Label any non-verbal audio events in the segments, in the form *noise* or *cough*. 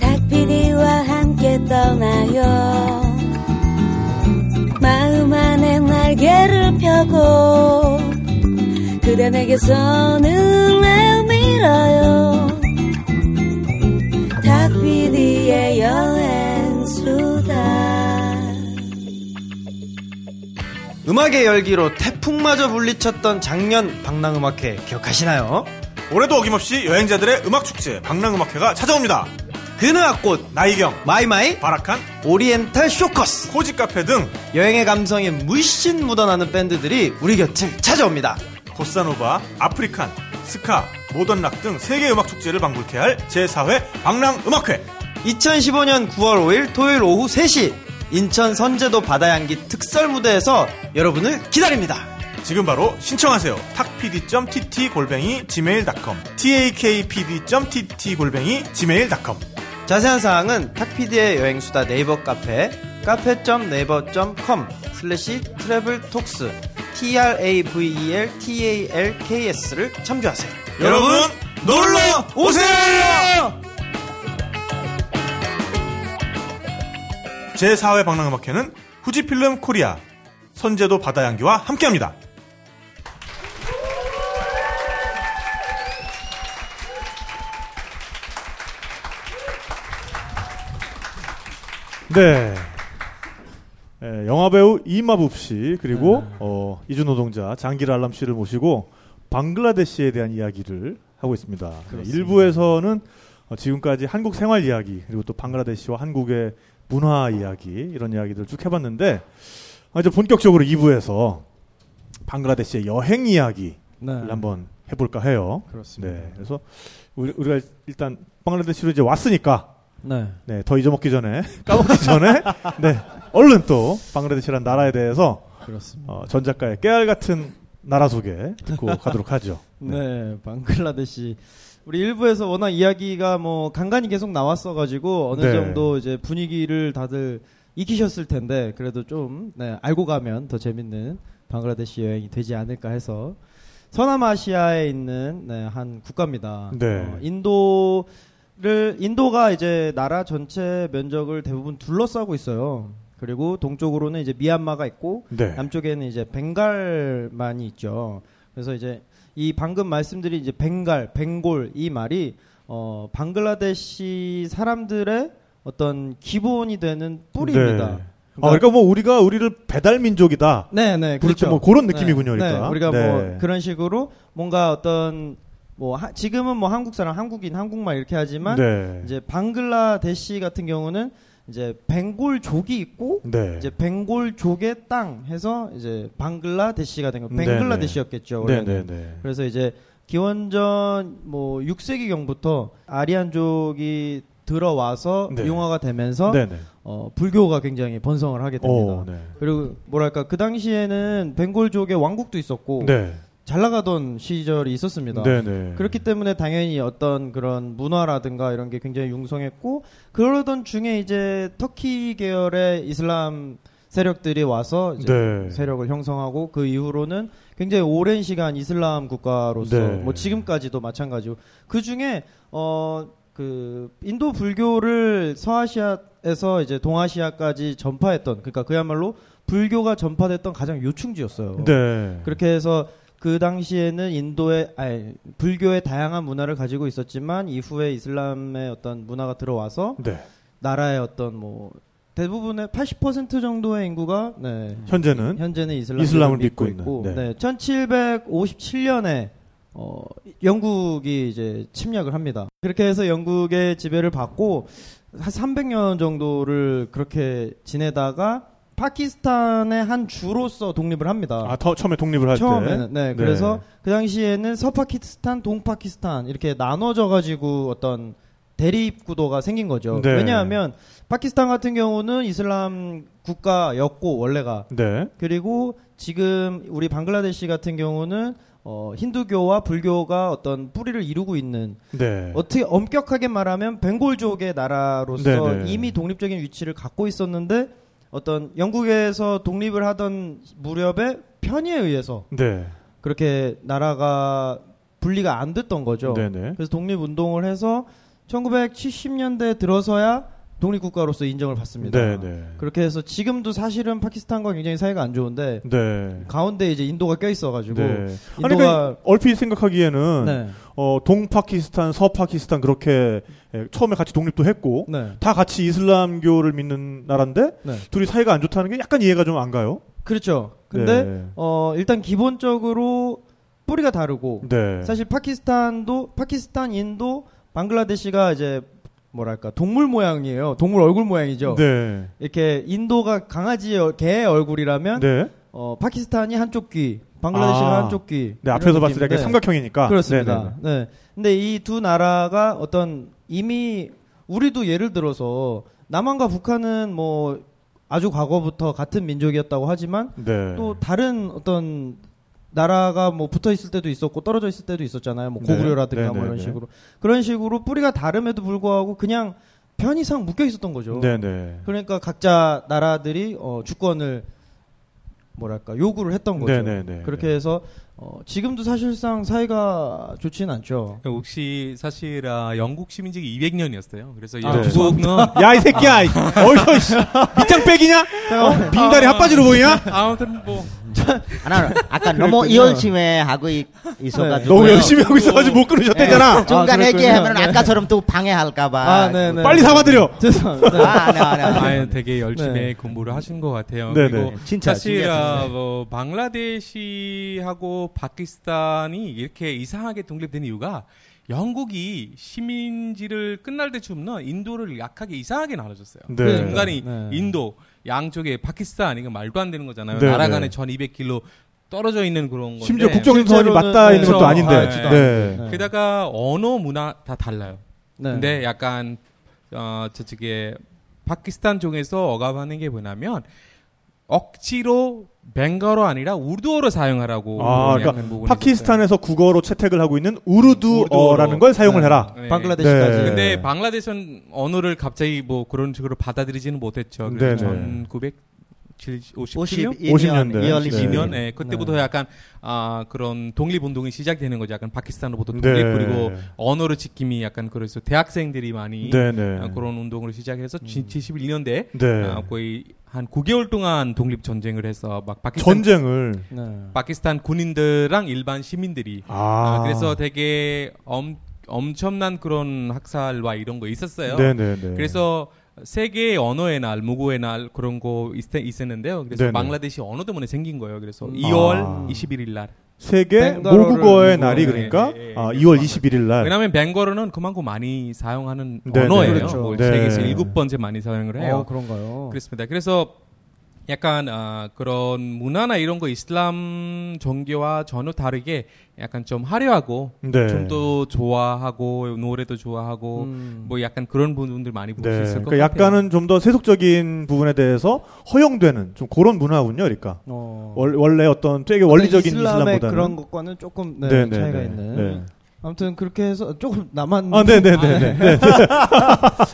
닭피디와 함께 떠나요. 마음 안에 날개를 펴고 그대 내게서 눈을 밀어요. 닭피디의 여행수다. 음악의 열기로 태풍마저 물리쳤던 작년 방랑음악회 기억하시나요? 올해도 어김없이 여행자들의 음악축제 방랑음악회가 찾아옵니다. 그느악꽃, 나이경, 마이마이, 바라칸, 오리엔탈 쇼커스 코지카페 등 여행의 감성이 물씬 묻어나는 밴드들이 우리 곁을 찾아옵니다. 보사노바, 아프리칸, 스카, 모던락 등 세계 음악 축제를 방불케 할 제4회 방랑음악회. 2015년 9월 5일 토요일 오후 3시 인천 선제도 바다향기 특설 무대에서 여러분을 기다립니다. 지금 바로 신청하세요. takpd.tt 골뱅이 gmail.com takpd.tt 골뱅이 gmail.com 자세한 사항은 탁피디의 여행수다 네이버 카페 cafe.naver.com 슬래시 traveltalks T-R-A-V-E-L-T-A-L-K-S를 참조하세요. 여러분 놀러 오세요! 제4회 방랑음악회는 후지필름 코리아 선제도 바다향기와 함께합니다. 네. 예, 영화배우 이마북 씨 그리고 어, 이주노동자 장길 알람 씨를 모시고 방글라데시에 대한 이야기를 하고 있습니다. 네, 일부에서는 어, 지금까지 한국 생활 이야기 그리고 또 방글라데시와 한국의 문화 이야기 이런 이야기들 쭉 해봤는데 어, 이제 본격적으로 2부에서 방글라데시의 여행 이야기를 네. 한번 해볼까 해요. 그렇습니다. 네, 그래서 우리, 우리가 일단 방글라데시로 이제 왔으니까 네. 네, 더 잊어먹기 전에 *laughs* 까먹기 전에 네, 얼른 또 방글라데시라는 나라에 대해서 그렇습니다. 어, 전 작가의 깨알 같은 나라 소개 듣고 *laughs* 가도록 하죠. 네. 방글라데시. 우리 일부에서 워낙 이야기가 뭐 간간히 계속 나왔어가지고 어느 네. 정도 이제 분위기를 다들 익히셨을 텐데 그래도 좀 네, 알고 가면 더 재밌는 방글라데시 여행이 되지 않을까 해서 서남아시아에 있는 네, 한 국가입니다. 네. 어, 인도 를 인도가 이제 나라 전체 면적을 대부분 둘러싸고 있어요. 그리고 동쪽으로는 이제 미얀마가 있고 네. 남쪽에는 이제 벵갈만이 있죠. 그래서 이제 이 방금 말씀드린 이제 벵갈, 벵골 이 말이 어 방글라데시 사람들의 어떤 기본이 되는 뿌리입니다. 네. 아, 그러니까 뭐 우리가 우리를 배달 민족이다. 네, 네, 그렇죠. 때뭐 그런 느낌이군요, 네, 그러니까. 네, 우리가 네. 뭐 그런 식으로 뭔가 어떤 뭐 하- 지금은 뭐 한국 사람, 한국인, 한국말 이렇게 하지만 네. 이제 방글라데시 같은 경우는 이제 벵골족이 있고 네. 이제 벵골족의 땅 해서 이제 방글라데시가 된 거. 네네. 벵글라데시였겠죠. 네, 원래는. 네, 네. 그래서 이제 기원전 뭐 6세기경부터 아리안족이 들어와서 네. 융화가 되면서 네, 네. 어, 불교가 굉장히 번성을 하게 됩니다. 오, 네. 그리고 뭐랄까 그 당시에는 벵골족의 왕국도 있었고 네. 잘 나가던 시절이 있었습니다. 네, 네. 그렇기 때문에 당연히 어떤 그런 문화라든가 이런 게 굉장히 융성했고 그러던 중에 이제 터키 계열의 이슬람 세력들이 와서 이제 네. 세력을 형성하고 그 이후로는 굉장히 오랜 시간 이슬람 국가로서 네. 뭐 지금까지도 마찬가지고 그 중에 어 그 인도 불교를 서아시아에서 이제 동아시아까지 전파했던 그러니까 그야말로 불교가 전파됐던 가장 요충지였어요. 네. 그렇게 해서 그 당시에는 인도의 아니, 불교의 다양한 문화를 가지고 있었지만 이후에 이슬람의 어떤 문화가 들어와서 네. 나라의 어떤 뭐 대부분의 80% 정도의 인구가 네, 현재는 현재는 이슬람을 이슬람을 믿고, 믿고 있고 네. 네. 1757년에 어, 영국이 이제 침략을 합니다. 그렇게 해서 영국의 지배를 받고 한 300년 정도를 그렇게 지내다가 파키스탄의 한 주로서 독립을 합니다. 아, 더, 처음에 독립을 할 처음에는 때. 네, 그래서 그 당시에는 서파키스탄, 동파키스탄 이렇게 나눠져 가지고 어떤 대립 구도가 생긴 거죠. 네. 왜냐하면 파키스탄 같은 경우는 이슬람 국가였고 원래가 네. 그리고 지금 우리 방글라데시 같은 경우는 어, 힌두교와 불교가 어떤 뿌리를 이루고 있는 네. 어떻게 엄격하게 말하면 벵골족의 나라로서 네, 네. 이미 독립적인 위치를 갖고 있었는데 어떤 영국에서 독립을 하던 무렵에 편의에 의해서 네. 그렇게 나라가 분리가 안 됐던 거죠. 네, 네. 그래서 독립 운동을 해서 1970년대 들어서야 독립국가로서 인정을 받습니다. 네, 네. 그렇게 해서 지금도 사실은 파키스탄과 굉장히 사이가 안 좋은데 네. 가운데 이제 인도가 껴 있어가지고 네. 아니, 인도가 그러니까 얼핏 생각하기에는 네, 어, 동파키스탄, 서파키스탄 그렇게 예, 처음에 같이 독립도 했고 네, 다 같이 이슬람교를 믿는 나라인데 네. 둘이 사이가 안 좋다는 게 약간 이해가 좀 안 가요. 그렇죠. 근데 네. 어 일단 기본적으로 뿌리가 다르고 네. 사실 파키스탄도 파키스탄, 인도, 방글라데시가 이제 뭐랄까 동물 모양이에요. 동물 얼굴 모양이죠. 네. 이렇게 인도가 강아지 개의 얼굴이라면 네. 어 파키스탄이 한쪽 귀, 방글라데시가 아. 한쪽 귀. 네, 앞에서 봤을 때 삼각형이니까. 그렇습니다. 네, 네, 네. 근데 이 두 나라가 어떤 이미 우리도 예를 들어서 남한과 북한은 뭐 아주 과거부터 같은 민족이었다고 하지만 네. 또 다른 어떤 나라가 뭐 붙어 있을 때도 있었고 떨어져 있을 때도 있었잖아요. 뭐 네. 고구려라든가 네, 뭐 네, 이런 네. 식으로 그런 식으로 뿌리가 다름에도 불구하고 그냥 편의상 묶여 있었던 거죠. 네, 네. 그러니까 각자 나라들이 어, 주권을 뭐랄까 요구를 했던 거죠. 네, 네, 네. 그렇게 해서 어, 지금도 사실상 사이가 좋지는 않죠. 혹시 사실 아, 영국 시민직이 200년이었어요. 그래서 아, 영국은 *laughs* 야, 이 새끼야! 이- *laughs* 어이구, 씨. 밑장 빼기냐? 어? 빙다리 핫바지로 보이냐? 아무튼 뭐 하나 아까 *laughs* 너무 열심히 하고 있, 있어가지고 너무 열심히 하고 있어가지고 못 끊으셨대잖아. 중간에 아, 얘기하면 그렇군요. 아까처럼 또 방해할까봐 아, 네, 네. 빨리 사과드려! *laughs* 죄송합니다. 네. 아, 네, 네, 네. 아, 되게 열심히 네. 공부를 하신 것 같아요. 네, 그리고 네. 진짜, 사실 진짜 아, 진짜. 뭐 방글라데시하고 파키스탄이 이렇게 이상하게 독립된 이유가 영국이 시민지를 끝날 때쯤은 인도를 약하게 이상하게 나눠줬어요. 네. 그 중간에 네. 인도 양쪽에 파키스탄 이거 말도 안 되는 거잖아요. 네, 나라 네. 간에 1,200km 떨어져 있는 그런 건데. 심지어 국정선이 맞닿아 있는 것도 그렇죠. 아닌데. 아, 그렇죠. 네. 네. 게다가 언어 문화 다 달라요. 네. 근데 약간 어 저쪽에 파키스탄 쪽에서 억압하는 게 뭐냐면 억지로 벵가로 아니라 우르두어로 사용하라고 아, 그러니까 파키스탄에서 국어로 채택을 하고 있는 우르두어라는 우르두어로. 걸 사용을 네. 해라. 있어요. 네. 방글라데시까지. 네. 근데 방글라데시는 언어를 갑자기 뭐 그런 식으로 받아들이지는 못했죠. 그래서 네 네. 1957년 50년대. 2월 20년, 네. 예, 그때부터 약간 아 그런 독립 운동이 시작되는 거죠. 약간 파키스탄으로부터 네. 독립 그리고 언어를 지킴이 약간 그래서 대학생들이 많이 네네. 아, 그런 운동을 시작해서 71년대 네. 아, 거의 한 9개월 동안 독립 전쟁을 해서 막 파키스탄 전쟁을. 네. 파키스탄 군인들랑 일반 시민들이 아. 아, 그래서 되게 엄, 엄청난 그런 학살과 이런 거 있었어요. 네네네. 그래서 세계 언어의 날, 무고의 날 그런 거 있, 있었는데요. 그래서 네네. 방글라데시 언어 때문에 생긴 거예요. 그래서 음. 2월 아. 21일 날. 세계 모국어의 모국어. 날이 네, 그러니까 네, 네. 아, 2월 21일 날. 왜냐하면 벵거로는 그만큼 많이 사용하는 네, 언어예요. 네. 그렇죠. 뭐 네. 세계에서 일곱 번째 많이 사용을 해요. 어, 그런가요? 그렇습니다. 그래서 약간 아, 그런 문화나 이런 거 이슬람 종교와 전혀 다르게 약간 좀 화려하고 네. 좀더 좋아하고 노래도 좋아하고 음. 뭐 약간 그런 부분들 많이 볼수 네. 있을 것 그러니까 같아요. 약간은 좀 더 세속적인 부분에 대해서 허용되는 좀 그런 문화군요. 그러니까 어. 월, 원래 어떤 되게 원리적인 이슬람의 이슬람보다는 그런 것과는 조금 네, 네, 네, 차이가 네. 있는. 네. 아무튼 그렇게 해서 조금 남한 아, 네, 네, 네, 네. *laughs* 네.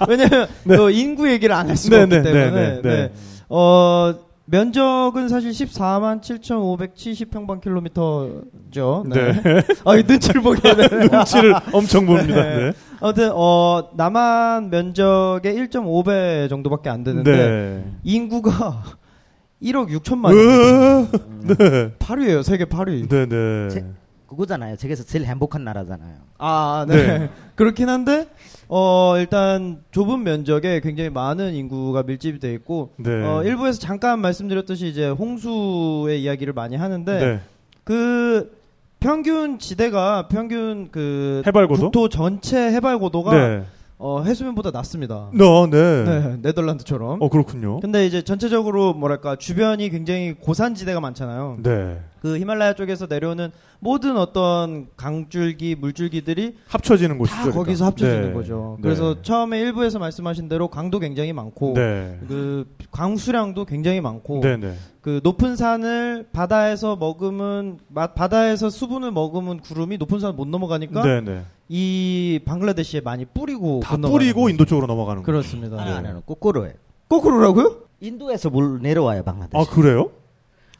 왜냐면 그 인구 얘기를 안 네, 없기 네, 때문에 네, 네, 네. 네. 어 면적은 사실 14만 7,570평방킬로미터죠. 네. 네. *laughs* 아, 이 눈치를 보게 네. 되네. *laughs* 눈치를 엄청 봅니다. 네. 네. 아무튼 어 남한 면적의 1.5배 정도밖에 안 되는데 네. 인구가 *laughs* 1억 6천만 으, 네. 8위예요. 세계 8위. 네, 네. 제- 그거잖아요. 세계에서 제일 행복한 나라잖아요. 아, 네. 네. *laughs* 그렇긴 한데, 어, 일단 좁은 면적에 굉장히 많은 인구가 밀집이 돼 있고, 네. 어, 일부에서 잠깐 말씀드렸듯이 이제 홍수의 이야기를 많이 하는데, 네. 그 평균 지대가 평균 그 해발고도? 국토 전체 해발고도가 네. 어, 해수면보다 낮습니다. 너, 네. 네, 네덜란드처럼. 어, 그렇군요. 근데 이제 전체적으로 뭐랄까 주변이 굉장히 고산지대가 많잖아요. 네. 그 히말라야 쪽에서 내려오는 모든 어떤 강줄기, 물줄기들이 합쳐지는 곳이죠. 다 그러니까. 거기서 합쳐지는 네. 거죠. 네. 그래서 처음에 일부에서 말씀하신 대로 강도 굉장히 많고 네. 그 강수량도 굉장히 많고 네, 네. 그 높은 산을 바다에서 머금은 마- 바다에서 수분을 머금은 구름이 높은 산을 못 넘어가니까 네, 네. 이 방글라데시에 많이 뿌리고 다 건너가는 뿌리고 거죠. 인도 쪽으로 넘어가는 거. 그렇습니다. 아니, 네. 아니, 아니, 거꾸로예요. 거꾸로라고요? 인도에서 물 내려와요, 방글라데시. 아, 그래요?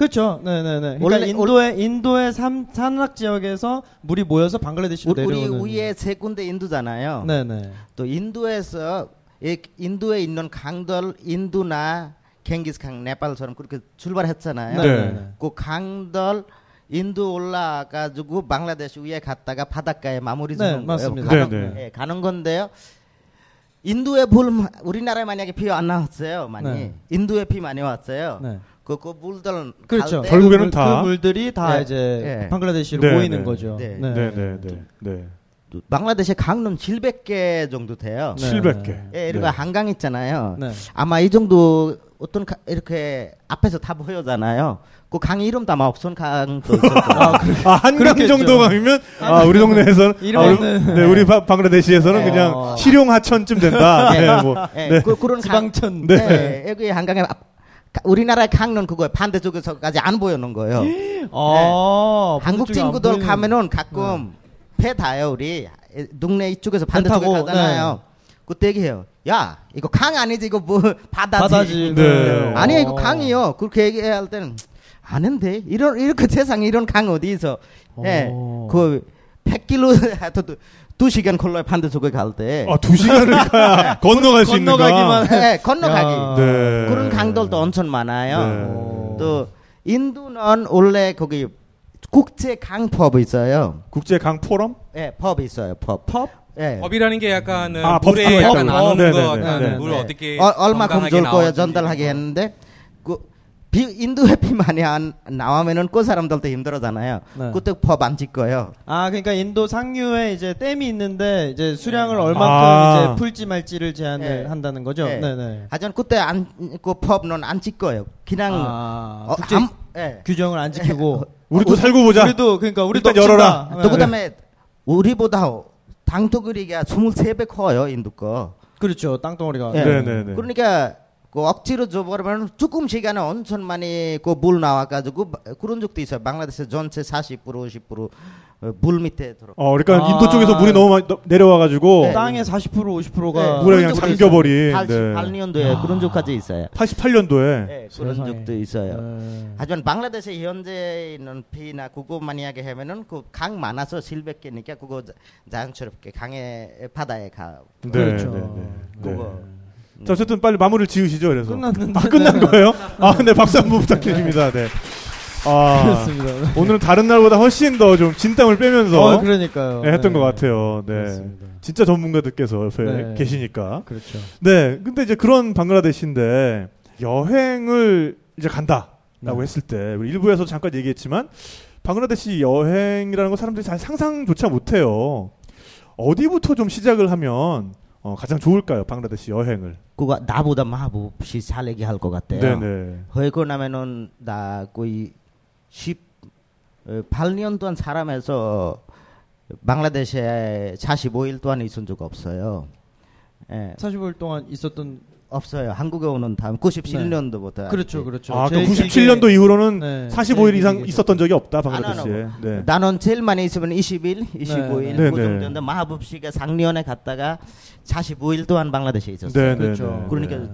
그렇죠. 네네네. 그러니까 원래- 인도의 인도의 삼, 산악 지역에서 물이 모여서 방글라데시로 우리, 우리 내려오는. 위에 세 군데 인도잖아요. 네네. 또 인도에서 이 인도에 있는 강들 인도나 갱기스강 네팔처럼 그렇게 출발했잖아요. 네. 그 강들 인도 올라가지고 방글라데시 위에 갔다가 바닷가에 마무리 네, 짓는 맞습니다. 거예요. 가는, 네, 네. 예, 가는 건데요. 인도에 불 우리나라에 만약에 비 안 나왔어요, 많이. 네. 인도에 비 많이 왔어요. 네. 그, 그 물들 그렇죠. 결국에는 그 물- 다- 그 물들이 다 네. 이제 네. 방글라데시로 네, 모이는 네. 거죠. 네. 네, 네, 네, 네. 방글라데시 강은 700개 정도 돼요. 네. 700개. 예, 이리고 한강 있잖아요. 네. 아마 이 정도 어떤 가- 이렇게 앞에서 다 보여잖아요. 그 강 이름도 아마 없은 강도 *laughs* 거예요. 아, 한강 그렇겠죠. 정도 가면 아, 우리 동네에서는 아, 이러면은- 우리, 네, 우리 바- 방글라데시에서는 네. 그냥 어. 실용 하천쯤 된다. 네, 뭐. 예, 네. 그, 그런 강, 지방천. 네. 예, 여기 한강에 앞- 가- 우리나라의 강은 그거 반대쪽에서까지 안 보이는 거예요. 아, 한국 반대쪽에 안 친구들 가면은 가끔 배 타요 우리 에, 동네 이쪽에서 반대쪽에 가잖아요. 그때 얘기해요. 야 이거 강 아니지 이거 뭐 *laughs* 바다지. 바다지. 네. 아니야 이거 어. 강이요. 그렇게 얘기할 때는 아는데 이런 이렇게 *laughs* 세상에 이런 강 어디 있어? 예, 어. 그 100km 두, 두 시간 걸려요 반대쪽에 갈 때. 아, 두 시간을 *laughs* 가야 건너갈 수 있는가? 건너가기만 예, 건너가기. 야. 네. 그런 강들도 엄청 많아요. 네. 또 인도는 원래 거기 국제 강법 있어요. 국제 강 포럼? 예, 법 있어요. 법. 펍? 예. 법이라는 게 약간 아, 물에 법도 약간. 나누는 네, 거, 네, 약간 네, 네. 물 네. 어떻게 어, 얼마큼 줄 거야 나오는지. 전달하게 했는데 그 비, 인도에 비 많이 안 나오면은 그 사람들도 힘들어잖아요. 네. 그때 법안 짓고요. 아, 그러니까 인도 상류에 이제 댐이 있는데 이제 수량을 얼만큼 아. 이제 풀지 말지를 제한을 네. 한다는 거죠. 네. 네, 네. 하여튼 그때 안그 법은 안 짓고요. 그냥 아, 어, 국제 암- 예. 규정을 안 지키고 *laughs* 우리도 살고 보자. 우리도 그러니까 우리도 일단 열어라. 또 네. 그다음에 우리보다 당토그리가 23배 커요 인도 거. 그렇죠. 땅덩어리가. 예. 네, 네, 네. 그러니까 그 억지로 줘버리면 조금 시간에 많이 그 물 나와가지고 바- 그런 적도 있어요. 방글라데시 전체 40% 50%물 밑에 들어. 어, 그러니까 아. 인도 쪽에서 물이 너무 많이 내려와가지고 네. 땅의 40% 50%가 네. 물에 그냥 잠겨버린. 있어요. 네. 88년도에 그런 적까지 있어요. 88년도에. 네, 그런 세상에. 적도 있어요. 네. 하지만 방글라데시 현재 있는 비나 그거 만약에 하면은 그 강 많아서 700개니까 그거 자- 자연스럽게 강에 바다에 가. 네, 그렇죠. 네, 네. 네. 그거. 자, 어쨌든 빨리 마무리를 지으시죠. 그래서. 끝났는데. 아, 끝난 *laughs* 거예요? 아, 네, 박수 한 번 부탁드립니다. 네. 아, 그렇습니다. 오늘은 다른 날보다 훨씬 더 좀 진땀을 빼면서 어, 그러니까요. 네, 했던 네. 것 같아요. 네. 그렇습니다. 진짜 전문가들께서 옆에 네. 계시니까. 그렇죠. 네. 근데 이제 그런 방글라데시인데 여행을 이제 간다라고 네. 했을 때 우리 일부에서 잠깐 얘기했지만 방글라데시 여행이라는 거 사람들이 잘 상상조차 못해요. 어디부터 좀 시작을 하면 어, 가장 좋을까요? 방글라데시 여행을. 그거 나보다 마법시 잘 얘기할 것 같아요. 네네. 허이고 나면은 나 거의 18년 동안 살아면서 방글라데시에 45일 동안 있은 적 없어요. 예, 45일 동안 있었던 없어요. 한국에 오는 다음 97년도부터. 그렇죠, 그렇죠. 아, 그 제일 97년도 길게- 이후로는 네, 45일 제일 이상 있었던 적이 없다 안 방글라데시에. 네. 나는 제일 많이 있으면 20일, 25일 네, 그 네. 정도인데 마하법 씨가 작년에 갔다가 45일 동안 방글라데시에 있었어요. 네, 네, 그렇죠. 네. 그러니까 네.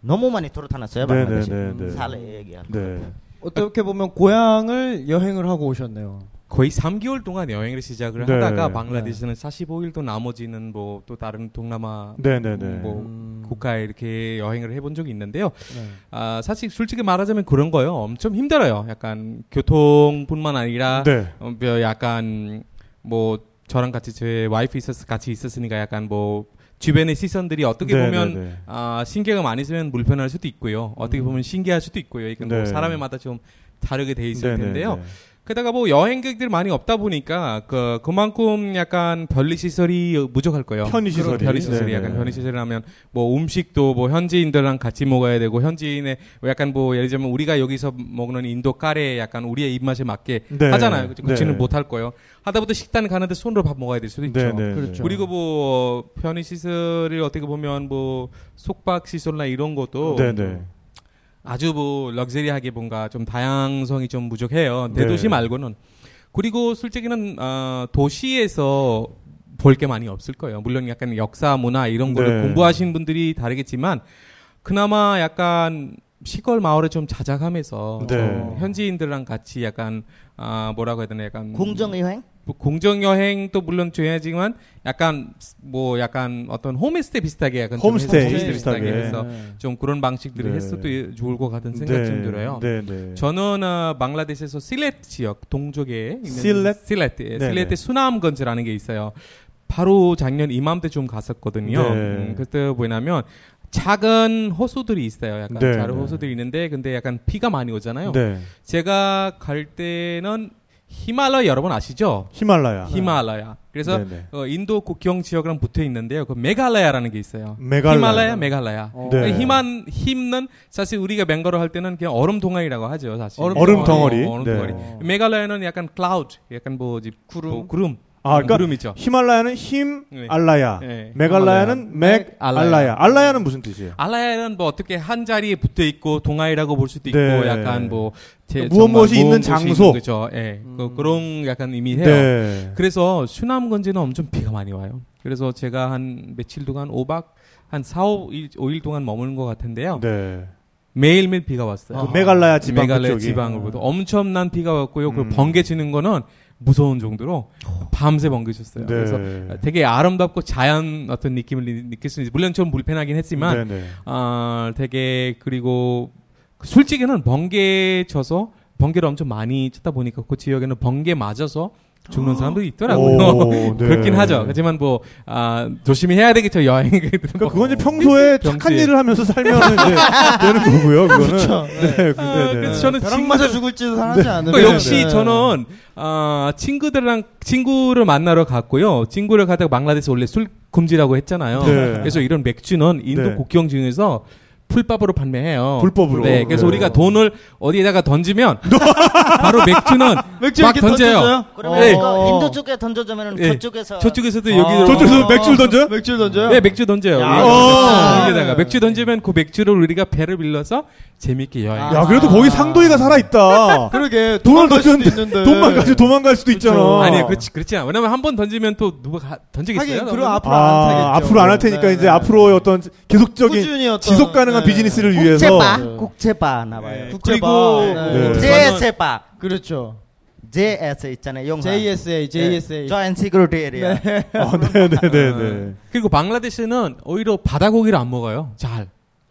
너무 많이 돌아다녔어요. 네, 방글라데시. 네, 네, 네. 잘 얘기할 것 네. 어떻게 보면 고향을 여행을 하고 오셨네요. 거의 3개월 동안 여행을 시작을 네. 하다가 방글라데시는 45일도 나머지는 뭐 또 다른 동남아 네, 네, 네. 뭐 음. 국가에 이렇게 여행을 해본 적이 있는데요. 네. 아, 사실 솔직히 말하자면 그런 거요. 엄청 힘들어요. 약간 교통뿐만 아니라 네. 어, 뭐 약간 뭐 저랑 같이 제 와이프 있었 같이 있었으니까 약간 뭐 주변의 시선들이 어떻게 네, 보면 네, 네. 아, 신기가 많이 쓰면 불편할 수도 있고요. 어떻게 보면 신기할 수도 있고요. 이건 뭐 네. 사람마다 좀 다르게 돼 있을 네, 네, 텐데요. 네. 게다가 뭐 여행객들 많이 없다 보니까 그 그만큼 약간 편리 시설이 부족할 거예요. 편의 시설이. 편리 시설이 네, 약간 네. 편리 시설이라면 뭐 음식도 뭐 현지인들랑 같이 먹어야 되고 현지인의 뭐 약간 뭐 예를 들면 우리가 여기서 먹는 인도 카레 약간 우리의 입맛에 맞게 네. 하잖아요. 그치? 그치는 네. 못할 거예요. 하다보다 식당 가는데 손으로 밥 먹어야 될 수도 있죠. 네, 네, 그렇죠. 네. 그리고 뭐 편의 시설을 어떻게 보면 뭐 속박 시설이나 이런 것도 네, 네. 아주 뭐 럭셔리하게 뭔가 좀 다양성이 좀 부족해요. 네. 대도시 말고는. 그리고 솔직히는 어, 도시에서 볼 게 많이 없을 거예요. 물론 약간 역사, 문화 이런 거를 네. 공부하신 분들이 다르겠지만 그나마 약간 시골 마을에 좀 자작하면서 네. 좀 현지인들랑 같이 약간 아 뭐라고 해야 되나 약간 공정 여행? 뭐 공정 여행도 물론 중요하지만 약간 뭐 약간 어떤 홈스테이 비슷하게 약간 좀 홈스테이 해서 비슷하게. 해서 좀 그런 방식들을 네. 했어도 좋을 것 같은 생각 좀 들어요. 네, 네. 저는 어, 방글라데시에서 실렛 지역 동쪽에 있는 실렛? 실렛 예. 실렛에 수남건지라는 게 있어요. 바로 작년 이맘때 좀 갔었거든요. 네. 음, 그때 뭐냐면 작은 호수들이 있어요. 약간 네. 작은 호수들이 있는데 근데 약간 비가 많이 오잖아요. 네. 제가 갈 때는 히말라야 여러분 아시죠? 히말라야. 히말라야. 그래서 네네. 어, 인도 국경 지역이랑 붙어 있는데요. 그 메갈라야라는 게 있어요. 메갈라야. 히말라야, 메갈라야. 어. 네. 힘한 힘은 사실 우리가 벵갈어로 할 때는 그냥 얼음 덩어리라고 하죠, 사실. 얼음 얼음 덩어리. 어, 얼음 네. 덩어리. 메갈라야는 약간 클라우드, 약간 뭐지 구름, 뭐, 구름. 아, 그러니까 구름이죠. 히말라야는 힘 네. 알라야. 네. 메갈라야는 맥 알라야. 알라야. 알라야는 무슨 뜻이에요? 알라야는 뭐 어떻게 한 자리에 붙어 있고 덩어리라고 볼 수도 있고 네. 약간 뭐 제- 무엇 정말 무엇이 있는 무엇 장소. 거죠. 예. 그, 그런 약간 의미해요. 네. 그래서 수남 건지는 엄청 비가 많이 와요. 그래서 제가 한 며칠 동안 5박 한 4, 5일, 5일 동안 머무는 것 같은데요. 네. 매일매일 비가 왔어요. 그 메갈라야 지방 메갈라야 그쪽이. 지방으로부터 엄청난 비가 왔고요. 그 음. 번개 치는 거는 무서운 정도로 밤새 번개 쳤어요. 네. 그래서 되게 아름답고 자연 어떤 느낌을 느- 느낄 수 있어요. 물론 좀 불편하긴 했지만 네, 네. 아 되게 그리고 솔직히는 번개 쳐서 번개를 엄청 많이 쳤다 보니까 그 지역에는 번개 맞아서 죽는 사람들이 있더라고요. 오, *laughs* 네. 그렇긴 하죠. 하지만 뭐 아, 조심히 해야 되겠죠 여행. *laughs* 그러니까 그건 이제 평소에 *laughs* 착한 평소에. 일을 하면서 살면 이제 되는 거고요. 그거는. 그렇죠. 네. 네, 아, 네, 네. 그래서 저는 친구들- 맞아 죽을지도 하지 않으면 그 역시 네. 저는 아 친구들랑 친구를 만나러 갔고요. 친구를 가다가 방글라데시 원래 술 금지라고 했잖아요. 네. 그래서 이런 맥주는 인도 네. 국경 중에서 풀밥으로 판매해요. 불법으로. 네, 그래서 네. 우리가 돈을 어디에다가 던지면 *laughs* 바로 맥주는 *laughs* 맥주 막 던져요. 던져줘요? 그러면 네. 이거 인도 쪽에 던져주면은 네. 저쪽에서 저쪽에서도 아. 여기 저쪽에서 맥주를 던져요? 맥주 던져요? 네, 맥주 던져요. 어. 여기다가 맥주 던지면 그 맥주를 우리가 배를 빌려서 재밌게 여행. 아. 야, 그래도 거기 상도이가 살아 있다. *laughs* 그러게 돈을 던졌는데 돈만 가지고 도망갈 수도. 있잖아. 아니, 그렇지, 그렇지 않아. 왜냐면 한 번 던지면 또 누가 가, 던지겠어요? 하긴 그럼? 앞으로 안 아, 사겠죠. 앞으로 안 할 테니까 네, 이제 네. 앞으로의 어떤 계속적인 지속 가능한 네. 비즈니스를 위해서 국제바 네. 국제바 나와요. 국제바 그리고 네. 네. JS바 그렇죠. JS 있잖아요. 영화. JSA, JSA. Joint Security Area. *laughs* 아, 네, 네, 네, 네. 그리고 방글라데시는 오히려 바다고기를 안 먹어요. 잘.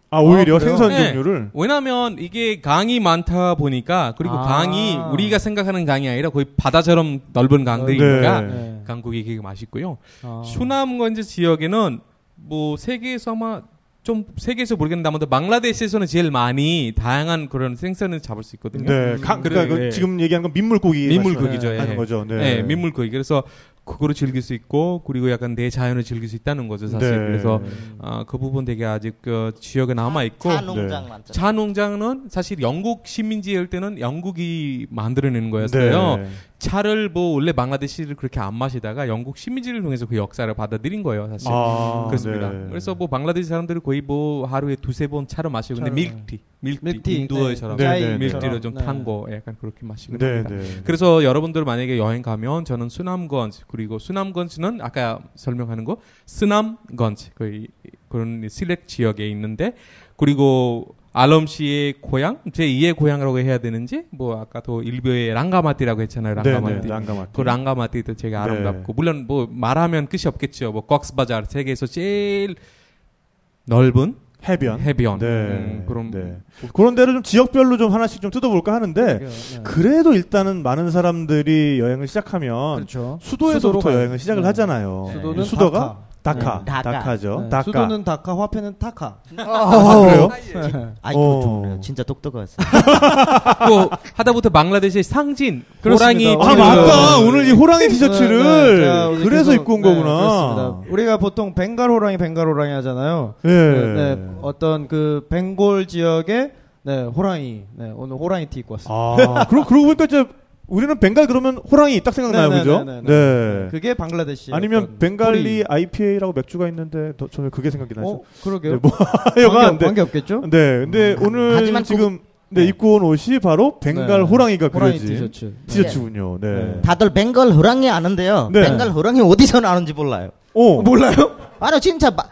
아, 오히려 아? 생선 네. 종류를 왜냐면 이게 강이 많다 보니까 그리고 아. 강이 우리가 생각하는 강이 아니라 거의 바다처럼 넓은 강들이니까 네. 네. 강고기 되게 맛있고요. 아. 수남건지 지역에는 뭐 세계에서 아마 좀 세계에서 모르겠는데 아무튼 방글라데시에서는 제일 많이 다양한 그런 생선을 잡을 수 있거든요. 네, 강, 그러니까 그래, 그 네. 지금 얘기하는 건 민물고기 민물고기죠. 예. 거죠. 네. 네, 민물고기. 그래서 그거를 즐길 수 있고 그리고 약간 내 자연을 즐길 수 있다는 거죠, 사실. 네. 그래서 아, 그 부분 되게 아직 그 지역에 남아 있고 차 농장 많잖아요. 차 농장은 사실 영국 식민지일 때는 영국이 만들어내는 거였어요. 네. 차를 뭐 원래 방글라데시를 그렇게 안 마시다가 영국 식민지를 통해서 그 역사를 받아들인 거예요, 사실. 아, 그렇습니다. 네. 그래서 뭐 방글라데시 사람들은 거의 뭐 하루에 두세 번 차를 마시고 근데 차를, 밀크티, 밀크티, 밀크티, 인도어처럼 네, 네, 네. 밀크티를 좀 네. 탄거 약간 그렇게 마시고 네, 합니다. 네. 그래서 여러분들 만약에 여행 가면 저는 수남건지 그리고 수남건지는 아까 설명하는 거 스남건지 거의 그런 실렉 지역에 있는데 그리고 알럼 씨의 고향 제 2의 고향이라고 해야 되는지 뭐 아까도 일부의 랑가마띠라고 했잖아요 네, 랑가마띠 네, 랑가마띠. 그 랑가마띠도 되게 네. 아름답고 물론 뭐 말하면 끝이 없겠죠 뭐 꺽스바जार 세계에서 제일 넓은 해변. 해변 네. 음, 그런 네. 그런 데를 좀 지역별로 좀 하나씩 좀 뜯어볼까 하는데 네. 그래도 일단은 많은 사람들이 여행을 시작하면 그렇죠. 수도에서부터 여행을 시작을 네. 하잖아요. 수도는 수도가 다카, 네. 다카. 다카죠. 네. 다카. 수도는 다카, 화폐는 타카. 아, 그래요? 아이고 어. 좋네요. 진짜 똑똑하세요. 또 하다못해 상징 호랑이 그렇습니다. 아 그- 맞다. 오늘 이 호랑이 티셔츠를 네, 네. 그래서 계속- 입고 온 네, 거구나. 그렇습니다. 우리가 보통 벵갈 호랑이, 벵갈 호랑이 하잖아요. 예. 네, 네. 어떤 그 벵골 지역의 네, 호랑이. 네, 오늘 호랑이 티 입고 왔습니다. 아, 그러, 그러고 보니까 이제 우리는 벵갈 그러면 호랑이 딱 생각나요, 네, 그죠? 네, 네, 네. 네. 그게 방글라데시. 아니면 벵갈리 IPA라고 맥주가 있는데 더, 저는 그게 생각이 나죠. 어, 그러게요. 네, 뭐 여간 관계, *laughs* 관계 없겠죠? 네, 근데 오늘 하지만 지금 네, 네. 입고 온 옷이 바로 벵갈 네. 호랑이가 호랑이 그려진 티셔츠. 티셔츠군요. 네. 네. 다들 벵갈 호랑이 아는데요. 네. 벵갈 호랑이 어디서 나는지 몰라요. 오, 몰라요? 아니 진짜 마-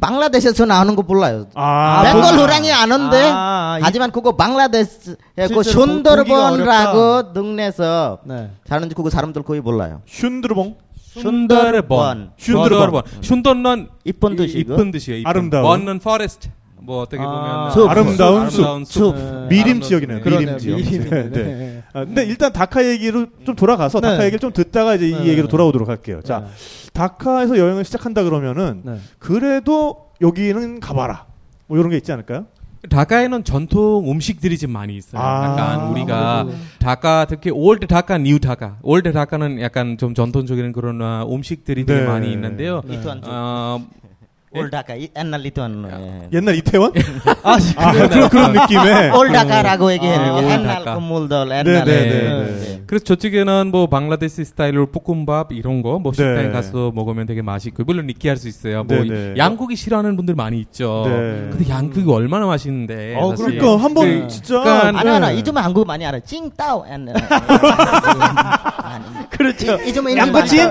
방글라데시에서 나오는 거 몰라요. 아, 벵골 호랑이 아는데 아, 아, 이- 하지만 그거 방글라데시 그 실제로 슌더르본이라고 등내서 네. 사는지 그거 사람들 거의 몰라요. 슌드르봉 슌더르본. 슌드르본. 슌더는 이쁜 뜻이고. 이쁜 뜻이에요. 이쁜. 아름다운. 번은 forest. 뭐 어떻게 아, 보면 숲. 아름다운 숲. 아름다운 숲. 네. 미림 지역이네요. 숲. 미림. 지역. 미림이네. 네. 네. 아, 근데 일단 다카 얘기로 좀 돌아가서 네. 다카 얘기를 좀 듣다가 이제 이 네. 얘기로 돌아오도록 할게요. 자, 네. 다카에서 여행을 시작한다 그러면은 네. 그래도 여기는 가봐라. 뭐 이런 게 있지 않을까요? 다카에는 전통 음식들이 좀 많이 있어요. 아, 약간 우리가 아무래도. 다카 특히 old 다카, new 다카. old 다카는 약간 좀 전통적인 그런 어, 음식들이 되게 네. 많이 있는데요. 쪽. 어, old 다카 이- 옛날 예. 옛날 이태원? 아, 아, 그런, 그런 느낌의. old 다카라고 얘기해요. 아, 옛날. 건물들 네, 옛날에. 네, 네. 네. 그래서 저쪽에는 뭐 방글라데시 스타일로 볶음밥 이런 거뭐 식당에 네. 가서 먹으면 되게 맛있고 물론 느끼할 수 있어요. 뭐 네, 네. 양고기 싫어하는 분들 많이 있죠. 네. 근데 양고기 얼마나 맛있는데. 어, 사실. 그러니까 한번 네. 진짜. 그러니까 아니 아니 네. 이쯤에 한국 많이 알아. 찡따오. 옛날. 그렇죠. 이- 양꼬치. 네.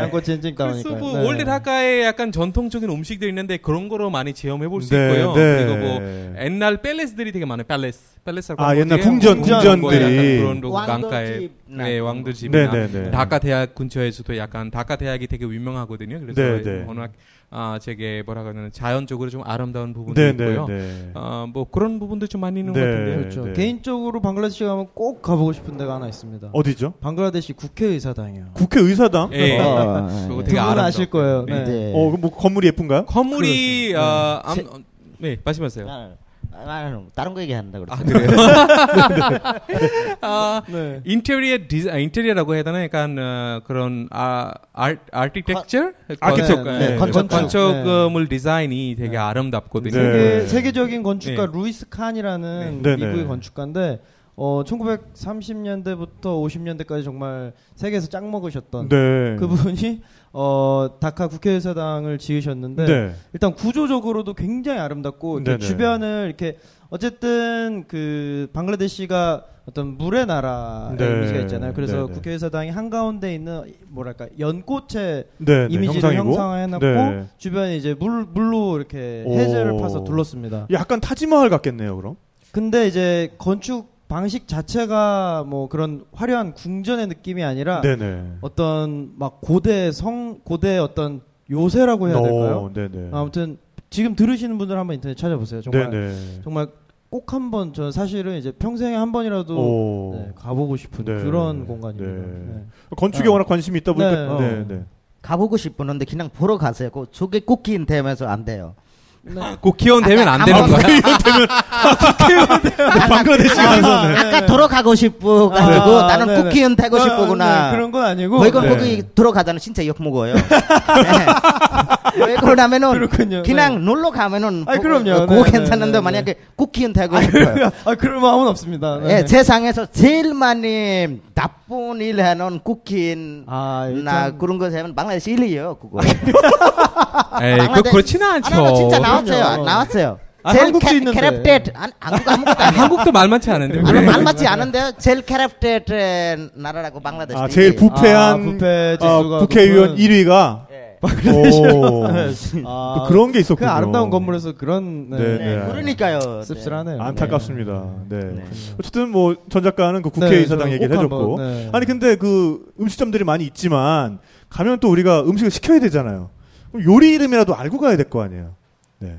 양꼬치 찡따오니까. 그래서 뭐 old 다카 에 약간 전통적인 음식들이 있는데 그런 거로 많이 체험해 볼수 네, 있고요. 네. 그리고 뭐 옛날 palace들이 되게 많아요. palace. palace라고 아, 옛날? 궁전, 뭐 궁전들이. 그런 집 네, 나- 왕들 집이나 네, 네, 네. 다카 대학 근처에서도 약간 다카 대학이 되게 유명하거든요. 그래서 네, 네. 워낙 아, 제게 뭐라고 하면 자연적으로 좀 아름다운 부분도 네, 네, 있고요. 네. 어, 뭐 그런 부분도 좀 많이 있는 네. 것 같은데요. 그렇죠. 네. 개인적으로 방글라데시 가면 꼭 가보고 싶은 데가 하나 있습니다. 어디죠? 방글라데시 국회의사당이요. 국회의사당? 예. 어, 그거 예. 되게 아름다워. 아실 거예요. 네. 네. 네. 어, 그럼 뭐 건물이 예쁜가요? 건물이 그렇죠. 어, 암, 세- 어, 네, 말씀하세요. 아, 아, 다른 거 얘기한다 그랬어. 아 그래요? *laughs* 아, 네. 인테리어 디자 인테리어라고 해야 되나 약간 어, 그런 아 아, architecture architec- 네, 네, 네, 건축 건축. 건축물 디자인이 되게 네. 아름답거든요. 네. 세계, 세계적인 건축가 네. 루이스 칸이라는 네. 네, 미국의 네. 건축가인데 어 1930년대부터 50년대까지 정말 세계에서 짱 먹으셨던 네. 그분이 어 다카 국회의사당을 지으셨는데 네. 일단 구조적으로도 굉장히 아름답고 네네. 주변을 이렇게 어쨌든 그 방글라데시가 어떤 물의 나라의 네. 이미지가 있잖아요. 그래서 네네. 국회의사당이 한 가운데 있는 뭐랄까 연꽃의 네, 네, 이미지를 형상이고. 형상화해놨고 네. 주변에 이제 물 물로 이렇게 오. 해저를 파서 둘렀습니다. 약간 타지마을 같겠네요, 그럼. 근데 이제 건축 방식 자체가 뭐 그런 화려한 궁전의 느낌이 아니라 네네. 어떤 막 고대 성 고대 어떤 요새라고 해야 될까요? 어, 네네. 아무튼 지금 들으시는 분들 한번 인터넷 찾아보세요. 정말 네네. 정말 꼭 한번 저는 사실은 이제 평생에 한 번이라도 오. 네, 가보고 싶은 네. 그런 공간입니다. 네. 네. 건축에 아. 워낙 관심이 있다 보니까. 네. 네, 네. 가보고 싶었는데 그냥 보러 가세요. 그 저게 쿠키인 되면서 안 돼요. 네. *laughs* 꼭 기원 되면 안 되는 거야. 방글라데시 가서. 네. 아까 들어가고 싶어 가지고 아, 나는. 쿠키인 되고 아, 싶구나. 네, 그런 건 아니고. 왜 그럼 네. 거기 들어가자는 진짜 욕 먹어요. *laughs* 네. 왜 그러냐면은 그렇군요. 그냥 놀러 가면은 아이, 그럼요. 그거 네, 괜찮은데 네, 네, 만약에 쿠키인 되고 싶어요. 아 그럴 마음은 없습니다. 네. 예, 세상에서 제일 많이 나쁜 일 하는 쿠키인 아, 나 그런 거 하면 방글라데시 일이에요 그거. 에이, 그 그렇지는 아니, 않죠. 아니, 진짜 나왔어요. 그럼요. 나왔어요. 아, 제일 한국도 캐, 있는데. 캐랩데트 안- 한국 아무것도 아, 아니에요. 한국도 말 많지 않은데. 아니, 말 맞지 않은데요. 제일 캐랩데트 나라라고 방글라데시. 아, 제일 부패한 아, 부패 어, 지수가 국회의원 높은- 1위가. 예. 오. 아, 또 그런 게 있었군요. 그 아름다운 건물에서 그런 네. 네, 네, 네. 그러니까요. 씁쓸하네요. 안타깝습니다. 네. 네. 어쨌든 뭐 전 작가는 그 네, 국회의사당 얘기를 꼭 해줬고. 한번, 네. 아니 근데 그 음식점들이 많이 있지만 가면 또 우리가 음식을 시켜야 되잖아요. 요리 이름이라도 알고 가야 될 거 아니에요. 네.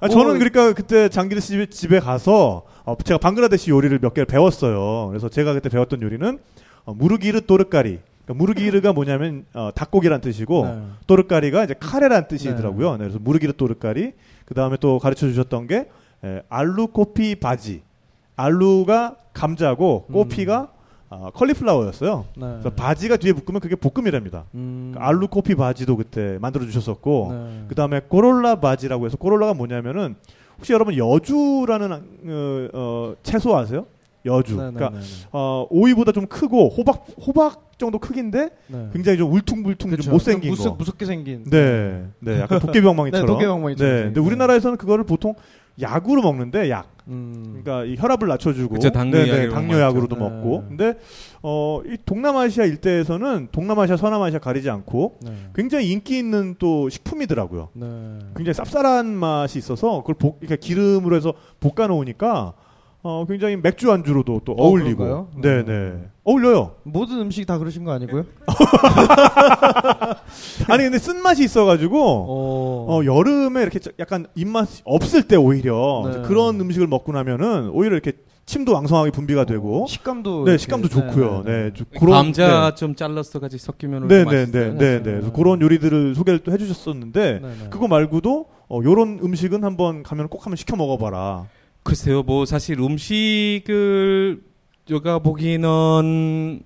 아, 저는 어, 그러니까 그때 장기르 씨 집에, 가서 어, 제가 방글라데시 요리를 몇 개를 배웠어요. 그래서 제가 그때 배웠던 요리는 어, 무르기르 또르까리. 그러니까 무르기르가 뭐냐면 어, 닭고기란 뜻이고 네. 또르까리가 이제 카레란 뜻이더라고요. 네, 그래서 무르기르 또르까리. 그 다음에 또 가르쳐 주셨던 게 에, 알루 코피 바지. 알루가 감자고 음. 꼬피가 아, 컬리플라워였어요. 네. 그래서 바지가 뒤에 붙으면 그게 볶음이랍니다. 음. 그러니까 알루 코피 바지도 그때 만들어 주셨었고 네. 그 다음에 꼬롤라 바지라고 해서 꼬롤라가 뭐냐면은 혹시 여러분 여주라는 어, 어, 채소 아세요? 여주. 네, 네, 그러니까 네, 네. 어, 오이보다 좀 크고 호박 호박 정도 크기인데 네. 굉장히 좀 울퉁불퉁 그쵸. 좀 못생긴 무섭, 거. 무섭게 생긴. 네, 네, 약간 도깨비방망이처럼. 네, 도깨비방망이처럼 네, 근데. 우리나라에서는 그거를 보통 약으로 먹는데 약. 음. 그러니까 이 혈압을 낮춰주고 그쵸, 당뇨 네네, 약으로 당뇨 약으로도 먹죠. 먹고 네. 근데 어, 이 동남아시아 일대에서는 동남아시아 서남아시아 가리지 않고 네. 굉장히 인기 있는 또 식품이더라고요. 네. 굉장히 쌉쌀한 맛이 있어서 그걸 볶, 이렇게 기름으로 해서 볶아 놓으니까 어, 굉장히 맥주 안주로도 또 어, 어울리고 그런가요? 네네 어울려요. 모든 음식 다 그러신 거 아니고요? *laughs* 아니 근데 쓴 맛이 있어가지고 어. 어, 여름에 이렇게 약간 입맛이 없을 때 오히려 네. 그런 음식을 먹고 나면은 오히려 이렇게 침도 왕성하게 분비가 되고 식감도 네 식감도 좋고요. 네, 네, 네, 좀 그런 감자 좀 잘라서 같이 섞이면 네, 네, 맛있어요. 네, 네, 네. 그래서 그런 요리들을 소개를 또 해주셨었는데 네, 네. 그거 말고도 어, 요런 음식은 한번 가면 꼭 한번 시켜 먹어봐라. 글쎄요, 뭐 사실 음식을 제가 보기는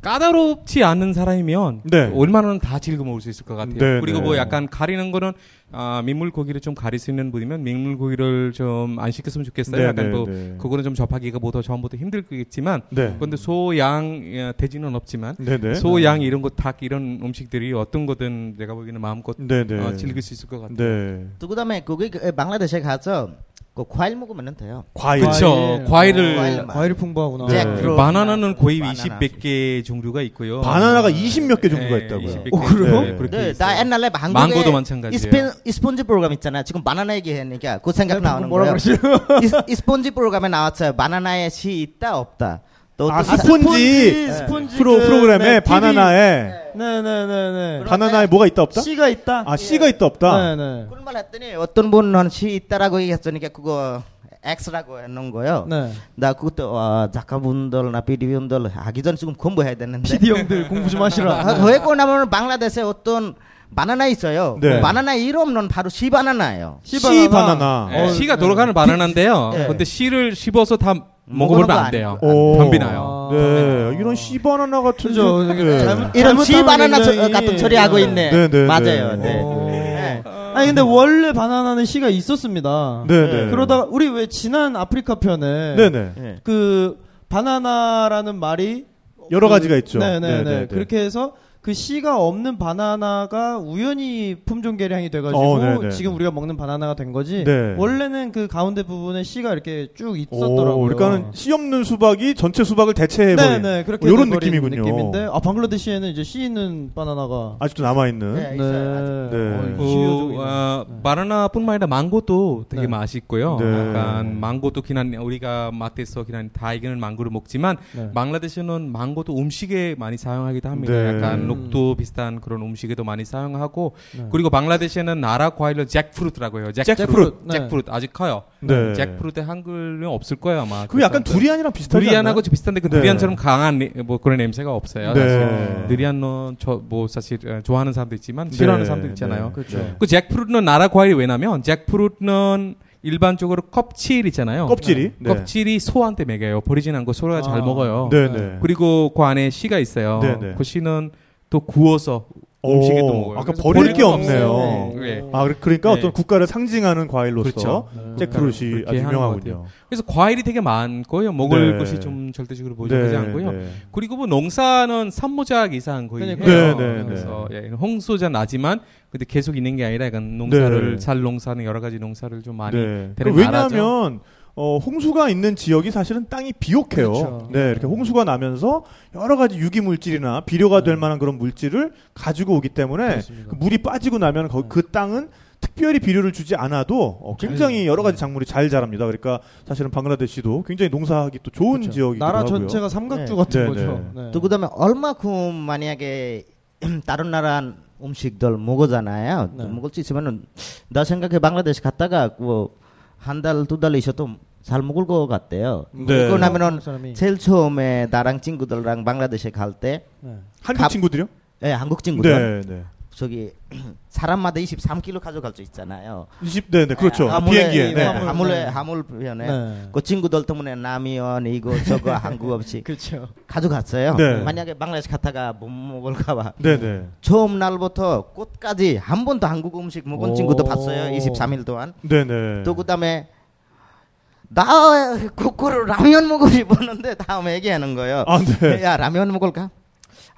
까다롭지 않은 사람이면 네. 얼마나 다 즐겨 먹을 수 있을 것 같아요. 네, 그리고 네. 뭐 약간 가리는 거는 아, 민물 고기를 좀 가릴 수 있는 분이면 민물 고기를 좀 안 시켰으면 좋겠어요. 네, 약간 네, 뭐 네. 그거는 좀 접하기가 뭐더 처음부터 힘들 거겠지만 네. 그런데 소양 예, 돼지는 없지만 네, 네. 소양 이런 거 닭 이런 음식들이 어떤 거든 내가 보기에는 마음껏 네, 네. 어, 즐길 수 있을 것 같아요. 네. 또 그다음에 거기 그 방글라데시에 가서 그 과일 먹으면 돼요. 과일. 그쵸. 과일을 과일. 과일이 풍부하구나. 네. 바나나는 거의 바나나. 20, 100개 종류가 있고요. 바나나가 20몇 개 종류가 네, 있다고요. 20, 100개. 어, 그래요? 네, 그렇게 네. 나 옛날에 한국에 망고도 마찬가지예요. 이스펜, 이스폰지 프로그램 있잖아. 지금 바나나 얘기하니까 그 생각 나오는 뭐라 거예요. 그러시죠? 이스, 이스폰지 프로그램에 나왔어요. 바나나에 씨 있다 없다. 또 아, 또 스폰지 스폰지 프로 그, 프로그램에 네, 바나나에 네네네네. 바나나에 뭐가 있다 없다? 씨가 있다. 아 씨가 있다 없다. 네네. 그런 말 했더니 어떤 분은 씨 있다라고 얘기했으니까 그거 X라고 해놓은 거예요. 네. 나 그것도 와, 작가분들나 PD분들 하기 전에 지금 공부해야 되는데 PD 형들 공부 좀 하시라. 아, 왜 그러냐면 방글라데시에 어떤 바나나 있어요. 네. 그 바나나 이름은 바로 시 바나나예요. 씨 바나나. 네, 어, 씨가 네. 돌아가는 바나나인데요. 네. 근데 씨를 씹어서 다 먹어보면 거안 돼요. 오. 변비 나요. 네, 이런 씨 바나나 같은. 저- 네. 잘못- 이런 시 잘못하면 바나나 같은 소리 하고 있네. 네, 네, 맞아요. 네. 네. 어. 네. 아니 근데 원래 바나나는 씨가 있었습니다. 네, 네. 그러다가 우리 왜 지난 아프리카 편에 네, 네. 네. 그 바나나라는 말이 여러 그- 가지가 있죠. 네네네. 네, 네, 네. 그렇게 해서 그 씨가 없는 바나나가 우연히 품종 개량이 돼가지고 어, 네, 네. 지금 우리가 먹는 바나나가 된 거지. 네. 원래는 그 가운데 부분에 씨가 이렇게 쭉 오, 있었더라고요. 그러니까는 씨 없는 수박이 전체 수박을 대체해 버린 네네 그렇게 이런 돼버린 느낌이군요. 느낌인데 아 방글라데시에는 이제 씨 있는 바나나가 아직도 남아 있는. 네, 있어요. 네. 어. 어, 바나나뿐만 아니라 망고도 되게 네. 맛있고요. 네. 약간 망고도 그냥 우리가 마트에서 그냥 다 익은 망고를 먹지만 네. 방글라데시는 망고도 음식에 많이 사용하기도 합니다. 네. 약간 음. 녹두 비슷한 그런 음식에도 많이 사용하고 네. 그리고 방글라데시에는 나라 과일로 잭프루트라고 해요. 잭프루트. 네. 잭프루트 아직 커요. 네. 잭프루트 한글은 없을 거예요 아마. 그게 약간 두리안이랑 비슷하지 두리안하고 않나요? 비슷한데 그 네. 두리안처럼 강한 네- 뭐 그런 냄새가 없어요. 네. 사실. 두리안은 저뭐 사실 어, 좋아하는 사람도 있지만 싫어하는 네, 사람도 있잖아요. 네. 그렇죠. 네. 그 잭프루트는 나라 과일이 왜냐면 잭프루트는 일반적으로 껍질 있잖아요. 껍질이. 네. 껍질이 소한테 먹여요. 버리진 않고 소가 잘 아. 먹어요. 네, 네. 그리고 그 안에 씨가 있어요. 네, 네. 그 씨는 또 구워서 오, 음식에 또 먹어요. 아까 버릴 게건 없네요. 없어요. 네. 아, 그러니까 네. 어떤 국가를 상징하는 과일로서 그렇죠. 잭프루시 그렇게 아주 유명하군요. 그래서 과일이 되게 많고요. 먹을 네. 것이 좀 절대적으로 않고요. 네. 그리고 뭐 농사는 3모작 이상 거의 그러니까요. 해요. 네, 네, 그래서 예, 홍수자 나지만 근데 계속 있는 게 아니라 약간 농사를 네. 살 농사는 여러 가지 농사를 좀 많이 네. 되는 그 나라죠. 왜냐하면 어, 홍수가 있는 지역이 사실은 땅이 비옥해요. 그렇죠. 네, 이렇게 홍수가 나면서 여러 가지 유기 물질이나 비료가 될 만한 그런 물질을 가지고 오기 때문에. 그 물이 빠지고 나면 거- 그 땅은 특별히 비료를 주지 않아도 어, 굉장히 여러 가지 작물이 잘 자랍니다. 그러니까 사실은 방글라데시도 굉장히 농사하기 또 좋은 그렇죠. 지역이기도 나라 하고요. 전체가 삼각주 네. 같은 네, 거죠. 네. 네. 또 그다음에 얼마큼 만약에 *clears throat* 다른 나라 음식들 먹었잖아요. 네. 먹을 수 있으면은 나 생각해 방글라데시 갔다가 뭐 한 달 두 달 있어도 잘 먹을 것 같대요. 네. 그러냐면은 한국 사람이 제일 처음에 나랑 친구들랑 방글라데시 갈 때, 네. 한국 갑- 친구들이요? 예, 한국 친구들 네, 네. 저기 *clears throat* 사람마다 23kg 가져갈 수 있잖아요. 20, 네, 네, 그렇죠. 아, 비행기에. 네. 하물에 네. 하물편에 네. 그 친구들 때문에 라면 이거 저거 *laughs* 한국 없이 그렇죠. 가져갔어요. 네. 만약에 방글라데시 갔다가 못 먹을까봐 네, 네. 처음 날부터 끝까지 한 번도 한국 음식 먹은 오. 친구도 봤어요. 23일 동안. 네, 네. 또 그다음에 나 거꾸로 라면 먹고 싶었는데 다음에 얘기하는 거예요. 아, 네. 야 라면 먹을까?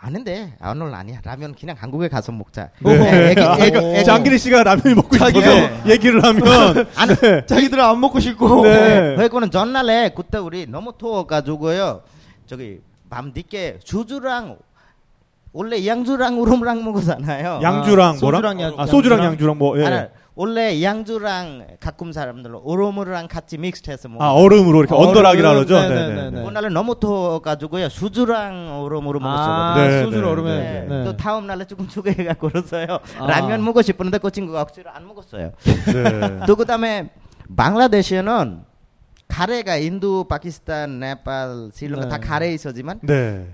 아닌데 오늘 아니야 라면 그냥 한국에 가서 먹자. 네. 애기- 아, 애기- 장기리 씨가 라면이 먹고 싶어서 자기가- 얘기를 하면 *laughs* 아니, 네. 자기들은 안 먹고 싶고. 네. 그거는 전날에 그때 우리 너무 더워가지고요. 저기 밤 늦게 주주랑 원래 양주랑 우름랑 먹었잖아요. 양주랑 아, 뭐랑? 소주랑 양- 아, 소주랑? 양주랑 뭐 예. 아니, 원래 양주랑 가끔 사람들 우름이랑 같이 믹스해서 먹어. 아 얼음으로 이렇게 얼음, 언더락이라 그러죠. 네, 네, 네, 네. 그날은 너무 더워가지고요. 수주랑 우름으로 아, 먹었어요. 네, 얼음에. 네. 네. 또 다음 날에 조금 추가해갖고 그랬어요. 아. 라면 먹고 싶었는데 그 친구가 억지로 안 먹었어요. 네. *laughs* 또 그다음에 방글라데시는 카레가 인도, 파키스탄, 네팔, 스리랑카 네. 다 카레 있었지만 네.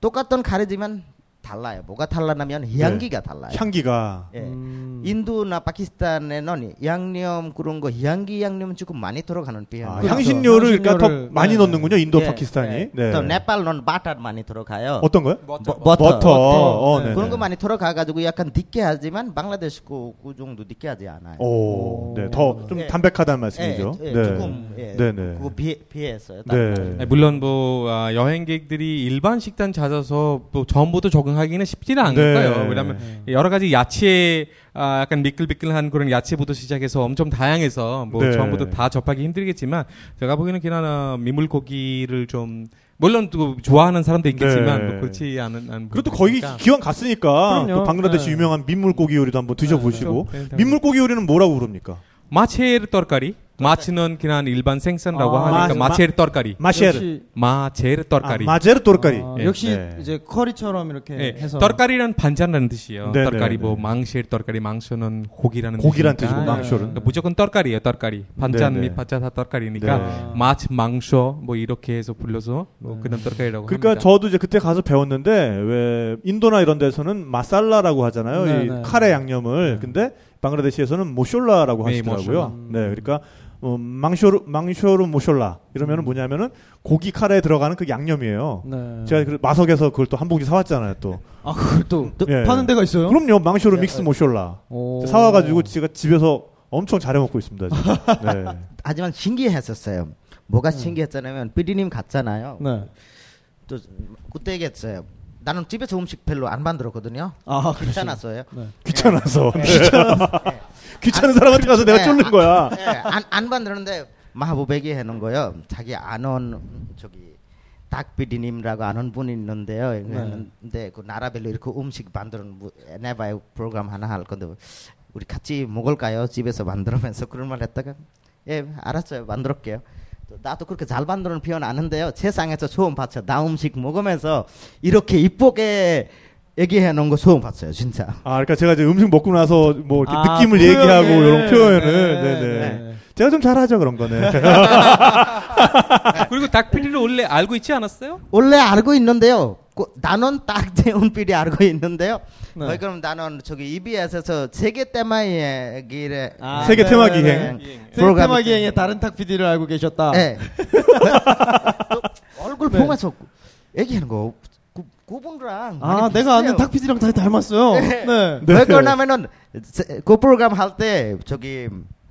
똑같은 카레지만 달라요. 뭐가 달라냐면 향기가 달라요. 향기가 예. 음. 인도나 파키스탄에는 양념 그런 거 향기 양념 조금 많이 들어가는 편이에요. 아. 향신료를 그러니까 더 많이 네, 넣는군요. 인도 예, 파키스탄이. 예. 네. 또 네팔은 바타 많이 들어가요. 어떤 거요? 버터, 버터. 어, 네, 그런 네. 거 많이 들어가 가지고 약간 느끼하지만 방글라데시 그, 그 정도 느끼하지 않아요. 오, 오. 네, 더좀 예. 담백하다는 예, 말씀이죠. 예, 네. 조금 예, 네, 네. 그거 비해, 비해서요. 네. 네, 물론 뭐 아, 여행객들이 일반 식단 찾아서 또 처음부터 적응 하기는 쉽지는 않을 네. 거예요. 왜냐하면 여러 가지 야채 아, 약간 미끌미끌한 그런 야채부터 시작해서 엄청 다양해서 뭐 네. 처음부터 다 접하기 힘들겠지만 제가 보기에는 아, 민물고기를 좀 물론 또 좋아하는 사람도 있겠지만 네. 뭐 그렇지 않은, 않은 그것도 있으니까. 기왕 갔으니까 그럼요. 또 방글라데시 네. 유명한 민물고기 요리도 한번 드셔보시고 그렇죠. 네, 민물고기 요리는 뭐라고 부릅니까? 마체르 떡가리 마치는 그냥 일반 생선라고 아, 하니까 마- 마체르 떡가리 마셰르, 역시, 마체르 떡가리 아, 마제르 또르까리. 아, 예. 역시 네. 이제 커리처럼 이렇게 네, 해서 떡가리는 반찬이라는 뜻이에요. 네, 떡가리 네, 뭐 네. 망실 떡가리 망쇼는 고기라는 고기란. 뜻이고 망쇼는. 그러니까 무조건 떡가리예요, 떡가리. 반찬 네, 네. 및 반찬 다 떡가리니까 네. 마치 망쇼 뭐 이렇게 해서 불러서 뭐 그런 떡가리라고 그러니까 합니다. 저도 이제 그때 가서 배웠는데 왜 인도나 이런 데서는 마살라라고 하잖아요. 네, 이 네. 카레 양념을. 근데 방글라데시에서는 모숄라라고 네, 하시더라고요. 모숄라. 네, 그러니까 어, 망쇼르 망쇼르 모숄라 이러면은 뭐냐면은 고기 카레에 들어가는 그 양념이에요. 네. 제가 그 마석에서 그걸 또 한 봉지 사왔잖아요. 또 아 그걸 또 예. 파는 데가 있어요? 그럼요, 망쇼르 믹스 모숄라 오. 사와가지고 제가 집에서 엄청 잘해 먹고 있습니다. 지금. 네. *laughs* 하지만 신기했었어요. 뭐가 신기했잖아요. 피디님 갔잖아요. 네. 또 그때 얘기했어요. 나는 집에서 음식 별로 안 만들었거든요. 아. 귀찮았어요. 네. 귀찮아서 네. 네. 귀찮은 사람한테 가서 내가 네, 쫄는 거야. 예, 안, 안 만들었는데 마하부백이 해놓은 거요. 자기 아는 저기 닥 PD님이라고 아는 분이 있는데요. 근데 그 나라별로 이렇게 음식 만드는 뭐, 네바이 프로그램 하나 할 건데 우리 같이 먹을까요? 집에서 만들면서 그런 말 했다가 예 알았어요 만들었게요. 또 나도 그렇게 잘 만드는 표현 아는데요. 세상에서 처음 봤어요. 나 음식 먹으면서 이렇게 이쁘게 얘기해 놓은 거 처음 봤어요. 진짜. 아, 그러니까 제가 이제 음식 먹고 나서 뭐 이렇게 아, 느낌을 표현을. 얘기하고 이런 표현을, 네, 네, 네. 네. 제가 좀 잘하죠 그런 거는. 그리고 닭피디를 원래 알고 있지 않았어요? 원래 알고 있는데요. 그, 나는 딱 재훈필이 *laughs* 알고 있는데요. 네. 거의 그럼 나는 저기 EBS에서 세계 테마 얘기를 아, 세계 네, 테마 네, 기행. 네. 세계 프로그램 테마 있- 기행의 다른 탁 PD를 알고 계셨다. 예. 또 *laughs* 얼굴 네. 보면서 얘기하는 거 구, 구분랑 아 내가 아는. 탁 PD랑 다 닮았어요. 네. 네. 네. 왜 그러냐면은 세- 그 프로그램 할 때 저기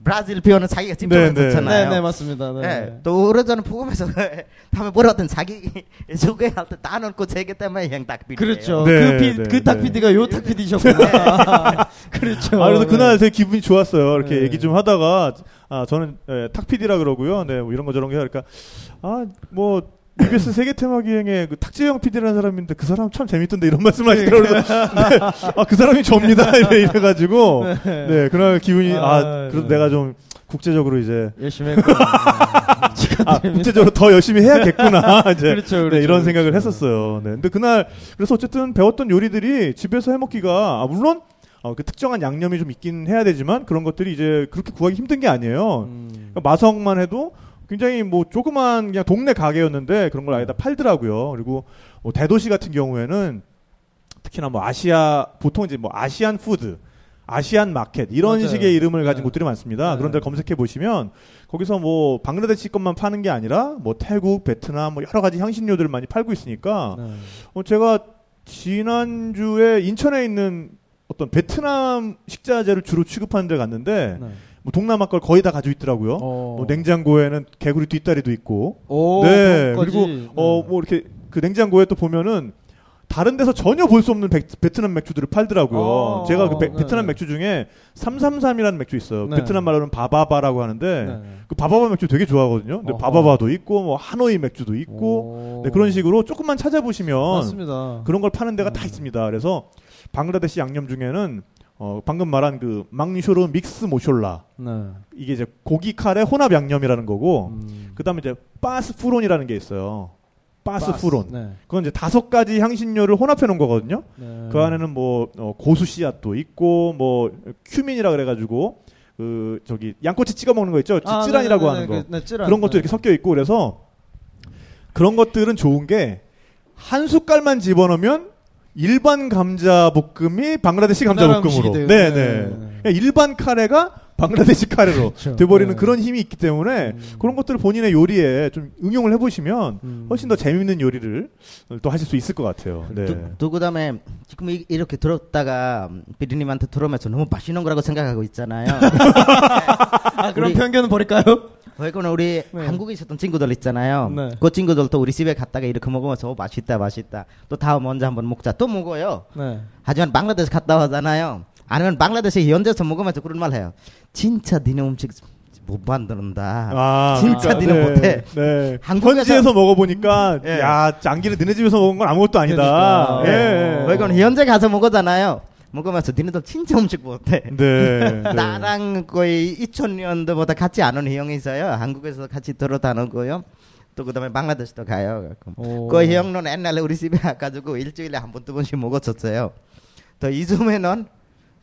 브라질 표현은 자기가 직접 네, 네. 네, 했잖아요. 네, 맞습니다. 네. 예, 또 오래전에 보면서 *laughs* 다음에 뭐라든 자기 소개할 때 나는 그 세계 때문에 행딱 비디오 그렇죠. 네, 그, 피, 네, 그탁 네. PD가 요탁 PD셨구나. *laughs* 그렇죠. 아, 그래서 네. 그날 되게 기분이 좋았어요. 이렇게 네. 얘기 좀 하다가, 아, 저는, 예, 탁피디라 그러고요. 네, 뭐 이런 거 저런 거 그러니까, 아, 뭐, EBS 세계 테마 기행에 그 탁재영 PD라는 사람인데 그 사람 참 재밌던데 이런 말씀 하시더라고요. 네, 아, 그 사람이 접니다. *laughs* 이래, 이래 가지고, 네, 그날 기분이, 아, 아, 그래서 네. 내가 좀 국제적으로 이제, 열심히 했구나. *laughs* 아, 국제적으로 더 열심히 해야겠구나. *laughs* 이제. 그렇죠, 네, 그렇죠, 이런 생각을 그렇죠. 했었어요. 네. 근데 그날, 그래서 어쨌든 배웠던 요리들이 집에서 해 먹기가, 아, 물론, 어, 그 특정한 양념이 좀 있긴 해야 되지만 그런 것들이 이제 그렇게 구하기 힘든 게 아니에요. 음. 그러니까 마성만 해도 굉장히 뭐 조그만 그냥 동네 가게였는데 그런 걸 아예 다 팔더라고요. 그리고 뭐 대도시 같은 경우에는 특히나 뭐 아시아 보통 이제 뭐 Asian food Asian market 이런 맞아요. 식의 이름을 가진 네. 곳들이 많습니다. 네. 그런 데 검색해 보시면 거기서 뭐 방글라데시 것만 파는 게 아니라 뭐 태국, 베트남 뭐 여러 가지 향신료들을 많이 팔고 있으니까 네. 어, 제가 지난주에 인천에 있는 어떤 베트남 식자재를 주로 취급하는 데 갔는데 네. 뭐 동남아 걸 거의 다 가지고 있더라고요. 어. 뭐 냉장고에는 개구리 뒷다리도 있고. 오, 네. 그리고 어뭐 이렇게 그 냉장고에 또 보면은 다른 데서 전혀 볼 수 없는 베, 트남 맥주들을 팔더라고요. 어, 제가 그 베, 네. 트남 맥주 중에 333이라는 맥주 있어요. 네. 베트남 말로는 바바바라고 하는데 네. 그 바바바 맥주 되게 좋아하거든요. 근데 어허. 바바바도 있고 뭐 하노이 맥주도 있고 오. 네, 그런 식으로 조금만 찾아보시면 맞습니다. 그런 걸 파는 데가 음. 다 있습니다. 그래서 방글라데시 양념 중에는 어, 방금 말한 그 망쇼르 믹스 모숄라 네. 이게 이제 고기 카레 혼합 양념이라는 거고 음. 그다음에 이제 바스푸론이라는 게 있어요. 바스푸론. 네. 그건 이제 다섯 가지 향신료를 혼합해 놓은 거거든요. 네. 그 안에는 뭐 어, 고수 씨앗도 있고 뭐 큐민이라 그래가지고 그 저기 양꼬치 찍어 먹는 거 있죠. 아, 찌란이라고 네네네, 하는 거. 그, 네. 그런 것도 네. 이렇게 섞여 있고 그래서 그런 것들은 좋은 게 한 숟갈만 집어넣으면 일반 감자 볶음이 방글라데시 감자 볶음으로. 돼요. 네, 네. 네. 그냥 일반 카레가 방글라데시 카레로 그렇죠. 돼버리는 네. 그런 힘이 있기 때문에 음. 그런 것들을 본인의 요리에 좀 응용을 해보시면 음. 훨씬 더 재밌는 요리를 또 하실 수 있을 것 같아요. 네. 또, 또 그다음에 지금 이- 이렇게 들었다가 비디님한테 들으면서 너무 맛있는 거라고 생각하고 있잖아요. *laughs* 아, 그럼 우리- 편견은 버릴까요? 왜냐면 우리 네. 한국에 있었던 친구들 있잖아요. 네. 그 친구들도 우리 집에 갔다가 이렇게 먹으면서 어, 맛있다 맛있다. 또 다음 먼저 한번 먹자. 또 먹어요. 네. 하지만 방글라데시 갔다 와잖아요. 아니면 방글라데시 현지에서 먹으면서 그런 말 해요. 진짜 니네 음식 못 만드는다. 아, 진짜 그러니까, 니는 못해. 네. 한국에서- 현지에서 먹어보니까 예. 야 짱기는 너네 집에서 먹은 건 아무것도 아니다. 그러니까. 예. 왜 그건 현재 가서 먹었잖아요. 먹으면서 니네들 진짜 음식 못해. 네. 네. *laughs* 나랑 거의 2000년도보다 같이 아는 형이 있어요. 한국에서 같이 들어다니고요. 또 그다음에 방글라데시도 가요. 오. 그 형은 옛날에 우리 집에 와가지고 일주일에 한 번 두 번씩 먹었었어요. 또 이쯤에는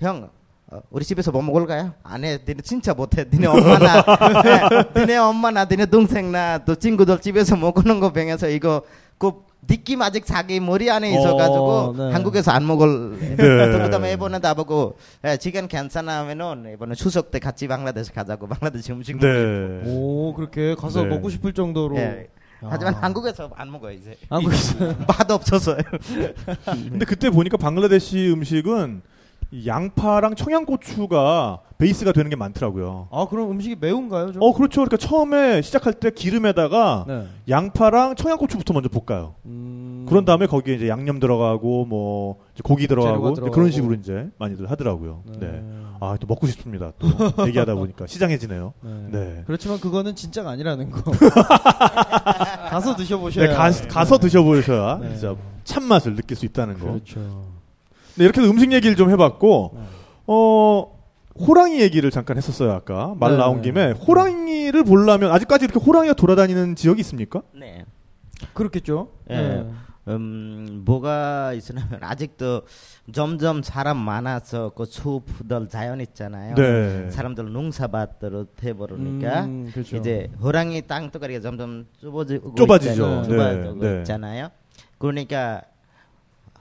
형 어, 우리 집에서 뭐 먹을까요? 안 해, 니네 진짜 못해. 니네 엄마나, *laughs* 네, 니네 엄마나, 니네 동생나, 또 친구들 집에서 먹는 거 병해서 이거 그 느낌 아직 자기 머리 안에 있어가지고 어, 네. 한국에서 안 먹을. 네. *laughs* 또 그다음에 이번에 나보고 예, 지금 괜찮으면은 이번에 추석 때 같이 방글라데시 가자고 방글라데시 음식 먹고 네. 오, 그렇게 가서 네. 먹고 싶을 정도로. 예. 야. 하지만 한국에서 안 먹어요 이제. 한국에서. *laughs* 맛 없어서요. *laughs* 근데 그때 보니까 방글라데시 음식은 이 양파랑 청양고추가 베이스가 되는 게 많더라고요. 아, 그럼 음식이 매운가요? 좀? 어, 그렇죠. 그러니까 처음에 시작할 때 기름에다가 네. 양파랑 청양고추부터 먼저 볶아요. 음. 그런 다음에 거기에 이제 양념 들어가고 뭐 고기 들어가고 이제 그런 들어가고. 식으로 이제 많이들 하더라고요. 네. 네. 아, 또 먹고 싶습니다. 또 *laughs* 얘기하다 보니까 시장해지네요. 네. 네. 그렇지만 그거는 진짜가 아니라는 거. *laughs* 가서 드셔보셔야. 네, 가, 가서 드셔보셔야 네. 진짜 참 맛을 느낄 수 있다는 거. 그렇죠. 네, 이렇게 해서 음식 얘기를 좀 해봤고, 네. 어, 호랑이 얘기를 잠깐 했었어요, 아까. 말 네, 나온 네. 김에. 호랑이를 보려면, 아직까지 이렇게 호랑이가 돌아다니는 지역이 있습니까? 네. 그렇겠죠. 예. 네. 음, 뭐가 있으냐면 아직도 점점 사람 많아서 그 숲들 자연 있잖아요. 네. 사람들 농사밭으로 돼버리니까 음, 그렇죠. 이제 호랑이 땅덩어리가 점점 좁아지고 좁아지죠. 있잖아요. 네, 좁아지고 네. 있잖아요. 그러니까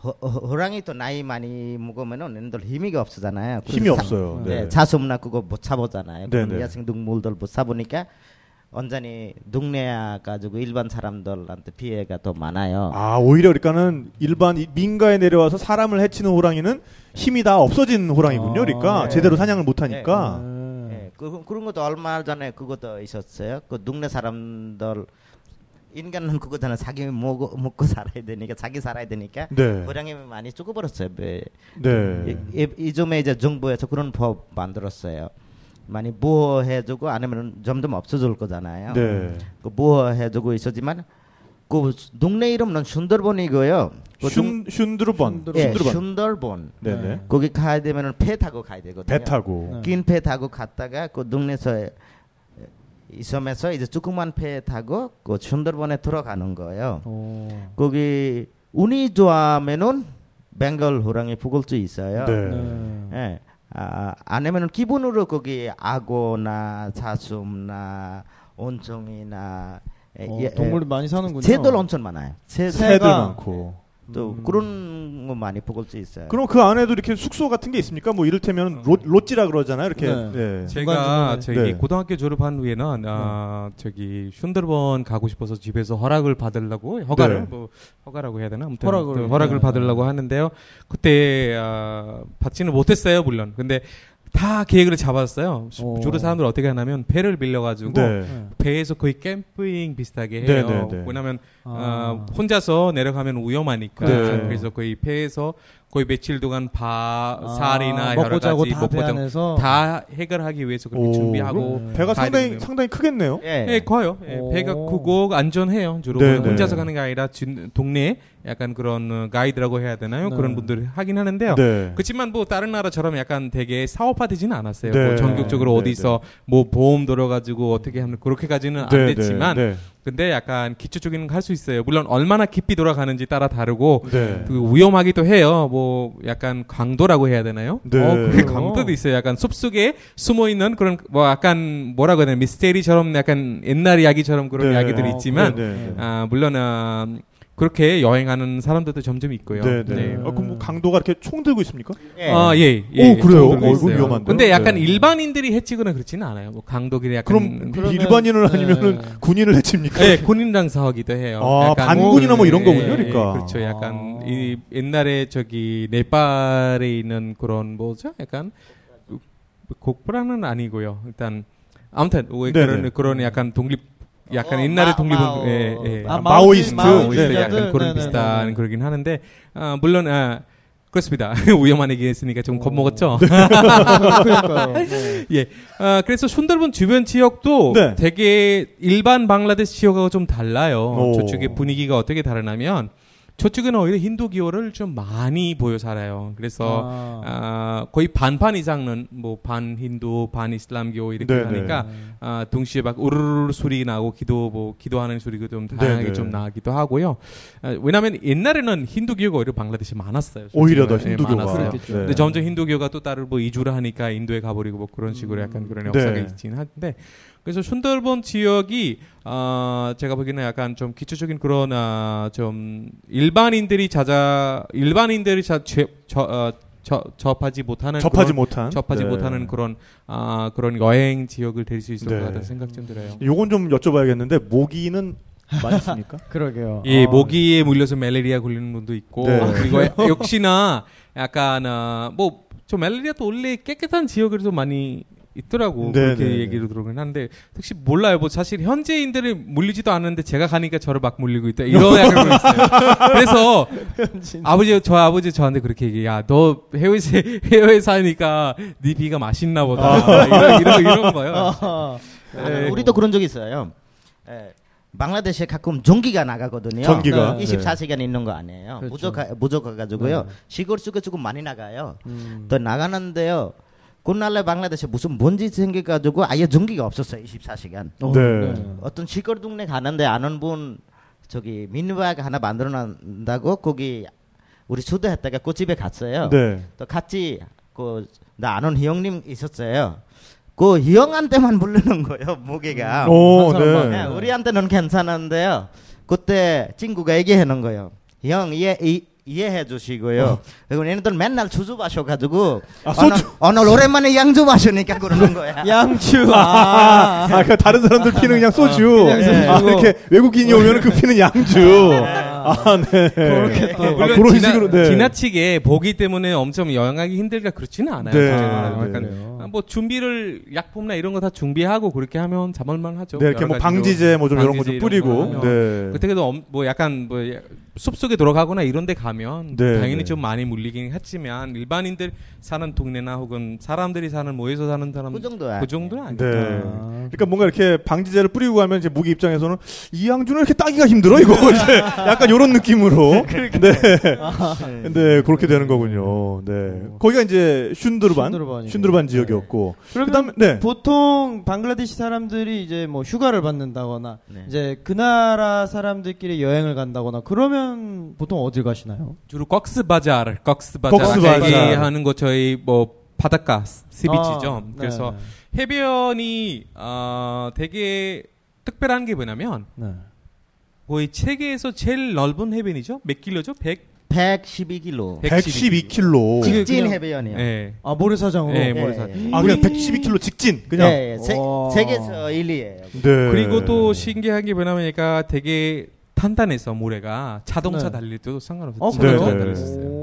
호, 호- 호랑이 또 나이 많이 먹으면은 얘네들 힘이 없어잖아요. 힘이 없어요. 네. 네. 자수나 그거 못 잡아잖아요. 네, 그런 네. 야생 동물들 못 잡으니까 완전히 동네야 가지고 일반 사람들한테 피해가 더 많아요. 아, 오히려 그러니까는 일반 이- 민가에 내려와서 사람을 해치는 호랑이는 힘이 다 없어진 호랑이군요. 아, 그러니까 네. 제대로 사냥을 못 하니까. 네. 예, 그, 그런 것도 얼마 전에 그것도 있었어요. 그 동네 사람들 인간은 그거잖아 자기 먹고 먹고 살아야 되니까 자기 살아야 되니까 네. 호랑이 많이 죽어버렸어요. 네. 네. 이, 이, 이 점에 이제 정부에서 그런 법 만들었어요. 많이 보호해주고 아니면 점점 없어질 거잖아요. 네. 그 보호해주고 있었지만 그 동네 이름은. 그 슌, 슌드르번. 슌드르- 예. 순들본. 네네. 거기 가야 되면은 배 타고 가야 되거든요. 배 타고. 네. 긴배 타고 갔다가 그 동네에서 이 섬에서 이제 조그만 배 타고 그 순들본에 들어가는 거예요. 오. 거기 운이 좋아하면은 벵갈 호랑이 보을 수 있어요. 네. 네. 예. 아, 아니면은 기본으로 거기 악어나 사슴나 온종이나 예, 어, 예, 동물이 많이 사는군요. 새들 엄청 많아요. 새, 새가- 많고. 또 음. 그런 거 많이 보을 수 있어요. 그럼 그 안에도 이렇게 숙소 같은 게 있습니까? 뭐 이를테면 로, 로찌라 그러잖아요. 이렇게. 네. 네. 제가. 저기 네. 고등학교 졸업한 후에는 아 저기 슌더번 가고 싶어서 집에서 허락을 받으려고 허가를 네. 뭐 허가라고 해야 되나 아무튼 허락을, 그 허락을 네. 받으려고 하는데요. 그때 아 받지는 못했어요 물론. 근데 다 계획을 잡았어요. 오. 주로 사람들 어떻게 하냐면 배를 빌려가지고 네. 배에서 거의 캠핑 비슷하게 네, 해요. 네, 네. 왜냐면 아. 어, 혼자서 내려가면 위험하니까 네. 그래서 거의 배에서 거의 며칠 동안 바 살이나 아, 여러 먹고 자고 가지 다 먹고 배 자고 다 해결하기 위해서 그렇게 오, 준비하고 배가 상당히 되는데요. 상당히 크겠네요. 예. 예, 커요. 예, 오. 배가 크고 안전해요. 주로 네, 네. 혼자서 가는 게 아니라 진- 동네에 약간 그런 어, 가이드라고 해야 되나요? 네. 그런 분들이 하긴 하는데요. 네. 그렇지만 뭐 다른 나라처럼 약간 되게 사업화되지는 않았어요. 네. 뭐 전격적으로 네, 어디서 뭐 보험 들어가지고 어떻게 하면 그렇게까지는 네, 안 네, 됐지만 네. 근데 약간 기초적인 거할수 있어요. 물론 얼마나 깊이 돌아가는지 따라 다르고 네. 그 위험하기도 해요. 뭐 약간 강도라고 해야 되나요? 네. 어, 그? 강도도 있어요. 약간 숲속에 숨어 있는 그런 뭐 약간 뭐라고 해야 되나 미스테리처럼 약간 옛날 이야기처럼 그런 네. 이야기들이 어, 있지만 네, 네. 아 물론 아, 그렇게 여행하는 사람들도 점점 있고요. 네, 네. 네. 어, 그럼 뭐 강도가 이렇게 총 들고 있습니까? 예. 아, 예, 예. 오, 그래요? 어, 이거 있어요. 위험한데요? 근데 약간 네. 일반인들이 해치거나 그렇지는 않아요. 뭐 강도끼리 약간 그럼 그러면- 일반인을 아니면은 네. 군인을 해칩니까? 네, 군인랑 싸우기도 해요. 아, 반군이나 뭐 이런 거군요, 예, 그러니까. 예, 그렇죠. 약간 아. 이 옛날에 저기 네팔에 있는 그런 뭐죠? 약간 곡브라는 아니고요. 일단 아무튼 왜 네네. 그런 그런 약간 독립 약간 어, 옛날에 독립은 마오. 예, 예. 아, 마오이스트. 마오이스트 네, 약간 네, 그런 네, 비슷한. 그러긴 하는데 아, 물론 아, 그렇습니다. *laughs* 위험한 얘기 했으니까 좀 겁먹었죠. *laughs* 그러니까요. *laughs* 네. 예. 아, 그래서 순달본 주변 지역도 네. 되게 일반 방글라데시 지역하고 좀 달라요. 오. 저쪽의 분위기가 어떻게 다르냐면 저쪽에는 오히려 힌두 기호를 좀 많이 보여 살아요. 그래서 아. 아, 거의 반반 이상은 뭐 반 힌두, 반 이슬람교 이렇게 네네. 하니까 아, 동시에 막 우르르 소리 나고 기도 뭐 기도하는 소리가 좀 다양하게 네네. 좀 나기도 하고요. 아, 왜냐하면 옛날에는 힌두교가 오히려 방글라데시 많았어요. 오히려 더 솔직히. 예, 힌두교가. 많았어요. 네. 근데 점점 힌두교가 또 따로 뭐 이주를 하니까 인도에 가버리고 뭐 그런 식으로 약간 그런 역사가 네. 있긴 한데 그래서 순달본 지역이 어, 제가 보기에는 약간 좀 기초적인 그런 아, 좀 일반인들이 찾아 일반인들이 자, 제, 저, 어, 저, 접하지 못하는 접하지 그런, 못한. 접하지 네. 못하는 그런 아, 그런 여행 지역을 될 수 있을 네. 것 같다는 생각 좀 들어요. 요건 좀 여쭤봐야겠는데 모기는 많습니까? *laughs* 그러게요. 예, 아. 모기에 물려서 말레리아 걸리는 분도 있고 네. 그리고 *laughs* 역시나 약간 어, 뭐저 말레리아도 원래 깨끗한 지역에도 많이 있더라고 네, 그렇게 네, 얘기를 들어긴 한데 혹시 몰라요 뭐 사실 현지인들이 물리지도 않는데 제가 가니까 저를 막 물리고 있다 이런 *laughs* 약간 있어요 그래서 아버지 저 아버지 저한테 그렇게 얘기해 야너 해외 해외에 사니까 네 비가 맛있나 보다 이런 이런 이런 거예요 아. 아, 예. 우리도 그런 적 있어요. 예. 방글라데시에 가끔 전기가 나가거든요. 전기가? 네. 24시간 있는 거 아니에요. 그렇죠. 무조건 무조건 가지고요. 네. 시골 쪽에 조금 많이 나가요. 음. 또 나가는데요. 그날에 방글라데시 무슨 먼지 생겨가지고 아예 전기가 없었어요. 24시간. 어, 네. 어떤 시골 동네 가는데 아는 분 저기 미니바가 하나 만들어 놨다고 거기 우리 초대했다가 그 집에 갔어요. 네. 또 같이 그 나 아는 형님 있었어요. 그 형한테만 부르는 거예요 모기가. 오, 한 사람만. 네. 네, 우리한테는 괜찮은데요. 그때 친구가 얘기하는 거예요. 형 이해 이, 이해해 주시고요. 그리고 얘네들 맨날 주주 마셔가지고 아, 소주. 오늘, 오늘 오랜만에 양주 마시니까 그러는 거야. *laughs* 양주. 아. 아, 그러니까 다른 사람들 피는 그냥 소주. 그냥 소주고. 아, 이렇게 외국인이 오면 그 피는 양주. 아, 네. 그렇게 또. 아, 그런 지나, 식으로, 네. 지나치게 보기 때문에 엄청 여행하기 힘들까 그렇지는 않아요. 네. 아, 그래요? 아, 뭐 준비를 약품이나 이런 거 다 준비하고 그렇게 하면 잡을만 하죠. 네, 이렇게 뭐. 방지제 뭐 좀 이런 거 좀 뿌리고. 네. 그때도 엄- 뭐 약간 뭐 숲속에 들어가거나 이런 데 가면 네, 당연히 네. 좀 많이 물리긴 했지만 일반인들 사는 동네나 혹은 사람들이 사는 모여서 사는 사람 그 정도야. 그 정도는 아니죠. 네. 아. 그러니까 뭔가 이렇게 방지제를 뿌리고 가면 이제 무기 입장에서는 이 양주는 이렇게 따기가 힘들어 이거 *laughs* 이제 약간 이런 느낌으로. *laughs* 네. 근데 그렇게 되는 거군요. 네. 거기가 이제 슌드르반. 슌드르반 지역이 었고. 그러면 그다음에 네. 보통 방글라데시 사람들이 이제 뭐 휴가를 받는다거나 네. 이제 그 나라 사람들끼리 여행을 간다거나 그러면 보통 어딜 가시나요? 주로 꺽스 바자르, 꺽스 바자르 꺽스 아까 바자르. 얘기하는 거 저희 뭐 바닷가 시비치죠. 아, 네, 그래서 네. 해변이 어, 되게 특별한 게 뭐냐면 네. 거의 세계에서 제일 넓은 해변이죠. 몇 킬로죠? 100 112kg. 112km. 지금 직진 그냥- 해변이요. 예. 아 모래사장으로. 네, 예, 모래사. 예. 아 그냥 112km 직진 그냥. 예, 예. 세, 와. 세계에서 1, 2예요. 네. 그리고 또 신기한 게 뭐냐면 얘가 되게 탄탄해서 모래가 자동차 네. 달릴 때도 상관없어요. 어 네, 안 네. 달렸었어요.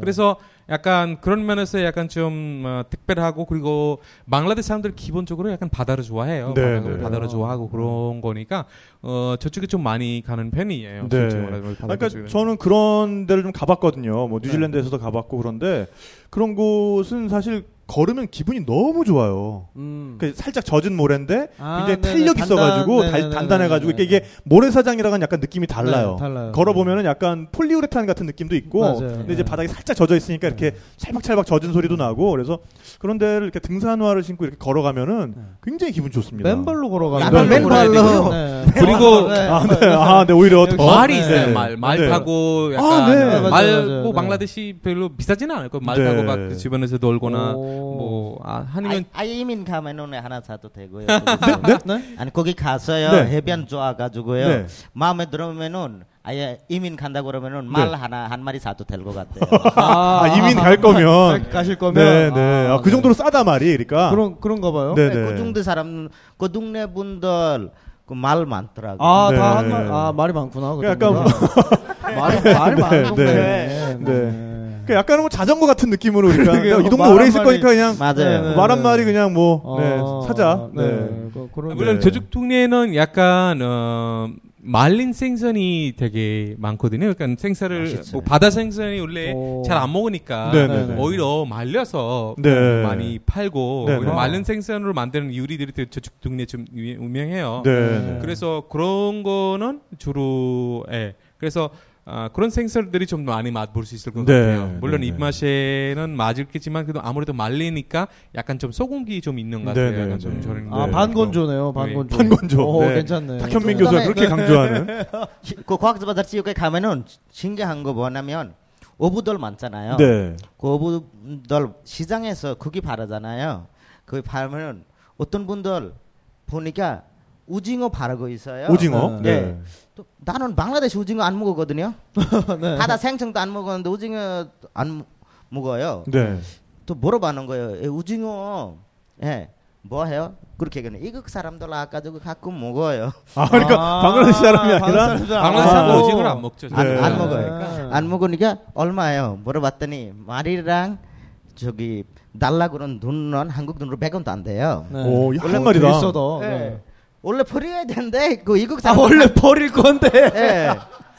그래서 약간 그런 면에서 약간 좀 어, 특별하고 그리고 방글라데시 사람들 기본적으로 약간 바다를 좋아해요. 네, 바다를, 네. 바다를 좋아하고 그런 거니까 어, 저쪽에 좀 많이 가는 편이에요. 네. 바다 그러니까 쪽에는. 저는 그런 데를 좀 가봤거든요. 뭐 네. 뉴질랜드에서도 가봤고 그런데 그런 곳은 사실 걸으면 기분이 너무 좋아요. 음. 그 살짝 젖은 모래인데 아, 굉장히 네네. 탄력 단단- 있어가지고 달-. 단단해가지고 이게, 이게 모래사장이랑은 약간 느낌이 달라요. 네, 달라요. 걸어보면은 약간 폴리우레탄 같은 느낌도 있고, 맞아요. 근데 이제 네. 바닥이 살짝 젖어 있으니까 이렇게 찰박찰박 젖은 소리도 나고, 그래서 그런 데를 이렇게 등산화를 신고 이렇게 걸어가면은 네. 굉장히 기분 좋습니다. 맨발로 거예요. 맨발로. 네. 그리고 네. 아, 네, 아, 네, 오히려 더 말이 네. 있어요. 말, 말 네. 타고 약간 아, 네. 말. 뭐 네. 방글라데시 별로 비싸지는 않을 거예요. 말 네. 타고 막그 주변에서 놀거나 오. 뭐 아, 아, 아니면 아 이민 가면은 하나 사도 되고요. *laughs* 네? 네? 아니 거기 가서요 네. 해변 좋아가지고요 네. 마음에 들으면은 아예 이민 간다 그러면은 말 네. 하나 한 마리 사도 될 것 같아요. *laughs* 아, 이민 갈 거면. 가실 거면 네, 네. 아, 그 네. 정도로 싸다 말이, 그러니까. 그런 그런가 봐요. 네, 네, 네. 그 정도 사람 그 동네 분들 그말 많더라고. 아, 네. 다한 말, 아, 말이 많구나. 그 약간 뭐- 동네가. *laughs* 말이, 말이 많은 네. 네. 네. 그 약간 뭐 자전거 같은 느낌으로 그러니까 그러게요. 이 동네 말 오래 있을 한마디. 거니까 그냥 맞아요. 네, 네. 말 한마디 그냥 뭐 네, 어, 사자. 네. 네. 그, 그런 아, 물론 네. 저쪽 동네에는 약간 어, 말린 생선이 되게 많거든요. 그러니까 생선을. 뭐 바다 생선이 원래 오. 잘안 먹으니까 네, 네, 네. 오히려 말려서 네. 많이 팔고 네, 오히려 네. 말린 생선으로 만드는 요리들이 저쪽 동네 좀 유- 유명해요. 네. 네. 그래서 그런 거는 주로 예. 그래서 아, 그런 생선들이 좀 많이 맛볼 수 있을 것 네, 같아요. 물론 네, 네. 입맛에는 맞을겠지만 그래도 아무래도 말리니까 약간 좀 소금기 좀 있는 것 같아요. 네, 약간 네, 좀 네. 저런 아, 거. 반건조네요, 반건조. 반건조. 오, 네. 괜찮네. 박현민 좀 교수가 그렇게 강조하는. *laughs* 그 과학자바다 지역에 가면은 신기한 거 뭐냐면 어부들 많잖아요. 네. 그 어부들 시장에서 고기 바르잖아요. 거기 바르면은 어떤 분들 보니까 우징어 바르고 있어요. 오징어. 네. 네. 또 나는 방글라데시 우징어 안 먹었거든요. *laughs* 네. 바다 생선도 안 먹었는데 우징어 안 먹어요. 네. 또 물어봐는 거예요. 예, 우징어 예, 뭐 해요? 그렇게 얘기하는 이국 사람들 아까지고 가끔 먹어요. 아, 그러니까 아, 방글라데시 사람이 아니라 방글라데시 사람 방글라데시 아. 오징어를 안 먹죠. 안, 네. 안 먹어요. 아. 안 먹으니까 얼마예요? 물어봤더니 말이랑 저기 달라 그런 돈은 한국 돈으로 100원도 안 돼요. 네. 오, 한 마리다. 네. 네. 원래 버려야 되는데 그 이국 아, 사람 원래 버릴 건데. 예.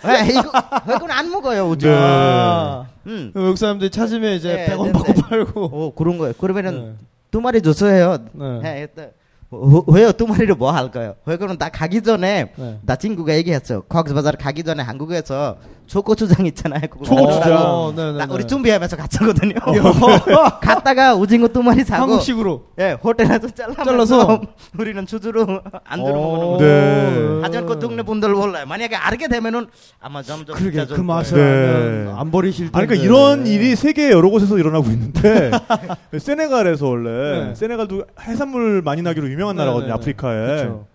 예, 이거 이건 안 먹어요 우징어. 네. 아. 음. 외국 사람들이 찾으면 이제 네, 100원 네, 받고 네. 팔고. 오 그런 거예요. 그러면은 네. 두 마리 줬어요. 네. 예, 일단 어, 왜요? 두 마리를 뭐 할까요? 왜 그럼 나 가기 전에 네. 나 친구가 얘기했어. 거기서 바자르 가기 전에 한국에서 초고추장 있잖아요. 그거 초고추장. 어, 네, 네, 나 네. 우리 준비하면서 갔거든요. *laughs* 갔다가 오징어 두 마리 사고 한국식으로. 예 호텔에서 잘라서 잘라서. *laughs* 우리는 주주로 안 들어 어. 먹는 거. 네. 하지만 그 동네 분들 몰라요. 만약에 알게 되면은 아마 점점 그러게 그 맛을 네. 안 버리실 텐데. 아니, 그러니까 이런 일이 세계 여러 곳에서 일어나고 있는데 *laughs* 세네갈에서 원래 네. 세네갈도 해산물 많이 나기로 유명한 네, 나라거든요. 네, 네. 아프리카에. 그쵸.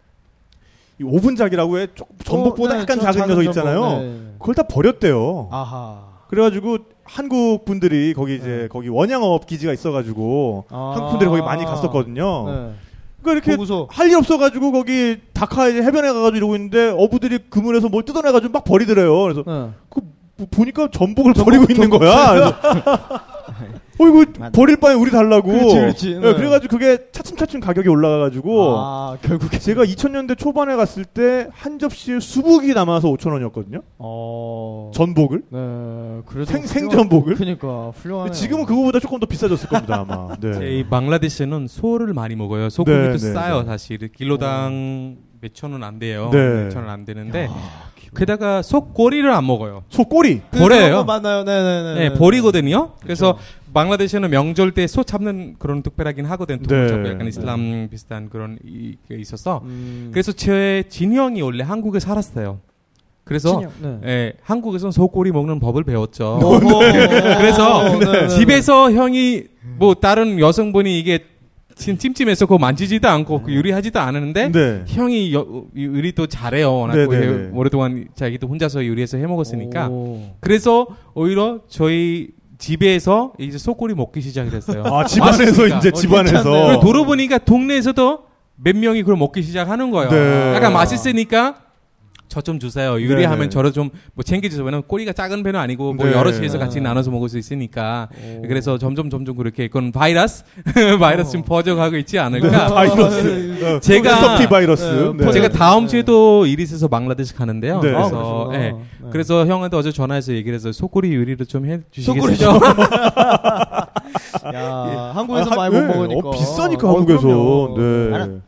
이 오분작이라고 해 조- 전복보다 어, 네, 약간 저 작은 녀석 전복, 있잖아요. 네. 그걸 다 버렸대요. 아하. 그래가지고 한국 분들이 거기 이제 네. 거기 원양어업 기지가 있어가지고 아. 한국 분들이 거기 많이 갔었거든요. 네. 그러니까 이렇게 할 일 없어가지고 거기 다카 이제 해변에 가가지고 이러고 있는데 어부들이 그물에서 뭘 뜯어내가지고 막 버리더래요. 그래서 네. 그뭐 보니까 전복을 버리고 있는 거야. *laughs* 어이구 맞아. 버릴 바에 우리 달라고. 그렇지, 그렇지. 예, 네. 그래가지고 그게 차츰차츰 가격이 올라가가지고 아, 결국에 제가 2000년대 초반에 갔을 때 한 접시에 수북이 남아서 5천 원이었거든요. 어. 전복을. 네. 그래도 생- 훌륭- 생전복을? 그러니까 훌륭하네요. 지금은 그거보다 조금 더 비싸졌을 겁니다 아마. *laughs* 네. 이 방글라데시는 소를 많이 먹어요. 소고기도 네, 네, 싸요 네. 사실. kil로당 몇천 원 안 돼요. 네. 몇천 원 안 되는데 게다가 소꼬리를 안 먹어요. 소 꼬리. 버려요. 맞나요? 네, 네, 네. 네, 버리거든요. 그래서 방글라데시는 명절 때 소 잡는 그런 특별하긴 하거든. 네. 네. 잡고 약간 이슬람 비슷한 그런 이, 게 있어서. 음. 그래서 제 진형이 원래 한국에 살았어요. 그래서 친형, 네. 예, 한국에서는 소꼬리 먹는 법을 배웠죠. 오, *laughs* 그래서 네, 네, 네. 집에서 형이 뭐 다른 여성분이 이게 찜- 찜찜해서 그거 만지지도 않고 그 요리하지도 않았는데 네. 형이 여, 요리 또 잘해요. 워낙 네, 그 네, 해- 네. 오랫동안 자기도 혼자서 요리해서 해 먹었으니까 오. 그래서 오히려 저희 집에서 이제 소꼬리 먹기 시작했어요. *laughs* 아 집안에서. 이제 어, 집안에서. 괜찮네요. 그리고 돌아보니까 동네에서도 몇 명이 그걸 먹기 시작하는 거예요. 네. 약간 맛있으니까 저 좀 주세요. 요리하면 네네. 저를 좀 뭐 챙겨주세요. 왜냐면 꼬리가 작은 배는 아니고 뭐 네. 여럿이서 같이 나눠서 먹을 수 있으니까. 그래서 점점 점점 그렇게 그건 바이러스 *laughs* 바이러스 좀 퍼져가고 있지 않을까. *laughs* 바이러스. 어, 제가- 서티 바이러스. 네, 제가 다음 주에도 일이 있어서 방글라데시 가는데요. 네. 그래서 아. 예. 네. 그래서 형한테 어제 전화해서 얘기를 해서 소꼬리 요리를 좀 해주시겠어요? *laughs* 야, 한국에서 아, 많이 네. 못 먹으니까. 어, 비싸니까 어, 한국에서. 그럼요. 네.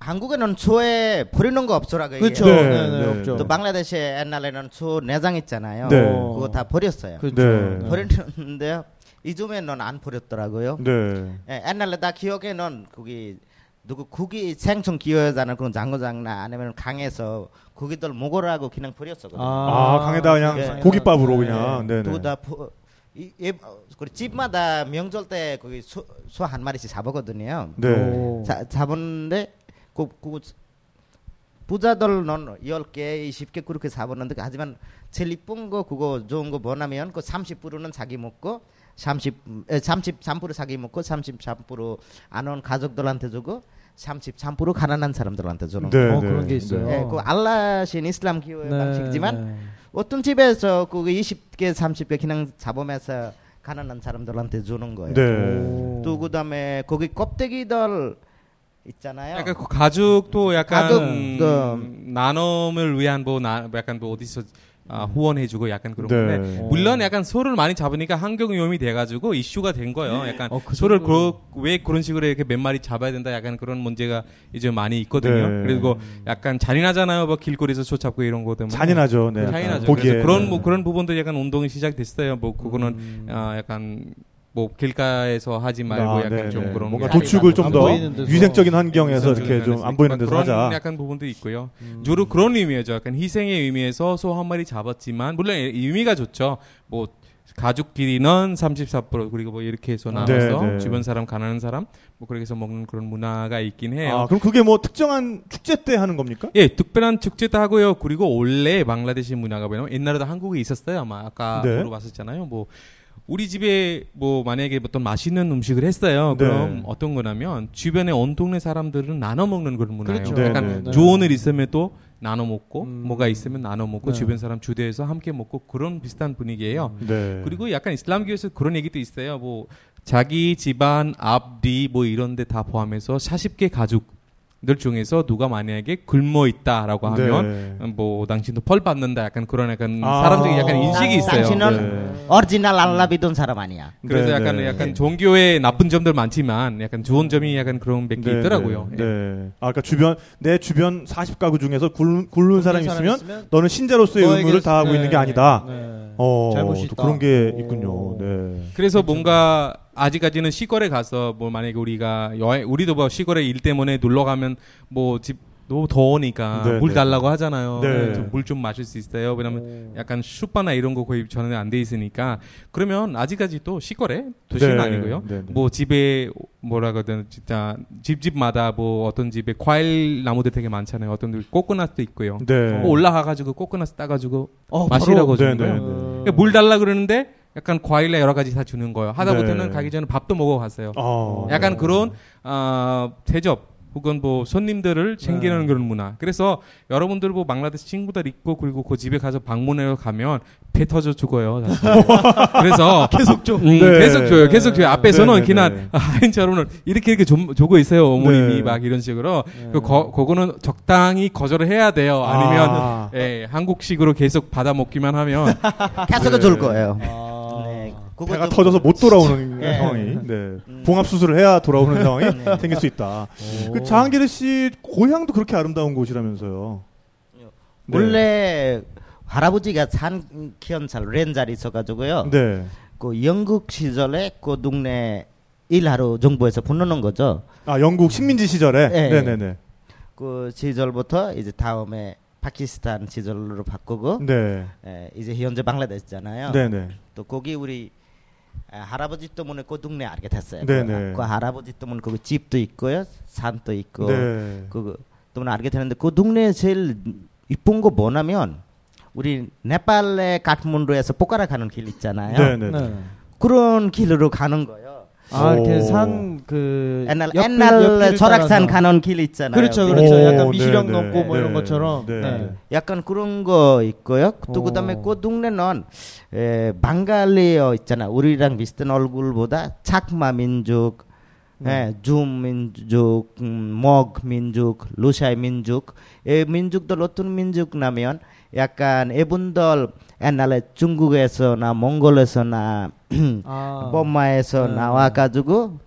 한국에는 초에 버리는 거 없더라고요. 그렇죠. 이게. 네, 네, 네, 네. 없죠. 또 방글라데시에 옛날에는 초 내장 있잖아요. 네. 그거 다 버렸어요. 그렇죠. 네. 버렸는데요. 요즘에는 안 버렸더라고요. 네. 예, 옛날에 나 기억에는 거기 누구 고기 생선 기어자는 그런 장고장나 아니면 강에서 고기들 먹으라고 그냥 버렸었거든요. 아, 강에다 그냥 네. 고깃밥으로 그냥. 네, 네. 그거 다 버- 이, 이, 어, 그리고 집마다 명절 때 거기 소 한 마리씩 잡았거든요. 네. 자, 잡았는데 그, 그 부자들은 10개, 20개 그렇게 잡았는데 하지만 제일 이쁜 거 그거 좋은 거 뭐냐면 그 30%는 자기 먹고 30, 에, 33% 자기 먹고 33%안 온 가족들한테 주고 33% 가난한 사람들한테 주는 네, 거. 어, 네. 그런 게 있어요. 예, 그 알라신 이슬람 기호의 네, 방식이지만 네. 어떤 집에서 그 20개, 30개 그냥 잡으면서 가난한 사람들한테 주는 거예요. 네. 오. 또 그다음에 거기 껍데기들 있잖아요. 약간 그 가족도 약간 가족, 음, 그- 나눔을 위한 뭐 나, 약간 뭐 어디서 아, 후원해주고 약간 그런 네. 건데 물론 약간 소를 많이 잡으니까 환경 오염이 돼가지고 이슈가 된 거예요. 약간 어, 그 소를 정도로. 그, 왜 그런 식으로 이렇게 몇 마리 잡아야 된다 약간 그런 문제가 이제 많이 있거든요. 네. 그리고 약간 잔인하잖아요. 뭐 길거리에서 소 잡고 이런 거 때문에 잔인하죠. 네. 잔인하죠. 보기에. 그런 네. 뭐 그런 부분도 약간 운동이 시작됐어요. 뭐 그거는 음. 아, 약간 뭐 길가에서 하지 말고 아, 약간 네, 좀 네. 그런 뭔가 게 도축을 안좀 더. 위생적인 환경에서 이렇게 좀 안 보이는 데서 그런 하자. 약간 부분도 있고요. 음. 주로 그런 의미죠. 약간 희생의 의미에서 소 한 마리 잡았지만 물론 이- 의미가 좋죠. 뭐 가족끼리는 34% 그리고 뭐 이렇게 해서 아. 나눠서 네, 네. 주변 사람 가난한 사람 뭐 그렇게 해서 먹는 그런 문화가 있긴 해요. 아, 그럼 그게 뭐 특정한 축제 때 하는 겁니까? 예, 특별한 축제도 하고요. 그리고 원래 방글라데시 문화가 뭐냐면 옛날에도 한국에 있었어요. 아마 아까 네. 물어봤었잖아요. 뭐 우리 집에 뭐 만약에 어떤 맛있는 음식을 했어요. 네. 그럼 어떤 거냐면 주변에 온 동네 사람들은 나눠 먹는 그런 문화예요. 그렇죠. 약간 네, 네. 좋은 일 있으면 또 나눠 먹고 음. 뭐가 있으면 나눠 먹고 네. 주변 사람 주대해서 함께 먹고 그런 비슷한 분위기예요. 네. 그리고 약간 이슬람교에서 그런 얘기도 있어요. 뭐 자기 집안 앞뒤 뭐 이런 데 다 포함해서 40개 가족 들 중에서 누가 만약에 굶어 있다라고 하면 네. 뭐 당신도 벌 받는다 약간 그런 약간 아. 사람들이 약간 인식이 당- 있어요. 당신은 네. 오리지널 알라비돈 사람 아니야. 그래서 네, 약간 네. 약간 종교에 나쁜 점들 많지만 약간 좋은 점이 약간 그런 몇개 네, 있더라고요. 네. 예. 네. 아, 그러니까 주변 내 주변 40가구 중에서 굶, 굶는 사람이 사람 있으면 있으면 너는 신자로서의 의무를 다하고 네, 있는 게 아니다. 네. 어, 잘못이 또 있다. 그런 게 오. 있군요. 네. 그래서 뭔가 아직까지는 시골에 가서 뭐 만약에 우리가 여행 우리도 뭐 시골에 일 때문에 놀러 가면 뭐집 너무 더우니까 네, 물 네. 달라고 하잖아요. 네. 물좀 마실 수 있어요. 왜냐면 약간 슈퍼나 이런 거 거의 전혀 안돼 있으니까 그러면 아직까지도 시골에 도시는 네, 아니고요. 네, 네. 뭐 집에 뭐라고 하든 진짜 집집마다 뭐 어떤 집에 과일 나무들 되게 많잖아요. 어떤 집 코코넛도 있고요. 네. 뭐 올라가 가지고 코코넛 따 가지고 어, 마시라고 주는 거예요. 네. 그러니까 물 달라 그러는데 약간 과일에 여러 가지 다 주는 거예요. 하다못해는 네. 가기 전에 밥도 먹어갔어요. 어, 약간 네. 그런 아 대접 혹은 뭐 손님들을 챙기는 네. 그런 문화. 그래서 여러분들 뭐 방글라데시 친구들 있고 그리고 그 집에 가서 방문해 가면 배 터져 죽어요. *laughs* 그래서 계속 줘. 네. 계속 줘요. 계속 줘요. 앞에서는 네, 네, 그냥 네. 아, 여러분은 이렇게 이렇게 좀 주고 있어요. 어머님이 네. 막 이런 식으로. 그 거, 그거는 적당히 거절을 해야 돼요. 아니면 아. 예, 한국식으로 계속 받아 먹기만 하면 *laughs* 계속 네. 줄 거예요. 아. 배가 좀- 터져서 못 돌아오는 네. *laughs* 상황이 네. 봉합 수술을 해야 돌아오는 상황이 네. 생길 수 있다. 그 장한기르 씨 고향도 그렇게 아름다운 곳이라면서요. 네. 원래 할아버지가 산 키언살 렌잘 있어가지고요. 네. 그 영국 시절에 그 동네 일하러 정부에서 보내는 거죠. 아 영국 식민지 시절에. 네. 네, 네, 네. 그 시절부터 이제 다음에 파키스탄 시절로 바꾸고 네. 에, 이제 현재 방글라데시잖아요. 네, 네. 또 거기 우리 아, 할아버지 때문에 그 동네 알게 됐어요. 네네. 그, 그 할아버지 때문에 거기 집도 있고요, 산도 있고 네. 그 때문에 알게 되는데 그 동네 제일 이쁜 거 뭐냐면 우리 네팔의 카트문두에서 포카라 가는 길 있잖아요. 네, 네. 네. 그런 길으로 가는 거예요. 아 이렇게 오. 산그 옛날 옛날 절악산 가는 길 있잖아요. 그렇죠, 그렇죠. 오, 약간 미시령 네, 넘고 뭐 네, 이런 것처럼. 네. 네. 약간 그런 거 있고요. 또 오. 그다음에 그 동네는 에, 방갈리어 있잖아. 우리랑 비슷한 얼굴보다 착마 민족, 예, 줌 민족, 음, 먹 민족, 루샤이 민족, 이 민족들 어떤 민족 나면 약간 이분들 옛날에 중국에서나 몽골에서나 아. *clears throat* 버마에서 네. 나와가지고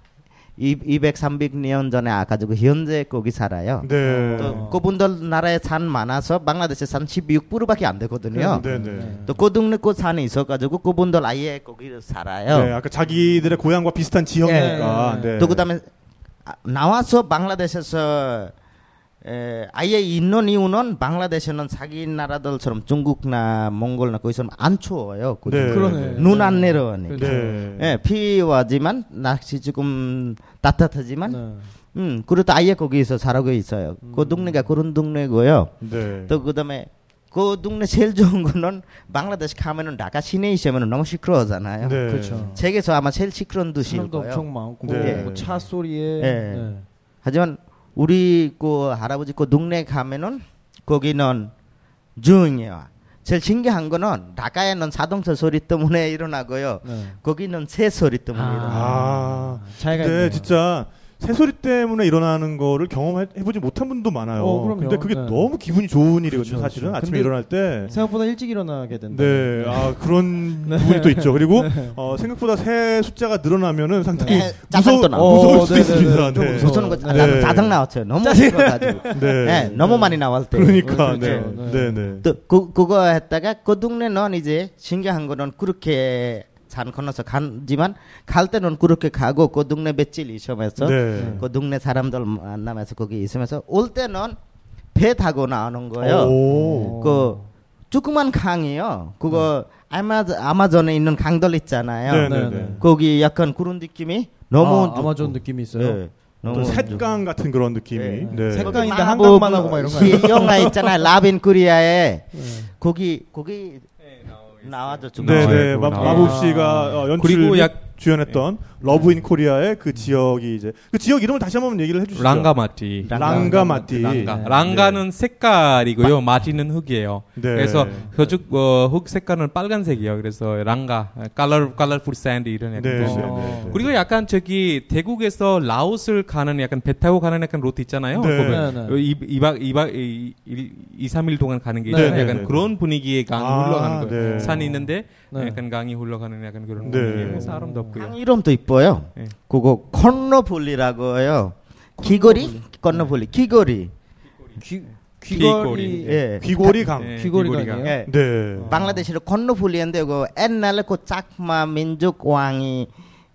200, 300년 전에 와가지고 현재 거기 살아요. 네. 또 그분들 나라에 산 많아서 방글라데시 산 16%밖에 안 되거든요. 네, 네. 또그 동네 그 산에 있어가지고 그분들 아예 거기 살아요. 네, 아까 자기들의 고향과 비슷한 지형이니까. 네, 네. 또 그다음에 아, 나와서 방글라데시에서 에, 아예 있는 이유는 방글라데시는 자기 나라들처럼 중국나 몽골나 거기서 안 추워요. 그죠? 네. 그러네. 눈 안 내려오니까. 네. 예, 피와지만 날씨 조금 따뜻하지만 네. 음, 그래도 아예 거기서 살고 있어요. 그 동네가 그런 동네고요. 네. 또 그다음에 그 동네 제일 좋은 거는 방글라데시 가면은 나가 시내에 있으면 너무 시끄러워잖아요. 네. 그렇죠. 세계에서 아마 제일 시끄러운 도시일 거예요. 엄청 많고 네. 뭐 차 소리에 네. 네. 하지만 우리 그 할아버지 그 동네 가면은 거기는 조용해요. 제일 신기한 거는 나가에는 자동차 소리 때문에 *laughs* 일어나고요. 네. 거기는 새 소리 때문에 아. 일어나요. 아. 차이가 근데 있네요. 진짜 새소리 때문에 일어나는 거를 경험해보지 못한 분도 많아요. 어, 그럼요. 근데 그게 네. 너무 기분이 좋은 일이거든요, 그렇죠, 사실은. 그렇죠. 아침에 일어날 때. 생각보다 일찍 일어나게 된다. 네, 아, 그런 *laughs* 부분이 또 있죠. 그리고, 어, 생각보다 새 숫자가 늘어나면은 상당히 네, 짜증도 나고. 무서울 어, 수도 네, 있습니다. 네, 네. 좀 네. 무서워. 무서운 거 네. 나도 네. 짜증 나왔어요. 너무 싫어가지고. 네. 네, 너무 많이 나올 때. 그러니까, 그렇죠. 네. 네. 네, 네. 또 그, 그거 했다가 그 동네는 이제 신기한 거는 그렇게 산 건너서 간지만 갈 때는 그렇게 가고 그 동네 며칠 있으면서 네. 그 동네 사람들 만나면서 거기 있으면서 올 때는 배 타고 나오는 거예요. 오. 그 조그만 강이요. 그거 아마 아마존에 있는 강들 있잖아요. 네, 네, 네, 네. 네. 거기 약간 그런 느낌이 너무 아. 아마존 느낌이 있어요. 네, 너무 샛강 같은 그런 느낌이. 네. 네. 마- 한강만 뭐, 하고 막 이런 거 시- 아니에요? 영화 있잖아요. Love in Korea에 네. 거기 거기 나와죠 좀. 네, 네. 나와요. 마, 나와요. 마법 씨가 어, 연출 그리고 약- 주연했던 Love in Korea의 그 지역이 이제 그 지역 이름을 다시 한번 얘기를 해주시죠. 랑가마티. 랑가마티. 랑가. 네. 랑가는 색깔이고요. 마티는 흙이에요. 네. 그래서 저쪽 어, 흙 색깔은 빨간색이에요. 그래서 랑가, color, colorful sand 이런 네. 뜻이에요. 어. 그리고 약간 저기 대국에서 라오스를 가는 약간 배 타고 가는 약간 루트 있잖아요. 네. 보면 네, 네. 이 2박 2박 2, 3일 동안 가는 게 네, 있잖아요. 네, 약간 네, 그런 분위기의 강이 아, 흘러가는 거예요. 네. 산이 있는데 네. 약간 강이 흘러가는 약간 그런 네. 그래서 아름답고요. 강 이름도 이뻐요. 네. 그거 건너풀리라고요. 귀걸이? 건너풀리. 귀걸이. 귀 귀걸이. 귀걸이 예. 귀고리 강. 네, 귀걸이가 귀걸이가. 아니에요? 예. 네. 방글라데시로 건너풀리인데 그 옛날에 그 짝마 민족 왕이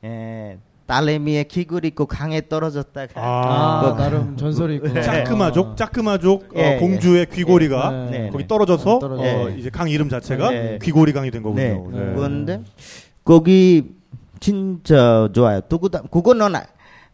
에, 딸내미의 귀걸이 그 강에 떨어졌다가 아, 아, 그- 나름 전설이 있구나. 짜크마족, 짜크마족 어, 예, 예. 공주의 귀고리가 네. 네, 거기 네. 떨어져서 떨어져. 어, 네. 이제 강 이름 자체가 네. 귀고리 강이 된 거군요. 네. 네. 그런데 거기 진짜 좋아요. 또 그다 그거는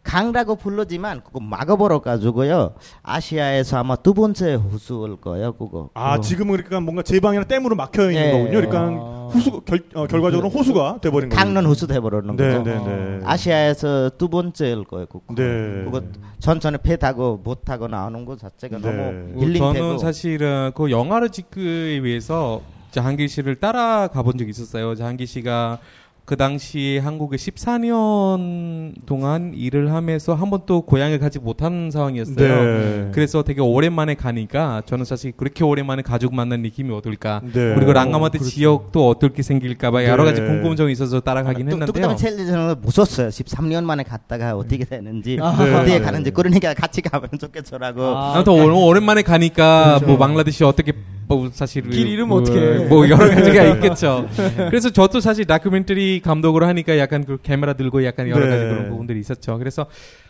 강라고 불러지만 그거 막아버려 가지고요. 아시아에서 아마 두 번째 호수일 거예요. 그거. 아 지금은 그러니까 뭔가 제방이나 댐으로 막혀 있는 예. 거군요. 그러니까 아. 호수 결, 어, 결과적으로 호수가 돼 버린 거죠. 강릉 호수 돼 버리는 네, 거죠. 네, 네. 아시아에서 두 번째일 거예요. 그거. 네. 그거 천천히 배 타고 못 타고 나오는 거 자체가 네. 너무 어, 힐링되고. 저는 사실은 그 영화를 찍기 위해서 자한길 씨를 따라 가 본 적이 있었어요. 자한길 씨가 그 당시 한국에 14년 동안 일을 하면서 한 번도 고향에 가지 못한 상황이었어요. 네. 그래서 되게 오랜만에 가니까 저는 사실 그렇게 오랜만에 가족 만난 느낌이 어떨까. 네. 그리고 어, 랑가마트 지역도 어떻게 생길까봐 여러 네. 가지 궁금증이 있어서 따라가긴 또, 또 했는데요. 그다음에 제일 저는 무섭어요. 13년 만에 갔다가 어떻게 되는지 아. 어떻게 네. 가는지 그러니까 같이 가면 좋겠더라고. 아, 아무튼 오- 오랜만에 가니까 그렇죠. 뭐 방글라데시 어떻게 뭐 사실 길 이름 뭐, 어떻게 해. 뭐 여러 가지가 *laughs* 있겠죠. 그래서 저도 사실 다큐멘터리 감독으로 하니까 약간 그 카메라 들고 약간 여러 네. 가지 그런 부분들이 있었죠. 그래서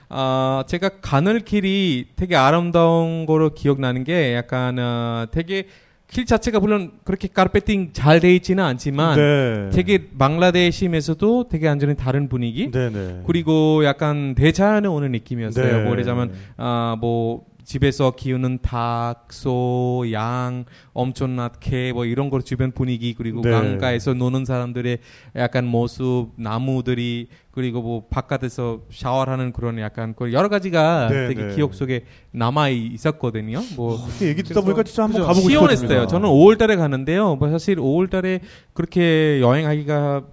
아 제가 가는 길이 되게 아름다운 거로 기억나는 게 약간 어, 되게 길 자체가 물론 그렇게 카르페팅 잘 돼 있지는 않지만 네. 되게 방글라데시에서도 되게 완전히 다른 분위기 네, 네. 그리고 약간 대자연에 오는 느낌이었어요. 네. 뭐 말하자면 아뭐 집에서 키우는 닭, 소, 양, 엄청나게 뭐 이런 거 주변 분위기 그리고 네. 강가에서 노는 사람들의 약간 모습, 나무들이 그리고 뭐 바깥에서 샤워하는 그런 약간 그 여러 가지가 네, 되게 네. 기억 속에 남아 있었거든요. 뭐 이렇게 얘기 듣다 보니까 진짜 한번. 가보고 시원했어요. 저는 5월달에 가는데요. 뭐 사실 5월달에 그렇게 여행하기가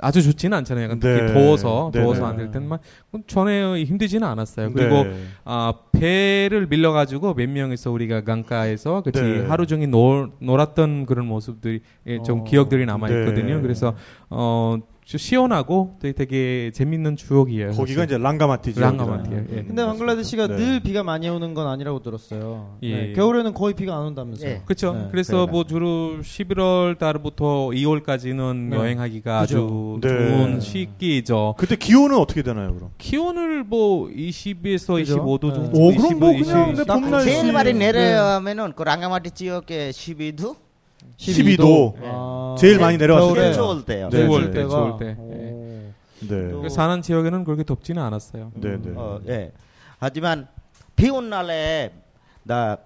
아주 좋지는 않잖아요. 약간 특히 네. 더워서 네, 더워서 네. 안될 때만 전에 힘들지는 않았어요. 그리고 네. 아 배를 밀려가지고 몇 명이서 우리가 강가에서 같이 네. 하루 종일 놀, 놀았던 그런 모습들이 예, 좀 어. 기억들이 남아 있거든요. 네. 그래서 어좀 시원하고 되게, 되게 재밌는 추억이에요. 거기가 사실. 이제 랑가마티. 랑가마티예요. 예. 근데 방글라데시가 네. 늘 비가 많이 오는 건 아니라고 들었어요. 예. 네, 겨울에는 거의 비가 안 온다면서요. 예. 그렇죠. 네. 그래서 그래요. 뭐 주로 11월 달부터 2월까지는 네. 여행하기가 그죠. 아주 네. 좋은 시기죠. 그때 기온은 어떻게 되나요, 그럼? 기온을 뭐 20에서 그죠? 25도 네. 정도. 오, 그럼 뭐 25, 그냥 20. 내봄 날씨. 제일 많이 네. 내려야면은 그 랑가마티 지역에 12도 12도. 아, 제일 많이 내려왔을 겨울에. 제일 때. 좋을 때요. 네. 좋을 때, 때가. 좋을 때. 오. 예. 네. 그 사는 지역에는 그렇게 덥지는 않았어요. 네, 네. 어, 예. 하지만 비온 날에 나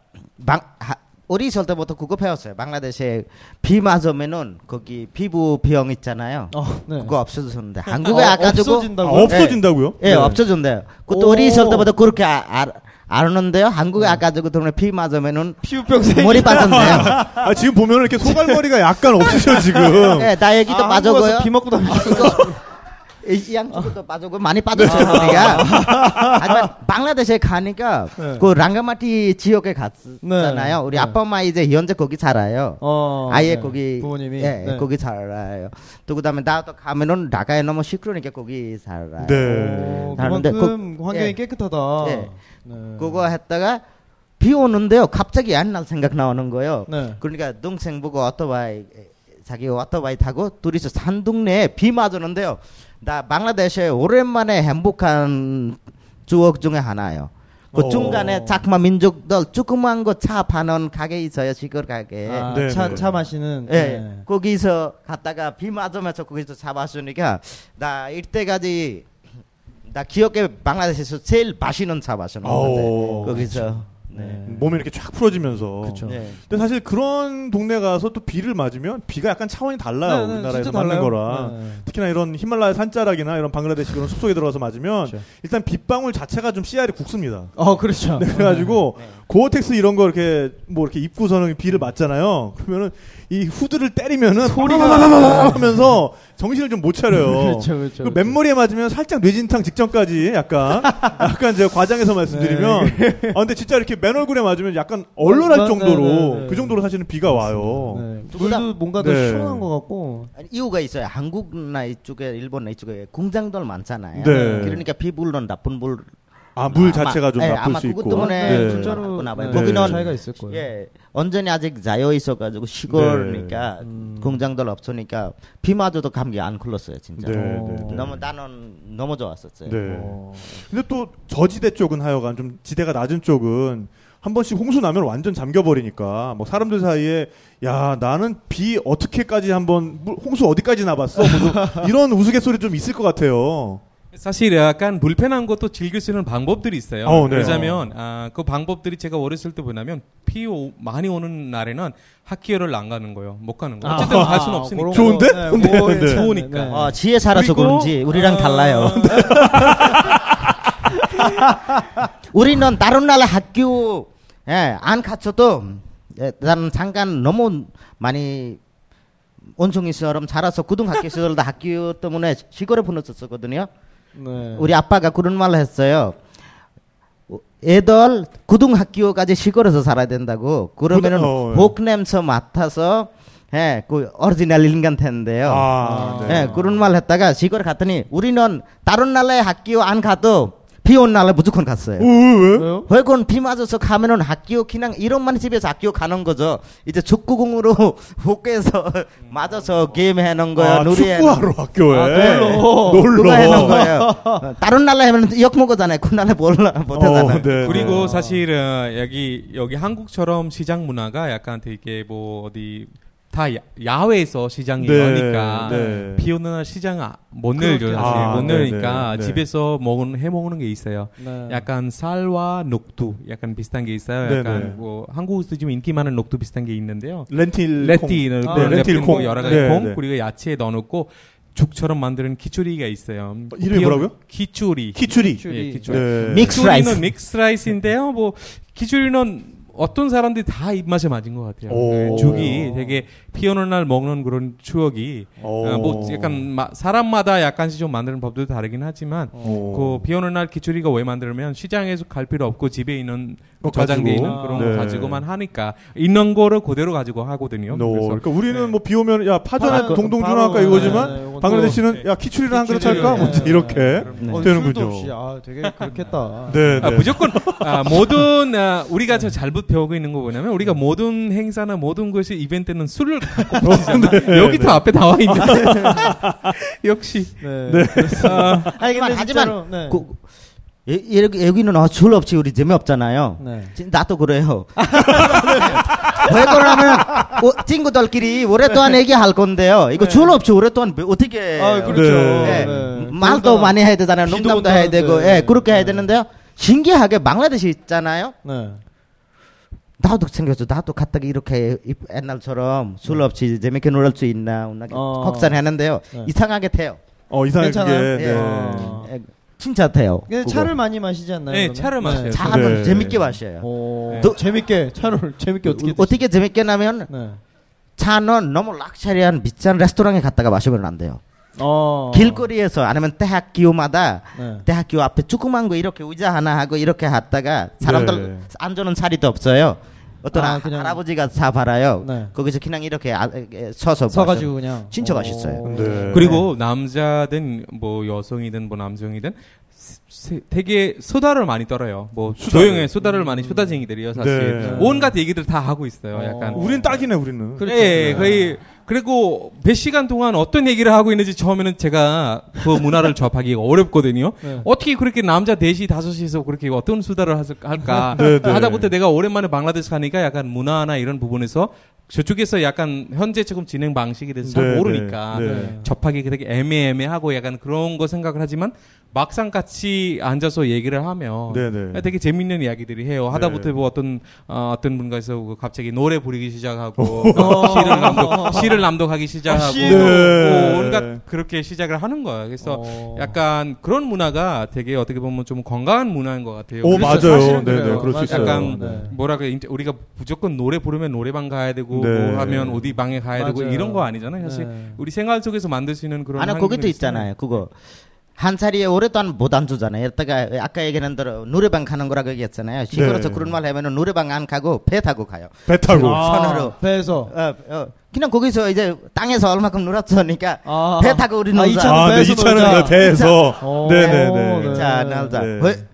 방, 하, 어리실 때부터 그거 배웠어요. 방글라데시에 비 맞으면은 거기 피부 병 있잖아요. 어, 네. 그거 없어졌는데 한국에 아, 와가지고 아, 없어진다고. 없어진다고요? 예, 네. 없어진대요. 그것도 오. 어리실 때부터 그렇게 아, 아, 아는데요. 한국에 와가지고 때문에 비 맞으면은 피부병 생. 머리 빠진대요. *laughs* 아, 지금 보면 이렇게 소갈머리가 약간 없으셔, 지금. 예, 나 얘기도 아, 빠져고요. 비 먹고 다니. 이 양쪽도 빠지고 많이 빠졌어요 우리가. 하지만 방글라데시에 가니까 네. 그 랑가마티 지역에 갔잖아요. 네. 우리 네. 아빠 엄마 이제 현재 거기 살아요. 어, 아예 네. 거기 부모님이 예, 네. 거기 살아요. 또 그다음에 나도 가면은 나가에 너무 시끄러우니까 거기 살아요. 네. 어, 다른데 그만큼 환경이 예. 깨끗하다. 예. 네. 그거 했다가 비 오는데요. 갑자기 옛날 생각 나오는 거예요. 네. 그러니까 동생 보고 오토바이 자기 오토바이 타고 둘이서 산둥내에 비 맞았는데요. 나 방글라데시에 오랜만에 행복한 추억 중에 하나예요. 그 어. 중간에 자그마 민족들 조그만 거 차 파는 가게 있어요. 시골 가게. 아, 네, 차, 네. 차 마시는. 예, 네. 거기서 갔다가 비 맞으면서 거기서 잡았으니까 나 이때까지 나 기억에 방글라데시에서 제일 맛있는 차 마셨는데 오, 거기서 네. 몸이 이렇게 쫙 풀어지면서. 그쵸. 네. 근데 사실 그런 동네 가서 또 비를 맞으면 비가 약간 차원이 달라요. 네, 네, 우리나라에서 맞는. 거랑. 네, 네. 특히나 이런 히말라야 산자락이나 이런 방글라데시 그런 숲속에 들어가서 맞으면 그렇죠. 일단 빗방울 자체가 좀 씨알이 굵습니다. 어, 그렇죠. 네, 그래가지고 고어텍스 이런 거 이렇게 뭐 이렇게 입고서는 비를 맞잖아요. 그러면은 이 후드를 때리면은 소리가 하면서 정신을 좀 못 차려요. *laughs* 그렇죠, 그렇죠. 그 맨머리에 맞으면 살짝 뇌진탕 직전까지 약간 *laughs* 약간 제가 과장해서 말씀드리면 아 근데 진짜 이렇게 맨 얼굴에 맞으면 약간 얼얼할 네, 정도로 네, 네. 그 정도로 사실은 비가 와요. 네. 물도 뭔가 더 네. 시원한 것 같고. 아니, 이유가 있어요. 한국나 이쪽에 일본나 이쪽에 공장들 많잖아요. 네. 그러니까 비불론 나쁜 불아물 아마- 자체가 좀 예, 나쁠 아마 수 있고. 그것 때문에 네. 진짜로 나쁘나 봐요. 네. 거기는 차이가 있을 거예요. 예 완전히 아직 자여 있어가지고 시골이니까 음. 공장들 없으니까 비 맞아도 감기 안 걸렸어요 진짜. 네, 어. 네, 네. 너무 나는 너무 좋았었어요. 네. 어. 근데 또 저지대 쪽은 하여간 좀 지대가 낮은 쪽은 한 번씩 홍수 나면 완전 잠겨버리니까 뭐 사람들 사이에 야 나는 비 어떻게까지 한번 물- 홍수 어디까지 나봤어 뭐 이런 *laughs* 우스갯소리 좀 있을 것 같아요. 사실 약간 불편한 것도 즐길 수 있는 방법들이 있어요. 어, 네. 그러자면 아, 그 방법들이 제가 어렸을 때 보냐면 비 오- 많이 오는 날에는 학교를 안 가는 거예요. 못 가는 거예요. 어쨌든 갈 수는 없으니까. 그런 좋은데? 거, 근데, 그거 근데. 괜찮네. 네. 네. 어, 지혜 살아서 그런지 우리랑 어, 달라요. *laughs* 우리는 다른 나라 학교 예, 안 갔어도 예, 나는 잠깐 너무 많이 온종이처럼 자라서 고등학교 시절도 학교 때문에 시골에 보냈었거든요. 네. 우리 아빠가 그런 말을 했어요. 애들 고등학교까지 시골에서 살아야 된다고. 그러면은 어, 예. 복 냄새 맡아서 예, 그 오리지널 인간 텐데요. 아, 네. 예, 그런 말 했다가 시골에 갔더니 우리는 다른 나라에 학교 안 가도 비온 날에 무조건 갔어요. 어, 왜? 왜요? 왜 그건 비 맞아서 가면은 학교 그냥 이런만 집에서 학교 가는 거죠. 이제 축구공으로 *laughs* 복에서 맞아서 게임 해놓은 거예요. 아, 축구하러 학교에 아, 놀러. 놀러 해놓은 거예요. 어, *laughs* 다른 나라 하면 역 먹었잖아요. 그 나라 몰라 못하잖아요. 어, 네, 그리고 네. 사실 어, 여기 여기 한국처럼 시장 문화가 약간 되게 뭐 어디 다 야, 야외에서 시장이 네, 여니까 네. 비 오는 날 시장 아, 못 그렇게- 사실 아, 못 네, 열니까 네, 네. 집에서 먹은 해 먹는 게 있어요. 네. 약간 쌀과 녹두 약간 비슷한 게 있어요. 네, 약간 네. 뭐 한국에서 지금 인기 많은 녹두 비슷한 게 있는데요. 렌틸 렌틸콩. 아, 네, 렌틸 콩콩 여러 가지 네, 콩 네. 그리고 야채 넣어놓고 죽처럼 만드는 키추리가 있어요. 이름이 뭐라고요? 키추리. 키추리. 예, 키추리. 네. Mix 키추리는 rice. Mix rice인데요. 뭐 키추리는 어떤 사람들이 다 입맛에 맞은 것 같아요. 오. 그 죽이 되게 비 오는 날 먹는 그런 추억이 오. 어, 뭐 약간 마- 사람마다 약간씩 좀 만드는 법도 다르긴 하지만 오. 그비 오는 날 키추리가 왜 만들면 시장에서 갈 필요 없고 집에 있는 거 저장돼. 있는 그런 네. 거 가지고만 하니까 있는 거를 그대로 가지고 하거든요. 노. 그래서 그러니까 우리는 네. 뭐비 오면 야 파전에 아, 그- 동동주 바로, 할까 네, 이거지만 네, 방글라데시는 야 키추리를 한 그릇 할까 뭐 네, 이렇게 네. 네. 어, 되는군요. 없이 아 되게 그렇겠다. 네, 아, 네. 무조건 아, 모든 아, 우리가 저 잘못 배우고 있는 거 뭐냐면 우리가 모든 행사나 모든 것이 이벤트는 술을 갖고 보시잖아. 여기 더 앞에 나와 있는데 *laughs* 역시 네. 아, 아니 근데 하지만 네. 그, 예- 여기, 여기는 어, 술 없이 우리 재미없잖아요. 네. 진- 나도 그래요. *laughs* 왜 그러냐면 어, 친구들끼리 오랫동안 얘기할 건데요. 이거 술 없이 오랫동안 뭐 어떻게 아 그렇죠. 네. 예, 말도 많이 해야 되잖아요. 농담도 해야 되고. 예, 그렇게 해야 네. 되는데요. 신기하게 방글라데시 있잖아요. 네. 나도 생겼어. 나도 갔다가 이렇게 이- 옛날처럼 술 없이 재밌게 놀을 수 있나 네. 어. 걱정했는데요. 네. 이상하게 돼요. 어 이상하게 괜찮아요? 그게 예. 네. 아. 예, 진짜 돼요. 근데 그거. 차를 많이 마시지 않나요? 네, 그러면? 차를 마셔요. 차는 네. 재밌게 마셔요. 오, 또- 재밌게 차를 재밌게 어떻게 어떻게 재밌게 나면 네. 차는 너무 락셔리한 비싼 레스토랑에 갔다가 마시면 안 돼요. 어. 길거리에서 아니면 대학교마다 네. 대학교 앞에 조그만 거 이렇게 의자 하나 하고 이렇게 하다가 사람들 네. 앉아는 자리도 없어요. 어떤 아, 아, 그냥- 할아버지가 사 팔아요. 네. 거기서 그냥 이렇게 아, 에, 서서 서가지고 그냥 진짜 오. 맛있어요. 네. 그리고 남자든 뭐 여성이든 뭐 남성이든 세- 세- 되게 수다를 많이 떨어요. 뭐 수다를. 조용해 수다를 많이 수다쟁이들이요 사실. 네. 온갖 얘기들 다 하고 있어요. 약간 어. 우린 딱이네 우리는. 그렇죠. 예, 거의 그리고 몇 시간 동안 어떤 얘기를 하고 있는지 처음에는 제가 그 문화를 접하기가 어렵거든요. *laughs* 네. 어떻게 그렇게 남자 4시, 5시에서 그렇게 어떤 수다를 하- 할까? *laughs* 네, 네. 하다부터 내가 오랜만에 방글라데시 가니까 약간 문화나 이런 부분에서 저쪽에서 약간 현재 지금 진행 방식에 대해서 잘 네, 모르니까 네, 네. 접하기 되게 애매애매하고 약간 그런 거 생각을 하지만 막상 같이 앉아서 얘기를 하면 네네. 되게 재밌는 이야기들이 해요. 하다부터 네. 뭐 어떤 어, 어떤 분가에서 그 갑자기 노래 부르기 시작하고 어, 시를 낭독 시를 낭독하기 시작하고 아, 시도. 뭐 온갖 그렇게 시작을 하는 거예요. 그래서 어. 약간 그런 문화가 되게 어떻게 보면 좀 건강한 문화인 것 같아요. 오 맞아요. 네네 그래요. 그럴 수 있어요. 약간 네. 뭐라고 이제 우리가 무조건 노래 부르면 노래방 가야 되고 네. 뭐 하면 어디 방에 가야 되고 맞아요. 이런 거 아니잖아요. 사실 네. 우리 생활 속에서 만들 수 있는 그런 아니 환경이 거기도 있잖아요. 그거 한 자리에 오랫동안 못 앉주잖아요. 이따가 아까 얘기한 대로 노래방 가는 거라고 얘기했잖아요. 시골에서 네. 그런 말 하면은 노래방 안 가고 배 타고 가요. 배 타고. 아, 선으로. 배에서 어, 어, 그냥 거기서 이제 땅에서 얼마큼 놀았으니까 아. 배 타고 우리 아, 이 놀자. 차는 아, 네, 배에서 이 차는 놀자. 그 배에서. 어, 네네네. 네. 자, 놀자. 네. 왜-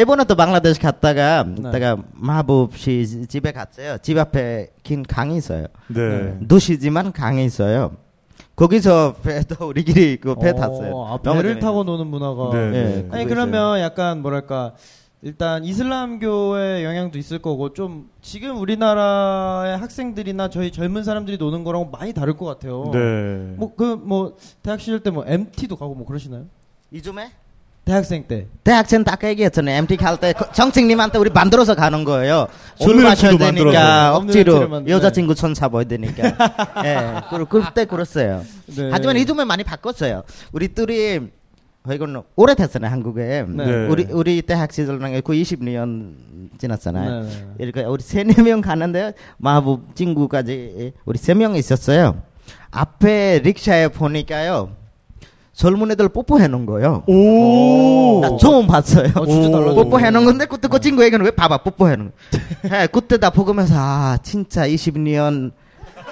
이번에 또 방글라데시 갔다가 네. 이따가 마부씨 집에 갔어요. 집 앞에 긴 강이 있어요. 네. 도시지만 강이 있어요. 거기서 배도 *laughs* 우리끼리 그배 어, 탔어요. 아, 배를. 타고 노는 문화가. 네. 예, 네. 그거 아니 있어요. 그러면 약간 뭐랄까 일단 이슬람교의 영향도 있을 거고 좀 지금 우리나라의 학생들이나 저희 젊은 사람들이 노는 거랑 많이 다를 것 같아요. 네. 뭐 그뭐 대학 시절 때 뭐 MT도 가고 뭐 그러시나요? 이쯤에 대학생 때. 대학생 딱 얘기했잖아요. MT 갈 때 정책님한테 우리 만들어서 가는 거예요. 술 마셔야 되니까 억지로 여자친구 손 잡아야 되니까. *laughs* 예, 그, 그때 그랬어요. 네. 하지만 이즘에 많이 바꿨어요. 우리 둘이 어, 이건 오래됐잖아요 한국에. 네. 우리 우리 대학 시절랑 그 20년 지났잖아요. 네, 네. 이렇게 우리 세네 명 가는데 마부 친구까지 우리 세 명 있었어요. 앞에 릭샤에 보니까요 젊은 애들 뽀뽀해 놓은 거예요. 오. 나 처음 봤어요. 어. 뽀뽀해 놓은 건데 그때 그 친구에게는 왜 봐봐 뽀뽀해 놓은 거. *laughs* 예, 그때 다 보면서 아 진짜 20년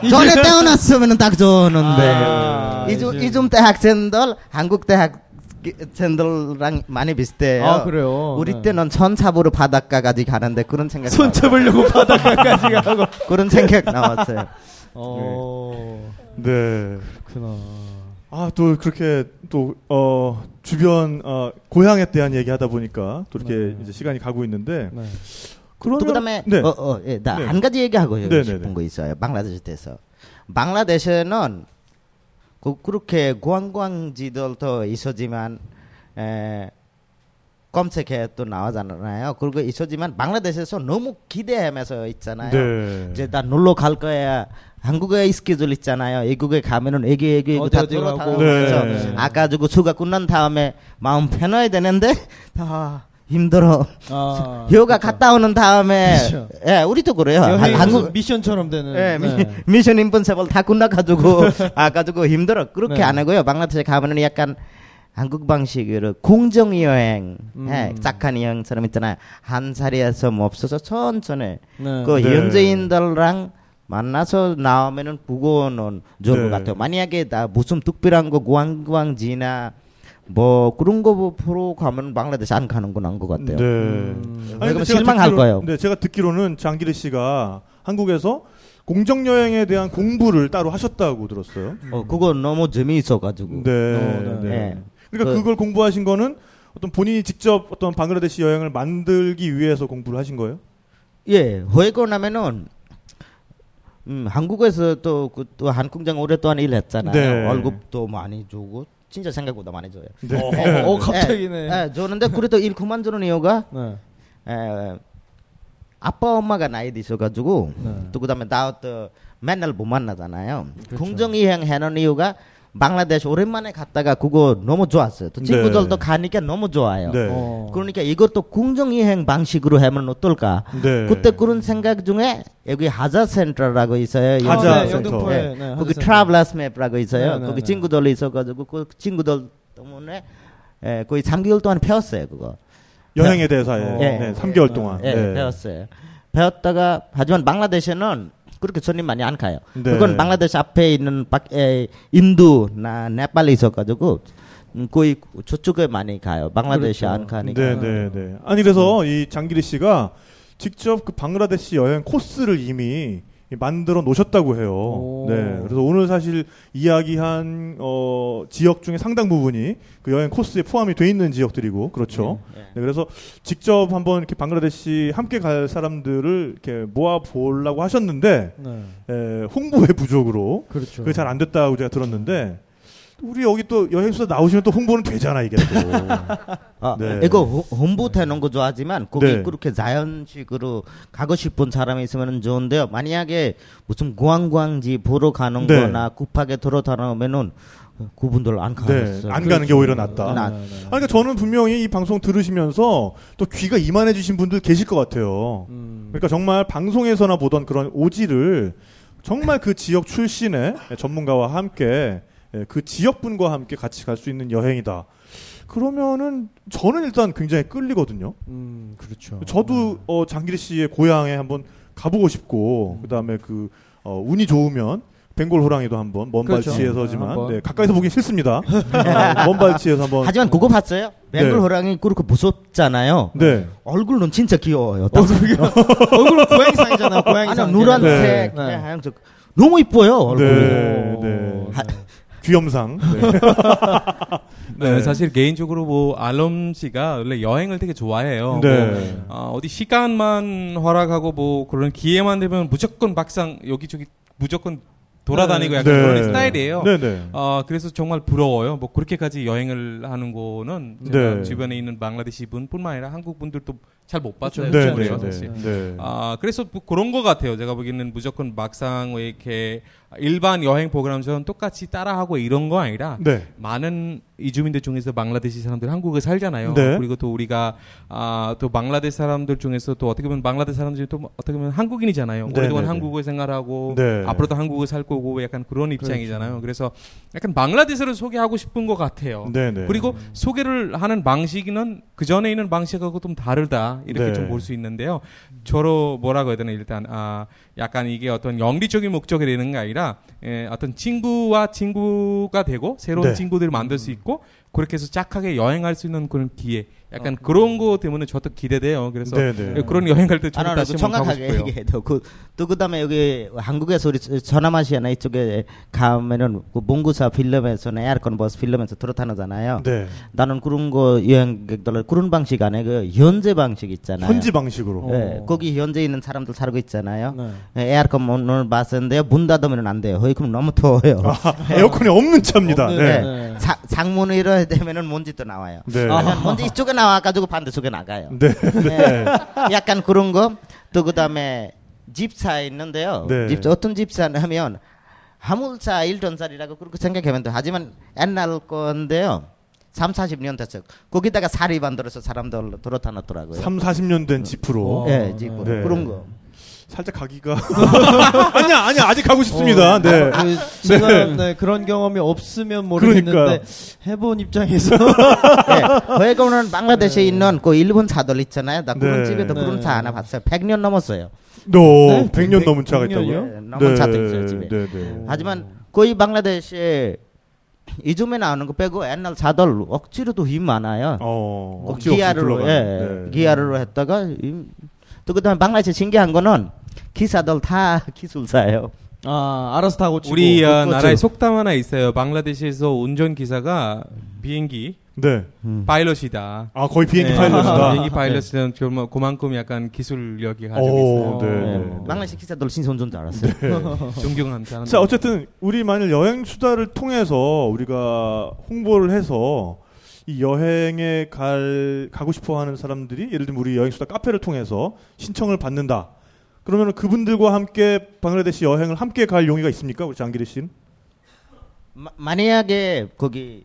*laughs* 전에 태어났으면 딱 좋았는데 아, 이즘 이즘 대학생들 한국 대학생들랑 많이 비슷해요. 아 그래요. 우리 네. 때는 천사부로 바닷가까지 가는데 그런 생각 손 잡으려고 바닷가까지 가고. *laughs* 그런 생각 나왔어요. 어. 네. 그렇구나. 아, 또 그렇게 또, 어, 주변, 어, 고향에 대한 얘기 하다 보니까 또 이렇게 네. 이제 시간이 가고 있는데. 네. 그러면. 또 그다음에 네. 어, 어, 예, 나 네. 한 가지 얘기하고 네, 네, 싶은 네. 거 있어요. 방글라데시 에서 방글라데시는 그, 그렇게 관광지들도 있었지만 에, 검색해 또 나오잖아요. 그리고 있었지만 방글라데시에서 너무 기대하면서 있잖아요. 네. 이제 나 놀러 갈 거야. 한국에 스케줄 있잖아요. 외국에 가면은 애기 애기 어디 다 돌아 가고. 다니면서 네. 아까 주고 수가 끝난 다음에 마음 편해야 되는데 다 힘들어. 아, *laughs* 휴가 갔다 오는 다음에 그렇죠. 예 우리도 그래요. 한- 한국 미션처럼 되는. 예, 미- 네. 미션 임ponsible 다 끝나 가지고 *laughs* 아 가지고 힘들어. 그렇게 네. 안 하고요. 방글라데시 가면은 약간 한국 방식으로 공정 여행, 음. 예, 짝한 여행처럼 있잖아요. 한 자리에서 뭐 없어서 천천히 네. 그 네. 연재인들랑 만나서 나오면은 그거는 좋은 네. 것 같아요. 만약에 나 무슨 특별한 거 관광지나 뭐 그런 거 보러 가면 방글라데시 안 가는 건 안 것 같아요. 네. 음. 아니, 제가 실망할 듣기로- 거예요. 네, 제가 듣기로는 장기리 씨가 한국에서 공정 여행에 대한 공부를 따로 하셨다고 들었어요. 어, 그거 너무 재미있어가지고. 네. 어, 네. 네. 그러니까 그- 그, 걸 공부하신 거는 어떤 본인이 직접 어떤 방글라데시 여행을 만들기 위해서 공부를 하신 거예요? 예, 회고 나면은 음, 한국에서 또, 그, 또 한국장 오랫동안 일했잖아요. 네. 월급도 많이 주고, 진짜 생각보다 많이 줘요. 네. 어, 어, 갑자기네. 예, 예, 저는데 그래도 일 그만두는 이유가, 네. 에, 아빠 엄마가 나이 드셔가지고, 네. 또 그다음에 나또 맨날 못 만나잖아요. 그렇죠. 공정여행 하는 이유가 방글라데시 오랜만에 갔다가 그거 너무 좋았어요. 또 친구들도 네. 가니까 너무 좋아요. 네. 어. 그러니까 이것도 공정여행 방식으로 하면 어떨까? 네. 그때 그런 생각 중에 여기 하자 센터라고 있어요. 하자 아, 네, 센터. 영등포에. 네. 네, 거기 하자 Travelers Map이라고 있어요. 네, 네, 거기 네. 친구들 있어가지고 그 친구들 때문에 예, 거의 3개월 동안 배웠어요 그거. 여행에 대해서 예. 예. 네, 3개월 동안. 예, 네. 배웠어요. 배웠다가 하지만 방글라데시는 그렇게 손님 많이 안 가요. 네. 그건 방글라데시 앞에 있는 박, 에, 인도나 네팔에 있어가지고 음, 거의 저쪽에 많이 가요. 방글라데시 그렇죠. 안 가니까. 네, 네, 네. 아니 그래서 이 장기리 씨가 직접 그 방글라데시 여행 코스를 이미 만들어 놓으셨다고 해요. 오. 네. 그래서 오늘 사실 이야기한 어, 지역 중에 상당 부분이 그 여행 코스에 포함이 돼 있는 지역들이고 그렇죠. 네. 네, 그래서 직접 한번 이렇게 방글라데시 함께 갈 사람들을 이렇게 모아 보려고 하셨는데 네. 에, 홍보의 부족으로 그렇죠. 그게 잘 안 됐다고 제가 들었는데 우리 여기 또 여행수다 나오시면 또 홍보는 되잖아 이게 또. *laughs* 아, 네. 이거 호- 홍보 되는 거 좋아하지만 거기 네. 그렇게 자연식으로 가고 싶은 사람이 있으면 좋은데요. 만약에 무슨 관광지 보러 가는 네. 거나 급하게 들어다니면은 그분들 안 네, 가겠어요. 안 가는 게 오히려 낫다. 나- 네, 네. 아니, 그러니까 저는 분명히 이 방송 들으시면서 또 귀가 이만해지신 분들 계실 것 같아요. 음. 그러니까 정말 방송에서나 보던 그런 오지를 정말 그 지역 출신의 전문가와 함께 예, 그 지역분과 함께 같이 갈 수 있는 여행이다. 그러면은 저는 일단 굉장히 끌리거든요. 음, 그렇죠. 저도 어, 장기리 씨의 고향에 한번 가보고 싶고 그다음에 그 어, 운이 좋으면 벵골 호랑이도 한번 먼 그렇죠. 발치에서지만 네. 네, 가까이서 보긴 싫습니다. *laughs* 어, 먼 발치에서 한번 하지만 그거 봤어요? 벵글 네. 호랑이 그렇게 무섭잖아요. 네. 얼굴은 진짜 귀여워요. *laughs* 얼굴은 고양이상이잖아요. 아니 고양이상. 노란색, 네. 그냥 하얀색. 너무 이뻐요 얼굴이. 네, 네. 하- 귀염상. 네. *laughs* 네, 네. 사실 개인적으로 뭐 알럼 씨가 원래 여행을 되게 좋아해요. 네. 뭐, 아, 어디 시간만 허락하고 뭐 그런 기회만 되면 무조건 막상 여기저기 무조건 돌아다니고 약간 네. 그런 스타일이에요. 네, 네. 아, 그래서 정말 부러워요. 뭐 그렇게까지 여행을 하는 거는 제가 네. 주변에 있는 방글라데시 분뿐만 아니라 한국 분들도 잘 못 봤어요. 네, 그래요, 네, 사실. 네. 네. 아, 그래서 뭐 그런 것 같아요. 제가 보기에는 무조건 막상 왜 이렇게 일반 여행 프로그램처럼 똑같이 따라하고 이런 거 아니라 네. 많은 이주민들 중에서 방글라데시 사람들 한국에 살잖아요. 네. 그리고 또 우리가 아, 또 방글라데시 사람들 중에서 또 어떻게 보면 방글라데시 사람들이 또 어떻게 보면 한국인이잖아요. 네, 오랫동안 네, 네. 한국에 생활하고 네. 앞으로도 한국에 살 거고 약간 그런 입장이잖아요. 그래서 약간 방글라데시를 소개하고 싶은 것 같아요. 네, 네. 그리고 소개를 하는 방식은 그 전에 있는 방식하고 좀 다르다 이렇게 네. 좀볼 수 있는데요. 저로 뭐라고 해야 되나 일단 아 약간 이게 어떤 영리적인 목적이 되는 게 아니라 예, 어떤 친구와 친구가 되고 새로운 네. 친구들을 만들 수 있고 그렇게 해서 짝하게 여행할 수 있는 그런 기회. 약간 그런 거 때문에 저도 기대돼요. 그래서 네, 네. 그런 여행 갈때 저는 아, 나 다시 그 정확하게. 얘기해도 그, 또 그다음에 여기 한국에서 우리 전남아시아나 이쪽에 가면은 그 몽구사 필름에서나 에어컨 버스 필름에서 들어타잖아요. 네. 나는 그런 거 여행객들 그런 방식 안에 그 현재 방식 있잖아요. 현지 방식으로. 예, 거기 현재 있는 사람들 살고 있잖아요. 네. 예, 에어컨 문을 봤었는데요. 문 닫으면 안 돼요. 거기 그럼 너무 더워요. 에어컨이 없는 차입니다. 없는- 네. 네. 자, 장문을 이러야 되면은 먼지 또 나와요. 네. 먼지 이쪽에 나와가지고 반대쪽에 나가요. 네. 네. 약간 그런 거. 또 그다음에 집사 있는데요. 네. 집사 어떤 집사냐면 화물차 일전살이라고 그렇게 생각하면 돼. 하지만 옛날 건데요. 3, 40년 됐어요. 거기다가 사리 만들어서 사람들 들어타놨더라고요. 3, 40년 된 지프로. 어. 예, 집으로 네. 그런 거. 살짝 가기가 *laughs* 아니야 아니야 아직 가고 싶습니다. 네. 그, 제가 네, 그런 경험이 없으면 모르겠는데 그러니까요. 해본 입장에서 *laughs* 예, 거기는 방글라데시에 있는 그 일본 차들 있잖아요. 나 그런 네. 집에도 그런 네. 차 하나 봤어요. 100년 넘었어요. 너 네? 100년 백- 넘은 차가? 있다고요? 예, 넘은 차도 있어요 집에. 네, 네. 하지만 거의 방글라데시에 이즘에 나오는 거 빼고 옛날 차들 억지로도 힘 많아요. 어, 그 억지 굴러가는. 예, 네. 기아르로 했다가 임- 또 그다음에 방글라데시 신기한 거는 기사들 다 *laughs* 기술사예요. 아 알아서 타고 치고 우리 어. 나라에 속담 하나 있어요. 방글라데시에서 운전 기사가 비행기 네. 파일럿이다. 아 거의 비행기 네. 파일럿이다. 비행기 파일럿은 정말 그만큼 약간 기술력이 가지고 오, 있어요. 네. 예, 네. 방글라데시 기사들 신선전 줄 알았어요. *laughs* 존경합니다. 자 어쨌든 우리 만일 여행 수다를 통해서 우리가 홍보를 해서 이 여행에 갈 가고 싶어하는 사람들이 예를 들면 우리 여행 수다 카페를 통해서 신청을 받는다. 그러면 그분들과 함께 방글라데시 여행을 함께 갈 용의가 있습니까, 우리 장기리 씨는? 마- 만약에 거기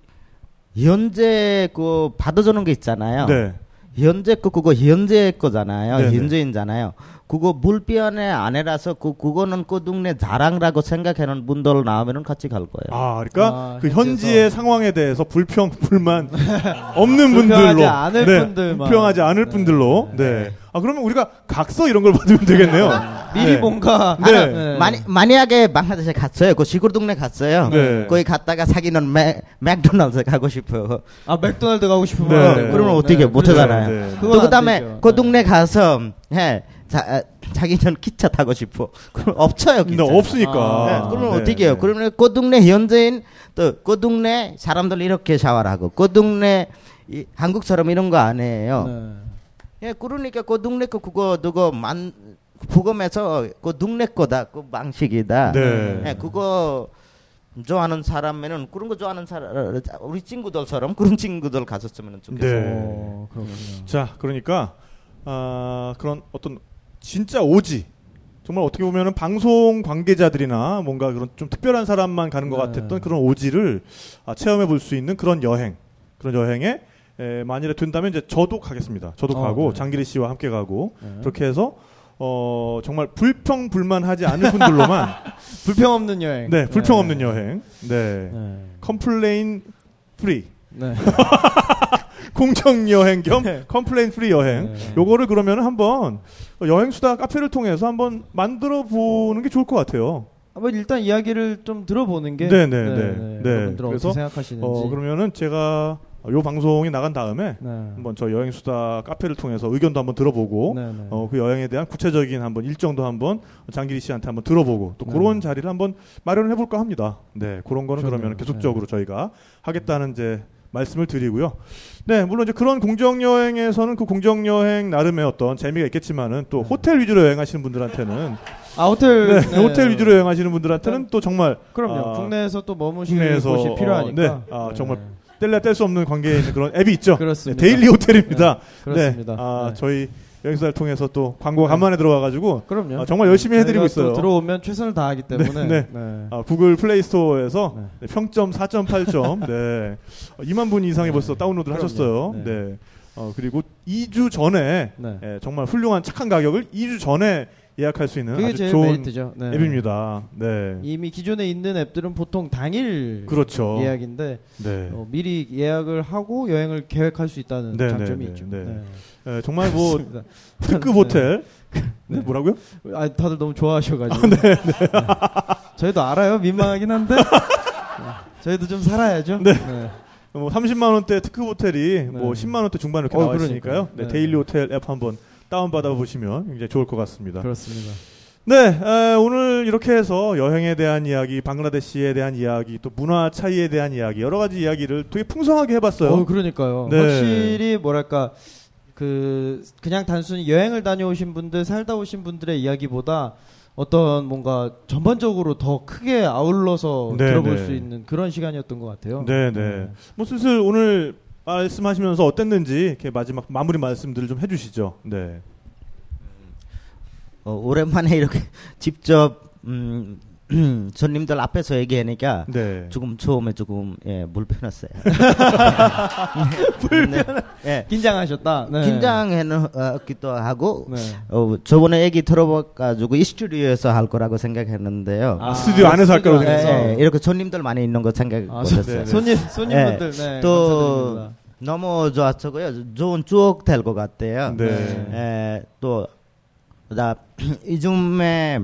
현재 그 받아주는 게 있잖아요. 네. 현재 거 그거 현재 거잖아요. 네네. 현재인잖아요. 그거 물변의 아내라서 그 그거는 그 동네 자랑이라고 생각하는 분들 나오면은 같이 갈 거예요. 아, 그러니까 아, 그. 현지의 상황에 대해서 불평, 불만 *laughs* 없는 불평하지 분들로, 않을 네, 분들만. 불평하지 않을 네. 분들로, 네. 아 그러면 우리가 각서 이런 걸 *laughs* 받으면 되겠네요. 미리 네. 뭔가 네. 아, 네. 만약 만약에 방글라데시 갔어요. 그 시골 동네 갔어요. 네. 거기 갔다가 사기는 맥 맥도날드 가고 싶어요. 아 맥도날드 가고 싶으면 네. 그러면 어떻게 못 그렇죠. 하잖아요. 네, 네. 그건 또안 그다음에. 그 네. 동네 가서 해 자, 아, 자기 는 기차 타고 싶어. *laughs* 그럼 없어요 기차. 근데 없으니까. 아. 네, 그러면 네, 어떻게 해요? 네. 그러면 그 동네 현지인 또 그 동네 사람들 이렇게 샤워를 하고 그 동네 이, 한국처럼 이런 거 안 해요. 네. 예, 그러니까 그 동네 거 그거 누구 만 부검에서 그 동네 거다 그 방식이다. 네. 예, 그거 좋아하는 사람에는 그런 거 좋아하는 사람 우리 친구들처럼 그런 친구들 갔었으면 좋겠어요. 네. 어, 그렇군요. 자, 그러니까 아, 그런 어떤 진짜 오지 정말 어떻게 보면은 방송 관계자들이나 뭔가 그런 좀 특별한 사람만 가는 것 네. 같았던 그런 오지를 아, 체험해 볼 수 있는 그런 여행, 그런 여행에 에, 만일에 된다면 이제 저도 가겠습니다. 저도 어, 가고 네. 장기리 씨와 함께 가고 네. 그렇게 해서 어, 정말 불평 불만하지 않을 분들로만 *laughs* 불평 없는 여행. 네 불평 없는 여행, 네 네. complain free 네. *laughs* 공정 여행 겸 네. complain free 여행. 네. 요거를 그러면 한번 여행 수다 카페를 통해서 한번 만들어 보는 게 좋을 것 같아요. 한번 일단 이야기를 좀 들어보는 게 네, 네, 네. 네. 여러분들 그래서, 어떻게 생각하시는지. 어 그러면은 제가 요 방송이 나간 다음에 네. 한번 저 여행 수다 카페를 통해서 의견도 한번 들어보고 네, 네. 어그 여행에 대한 구체적인 한번 일정도 한번 장기리 씨한테 한번 들어보고 또 네. 그런 자리를 한번 마련해 볼까 합니다. 네, 그런 거는 좋네요. 그러면 계속적으로 저희가 하겠다는 이제 말씀을 드리고요. 네, 물론 이제 그런 공정 여행에서는 그 공정 여행 나름의 어떤 재미가 있겠지만은 또 호텔 위주로 여행하시는 분들한테는 아 호텔 네, 네. 호텔 위주로 여행하시는 분들한테는 또 정말 그럼요. 아, 국내에서 또 머무실 국내에서, 곳이 어, 필요하니까. 네. 아, 정말 뗄래야 뗄 수 없는 관계에 있는 그런 앱이 있죠. *laughs* 그렇습니다. 네, 데일리 호텔입니다. 그렇습니다. 네, 아, 네. 저희 여행사를 통해서 또 광고가 간만에 들어와가지고 그럼요. 아, 정말 열심히 해드리고 저희가 또 있어요. 들어오면 최선을 다하기 때문에. 네. 아, 구글 플레이 스토어에서 네. 네, 평점 4.8점, 네. 어, 2만 분 이상이 벌써 다운로드를 그럼요. 하셨어요. 네. 네. 어, 그리고 2주 전에 네. 예, 정말 훌륭한 착한 가격을 2주 전에 예약할 수 있는 아주 좋은. 네. 앱입니다. 네. 이미 기존에 있는 앱들은 보통 당일 그렇죠. 예약인데 네. 어, 미리 예약을 하고 여행을 계획할 수 있다는 네, 장점이 네, 있죠. 네, 네. 예, 정말 뭐. 특급 호텔. 네, 뭐라고요? 아, 다들 너무 좋아하셔가지고. 아, 네, 저희도 알아요. 민망하긴 한데. 네, 저희도 좀 살아야죠. 네. 뭐 30만 원대 특급 호텔이 뭐 네. 10만 원대 중반 이렇게 어, 나와. 있으니까요. 네, 네. 데일리 호텔 앱 한번 다운 받아 보시면 굉장히 좋을 것 같습니다. 그렇습니다. 네, 에, 오늘 이렇게 해서 여행에 대한 이야기, 방글라데시에 대한 이야기, 또 문화 차이에 대한 이야기, 여러 가지 이야기를 되게 풍성하게 해봤어요. 어, 그러니까요. 네. 확실히 뭐랄까 그 그냥 단순히 여행을 다녀오신 분들, 살다 오신 분들의 이야기보다 어떤 뭔가 전반적으로 더 크게 아울러서 네, 들어볼 네. 수 있는 그런 시간이었던 것 같아요. 네, 네. 뭐 슬슬 오늘 말씀하시면서 어땠는지 이렇게 마지막 마무리 말씀들을 좀 해주시죠. 네. 어, 오랜만에 이렇게 *laughs* 직접 음, *clears throat* 손님들 앞에서 얘기하니까 네. 조금 처음에 조금 예, 불편했어요. *laughs* 네. 예, 긴장하셨다. 네. 긴장했기도 하고 네. 어, 저번에 얘기 들어봐가지고 이 스튜디오에서 할 거라고 생각했는데요. 아, 스튜디오 안에서 할 거라고 예, 생각해서. 예, 이렇게 손님들 많이 있는 거 생각 아, 못했어요. 네, 네. 손님 손님분들 네. 또. 너무 좋았고요. 좋은 추억 될 것 같아요. 네. 에, 또, 나, *clears throat* 요즘에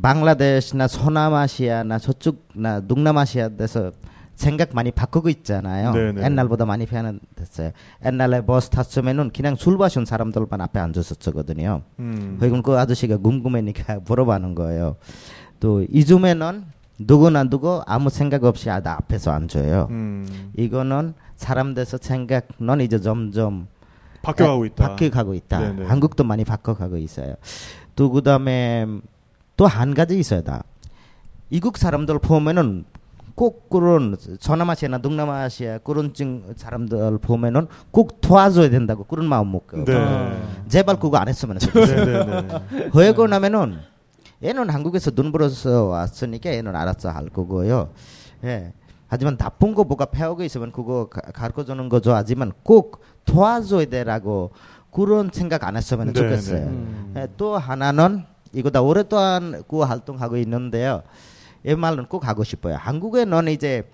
방글라데시나 서남아시아나 저쪽나 동남아시아 에서 생각 많이 바꾸고 있잖아요. 네네. 옛날보다 많이 변했어요. 옛날에 버스 탔으면은 그냥 술 마신 사람들만 앞에 앉았었거든요. 음. 그리고 그 아저씨가 궁금하니까 *laughs* 물어보는 거예요. 또 요즘에는 누구나 누구 아무 생각 없이 아, 나 앞에서 앉아요. 음. 이거는 사람들에서 생각은 이제 점점 바뀌어가고 있다. 바뀌어가고 있다. 네네. 한국도 많이 바꿔가고 있어요. 또 그다음에 또 한 가지 있어요. 다 이국 사람들 보면은 꼭 그런 서남아시아나 동남아시아 그런 증 사람들 보면은 꼭 도와줘야 된다고 그런 마음 먹고 네. 아. 제발 그거 안 했으면 네, 좋겠어요. 네, *laughs* 네. 그러고 나면은 얘는 한국에서 눈 불어서 왔으니까 얘는 알아서 할 거고요. 예. 하지만 나쁜 거 뭐가 배우고 있으면 그거 가르쳐 주는 거죠. 하지만 꼭 도와줘야 되라고 그런 생각 안 했으면 네, 좋겠어요. 네. 음. 예, 또 하나는 이거다 오랫동안 그 활동하고 있는데요. 이 말은 꼭 하고 싶어요. 한국에는 이제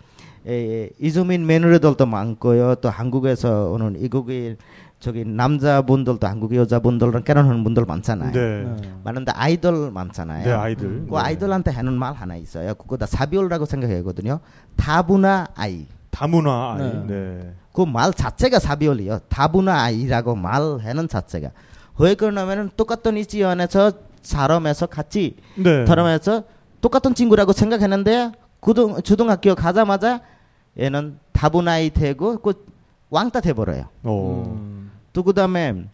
에, 이주민 며느리들도 많고요. 또 한국에서 오는 이국인 저기 남자분들도 한국 여자분들은 결혼하는 분들 많잖아요. 네. 네. 많은데 아이들 많잖아요. 네, 아이들. 그 아이들한테 하는 말 하나 있어요. 그거 다 사비올라고 생각하거든요. 다문화 아이. 다문화 아이. 네. 네. 그말 자체가 사비올이요. 다문화 아이라고 말하는 자체가. 왜 그러냐면은 똑같은 이 지연에서 사람에서 같이 네. 사람에서 똑같은 친구라고 생각했는데 고등 초등학교 가자마자 얘는 다문화이 되고 그 왕따 돼버려요. 어. 음. 또 그다음에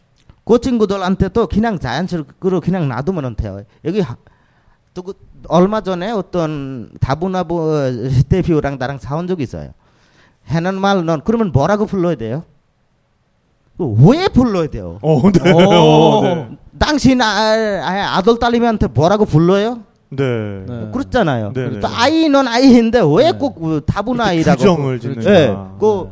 그 친구들한테도 그냥 자연스럽게 그냥 놔두면 돼요. 여기 하- 또 그, 얼마 전에 어떤 다문화 부- 대표랑 나랑 사온 적이 있어요. 하는 말 넌 그러면 뭐라고 불러야 돼요? 그왜 불러야 돼요? 어, 네. 오. 어, 네. 당신 아, 아, 아들 딸님한테 뭐라고 불러요? 네. 네. 그렇잖아요. 네, 네. 또 아이는 아이인데 왜 네. 꼭그 다문화이라고 규정을. 짓는. 예, 그,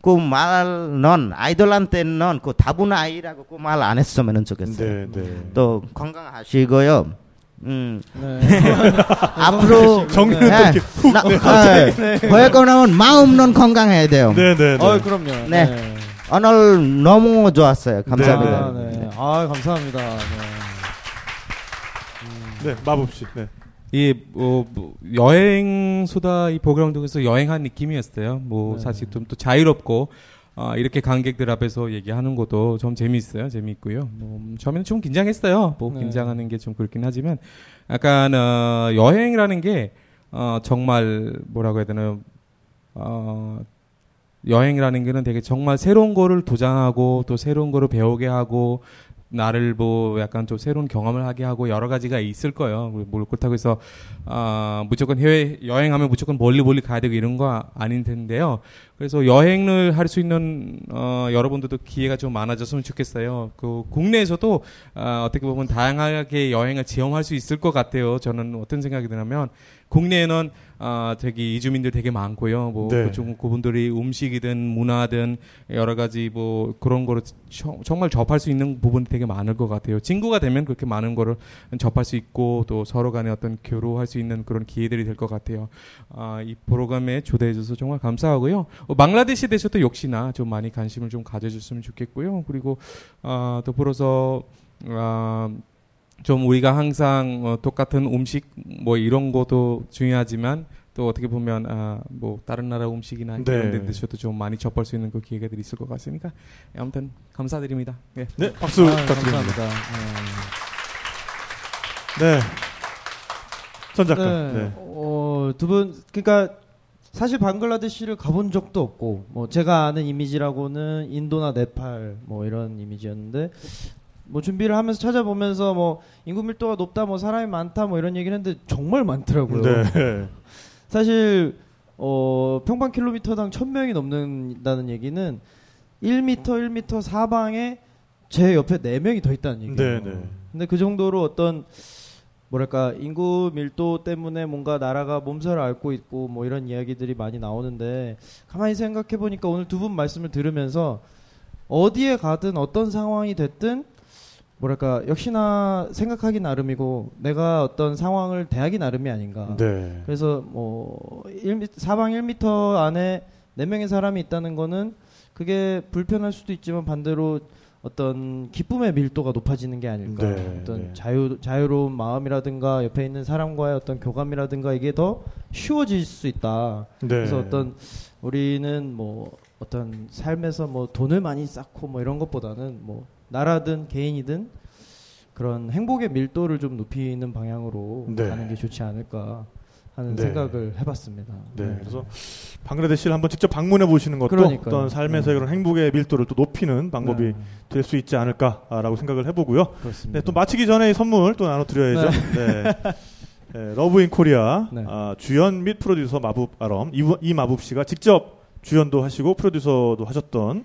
그 말은 아이들한테는 그 다문화 아이라고 그 말 안 했으면 좋겠어요. 네, 네. 또 건강하시고요. 음, 네. *laughs* 앞으로 정리는 네. 또 이렇게 훅. 나, 네. 거기는 마음은 건강해야 돼요. 네, 네, 네. 어, 그럼요. 네. 오늘 너무 좋았어요. 감사합니다. 아, 네. 아, 감사합니다. 네. 네, 마법 씨. 네. 이 뭐, 뭐 여행 수다 이 프로그램 통해서 여행한 느낌이었어요. 뭐 네. 사실 좀 또 자유롭고 아, 이렇게 관객들 앞에서 얘기하는 것도 좀 재미있어요. 재미있고요. 뭐, 음, 처음에는 좀 긴장했어요. 뭐 네. 긴장하는 게 좀 그렇긴 하지만 약간 어, 여행이라는 게 어, 정말 뭐라고 해야 되나요? 어, 여행이라는 게는 되게 정말 새로운 거를 도전하고 또 새로운 거를 배우게 하고 나를 뭐 약간 좀 새로운 경험을 하게 하고 여러 가지가 있을 거예요. 뭐 그렇다고 해서 아 무조건 해외 여행하면 무조건 멀리 멀리 가야 되고 이런 거 아닌 텐데요. 그래서 여행을 할 수 있는 어 여러분들도 기회가 좀 많아졌으면 좋겠어요. 그 국내에서도 아 어떻게 보면 다양하게 여행을 체험할 수 있을 것 같아요. 저는 어떤 생각이 드냐면 국내에는 아 저기 이주민들 되게 많고요. 뭐 네. 그쪽 그분들이 음식이든 문화든 여러 가지 뭐 그런 거를 저- 정말 접할 수 있는 부분이 되게 많을 것 같아요. 친구가 되면 그렇게 많은 거를 접할 수 있고 또 서로 간에 어떤 교류할 수 있는 그런 기회들이 될 것 같아요. 아, 이 프로그램에 초대해 주셔서 정말 감사하고요. 어, 방글라데시에 대해서도 역시나 좀 많이 관심을 좀 가져줬으면 좋겠고요. 그리고 아, 더불어서 아, 좀 우리가 항상 어, 똑같은 음식 뭐 이런 것도 중요하지만 또 어떻게 보면 아, 뭐 다른 나라 음식이나 네. 이런 데 드셔도 좀 많이 접할 수 있는 그 기회가 있을 것 같으니까 예, 아무튼 감사드립니다. 예. 네, 박수 아, 부탁드립니다. 감사합니다. 네. 전 네. 작가. 네. 네. 어, 두 분, 그러니까 사실 방글라데시를 가본 적도 없고, 뭐 제가 아는 이미지라고는 인도나 네팔 뭐 이런 이미지였는데, 뭐 준비를 하면서 찾아보면서 뭐 인구 밀도가 높다, 뭐 사람이 많다, 뭐 이런 얘기를 했는데 정말 많더라고요. 네. 사실 어, 평방 킬로미터당 1000명이 넘는다는 얘기는 1m 1m 사방에 제 옆에 4명이 더 있다는 얘기예요. 네, 네. 근데 그 정도로 어떤 뭐랄까 인구 밀도 때문에 뭔가 나라가 몸살을 앓고 있고 뭐 이런 이야기들이 많이 나오는데 가만히 생각해 보니까 오늘 두 분 말씀을 들으면서 어디에 가든 어떤 상황이 됐든 뭐랄까 역시나 생각하기 나름이고 내가 어떤 상황을 대하기 나름이 아닌가. 네. 그래서 뭐 1m, 사방 1m 안에 4명의 사람이 있다는 거는 그게 불편할 수도 있지만 반대로 어떤 기쁨의 밀도가 높아지는 게 아닐까. 네, 어떤 네. 자유 자유로운 마음이라든가 옆에 있는 사람과의 어떤 교감이라든가 이게 더 쉬워질 수 있다. 네. 그래서 어떤 우리는 뭐 어떤 삶에서 뭐 돈을 많이 쌓고 뭐 이런 것보다는 뭐 나라든 개인이든 그런 행복의 밀도를 좀 높이는 방향으로 네. 가는 게 좋지 않을까 하는 네. 생각을 해봤습니다. 네. 그래서 방글라데시를 한번 직접 방문해 보시는 것도 그러니까요. 어떤 삶에서 네. 그런 행복의 밀도를 또 높이는 방법이 네, 될수 있지 않을까라고 생각을 해보고요. 그렇습니다. 네, 또 마치기 전에 이 선물 또 나눠드려야죠. 네. 네, Love in Korea 네. 아, 주연 및 프로듀서 마붑 알럼 이, 이 마붑 씨가 직접 주연도 하시고 프로듀서도 하셨던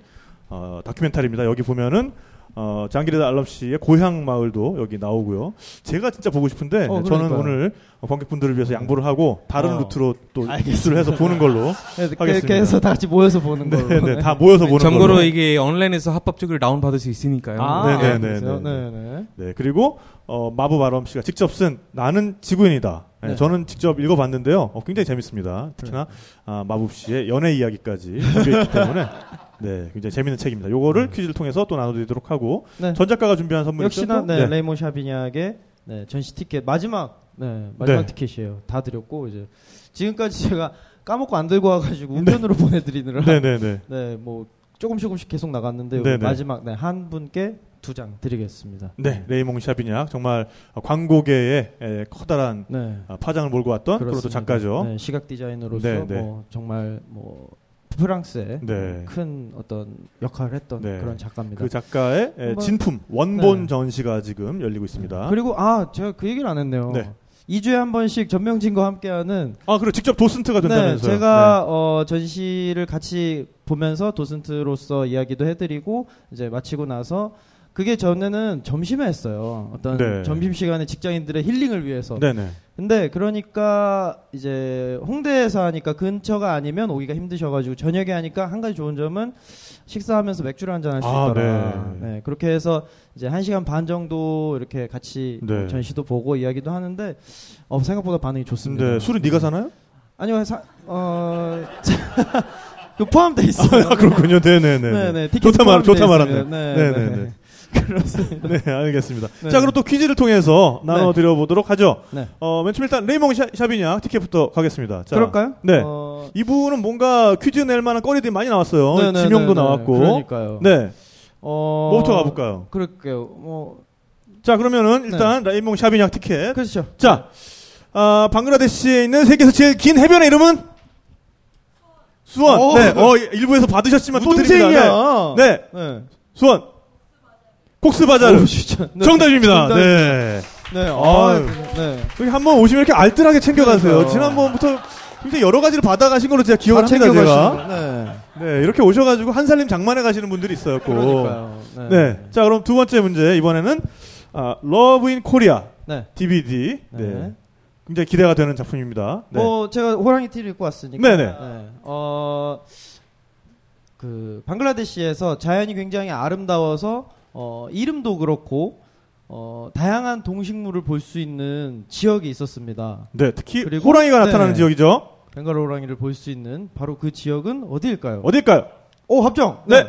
어, 다큐멘터리입니다. 여기 보면은 어, 자항기르 알럼 씨의 고향 마을도 여기 나오고요. 제가 진짜 보고 싶은데 어, 저는. 오늘 관객분들을 위해서 양보를 하고 다른 어. 루트로 또. 입수를 해서 보는 걸로 *laughs* 네, 하겠습니다. 해서 다 같이 모여서 보는 걸로. 네, 네, 다 모여서 보는 참고로 걸로. 이게 온라인에서 합법적으로 다운 받을 수 있으니까요. 아, 네, 네, 네, 네, 네, 네, 네. 네, 그리고 어, 마부 아럼 씨가 직접 쓴 나는 지구인이다. 네, 네. 저는 직접 읽어봤는데요. 어, 굉장히 재밌습니다. 특히나 아, 마부 씨의 연애 이야기까지 담겨있기 때문에 *laughs* 네, 굉장히 재밌는 책입니다. 요거를 퀴즈를 통해서 또 나눠드리도록 하고 네. 전 작가가 준비한 선물 역시나 있죠? 네, 레이몬 샤비니악의 네, 전시 티켓 마지막 네, 마지막 네. 티켓이에요. 다 드렸고 이제 지금까지 제가 까먹고 안 들고 와가지고 우편으로 *laughs* 보내드리느라 네, 네, 네. 네, 뭐 조금씩 조금씩 계속 나갔는데 네, 네. 마지막 네, 한 분께 두장 드리겠습니다. 네, 레이몽 샤비니악 정말 광고계의 에, 커다란 네. 아, 파장을 몰고 왔던 그런 또 그렇습니다. 작가죠. 네, 시각 디자이너로서 네, 네. 뭐 정말 뭐 프랑스에 네. 큰 어떤 역할을 했던 네. 그런 작가입니다. 그 작가의 에, 한번- 진품 원본 네. 전시가 지금 열리고 있습니다. 그리고 아 제가 그 얘기를 안 했네요. 네. 2주에 한 번씩 전명진과 함께하는 아, 그리고 직접 도슨트가 네, 된다면서요? 제가 어, 전시를 같이 보면서 도슨트로서 이야기도 해드리고 이제 마치고 나서 그게 전에는 점심에 했어요. 어떤 네. 점심 시간에 직장인들의 힐링을 위해서. 네, 네. 근데 그러니까 이제 홍대에서 하니까 근처가 아니면 오기가 힘드셔가지고 저녁에 하니까 한 가지 좋은 점은 식사하면서 맥주를 한 잔 할수 아, 있더라. 네. 네. 그렇게 해서 이제 한 시간 반 정도 이렇게 같이 네. 전시도 보고 이야기도 하는데 어, 생각보다 반응이 좋습니다. 근데 술은 네가 사나요? 아니요, 사, 어, *laughs* 그 포함돼 있어요. *laughs* 아, 그렇군요. 네, 네, 네. 네, 네. 좋다 말, 좋다 말았네. 있습니다. 네, 네, 네, 네, 네. 그렇습니다. 네, 알겠습니다. 네. 자, 그럼 또 퀴즈를 통해서 나눠드려 보도록 하죠. 네. 어, 맨 처음 일단 레이몽 샤, 샤비냐 티켓부터 가겠습니다. 자, 그럴까요? 네. 어, 이분은 뭔가 퀴즈 낼 만한 거리들이 많이 나왔어요. 네, 네, 지명도 네, 네. 나왔고. 그러니까요. 네. 어, 뭐부터 가볼까요? 그럴게요. 뭐, 자, 그러면은 일단 레이몽 샤비냐 티켓. 그렇죠. 자, 아, 방글라데시에 있는 세계에서 제일 긴 해변의 이름은? 수원. 어, 네. 어, 일부에서 받으셨지만 또 드립니다. 네. 네. 네. 수원. 어우, 진짜. 네. 정답입니다. 정답. 네. 네. 아. 네. 여기 한번 오시면 이렇게 알뜰하게 챙겨가세요. 그러니까요. 지난번부터 굉장히 여러 가지를 받아가신 걸로 제가 기억을 다 합니다, 제가. 네. 네, 이렇게 오셔가지고 한 살림 장만해 가시는 분들이. 그러니까요. 네. 네. 자, 그럼 두 번째 문제. 이번에는, 아, Love in Korea 네. DVD. 네. 네. 굉장히 기대가 되는 작품입니다. 네. 뭐 제가 호랑이 티를 입고 왔으니까. 네네. 어, 그 방글라데시에서 자연이 굉장히 아름다워서 어, 이름도 그렇고 어, 다양한 동식물을 볼 수 있는 지역이 있었습니다. 네, 특히 그리고- 호랑이가 나타나는 네. 지역이죠. 벵갈 호랑이를 볼 수 있는 바로 그 지역은 어디일까요? 어딜까요? 오 합정. 네.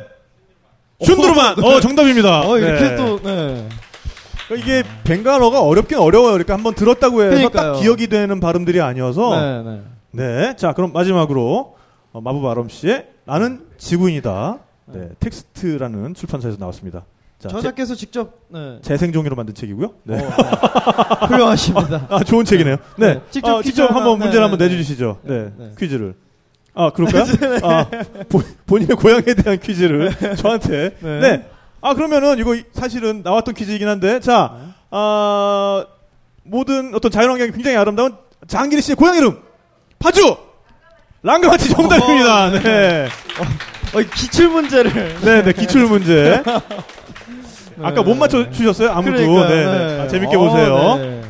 슌드르반! 어, 정답입니다. 어 이렇게 네. 또 네. 그러니까 이게 벵갈어가 어렵긴 어려워요. 이렇게 한번 들었다고 해서 그러니까요. 딱 기억이 되는 발음들이 아니어서 네, 네. 네. 자, 그럼 마지막으로 어, 마붑 알럼 씨의 나는 지구인이다. 네, 텍스트라는 출판사에서 나왔습니다. 자, 저자께서 직접 네. 재, 생종이로 만든 책이고요. 네. 어, 네. *laughs* 훌륭하십니다. 아, 좋은 책이네요. 네. 네, 직접 어, 직접 한번 네, 문제를 네, 한번 네. 내주시죠. 네. 네. 퀴즈를. 아, 그럴까요? *laughs* 아, 본- 본인의 고향에 대한 퀴즈를 저한테. 네. 네. 아, 그러면은 이거 사실은 나왔던 퀴즈이긴 한데, 자, 아, 모든 어떤 자연환경이 굉장히 아름다운 장기리 씨의 고향 이름! 파주! 랑가마티 정답입니다. 어, 네. 어, 기출 문제를. 네, 네, 기출 문제. *laughs* 아까 못 맞춰 주셨어요? 아무도. 그러니까요, 네, 네. 네. 아, 재밌게 어, 보세요. 네.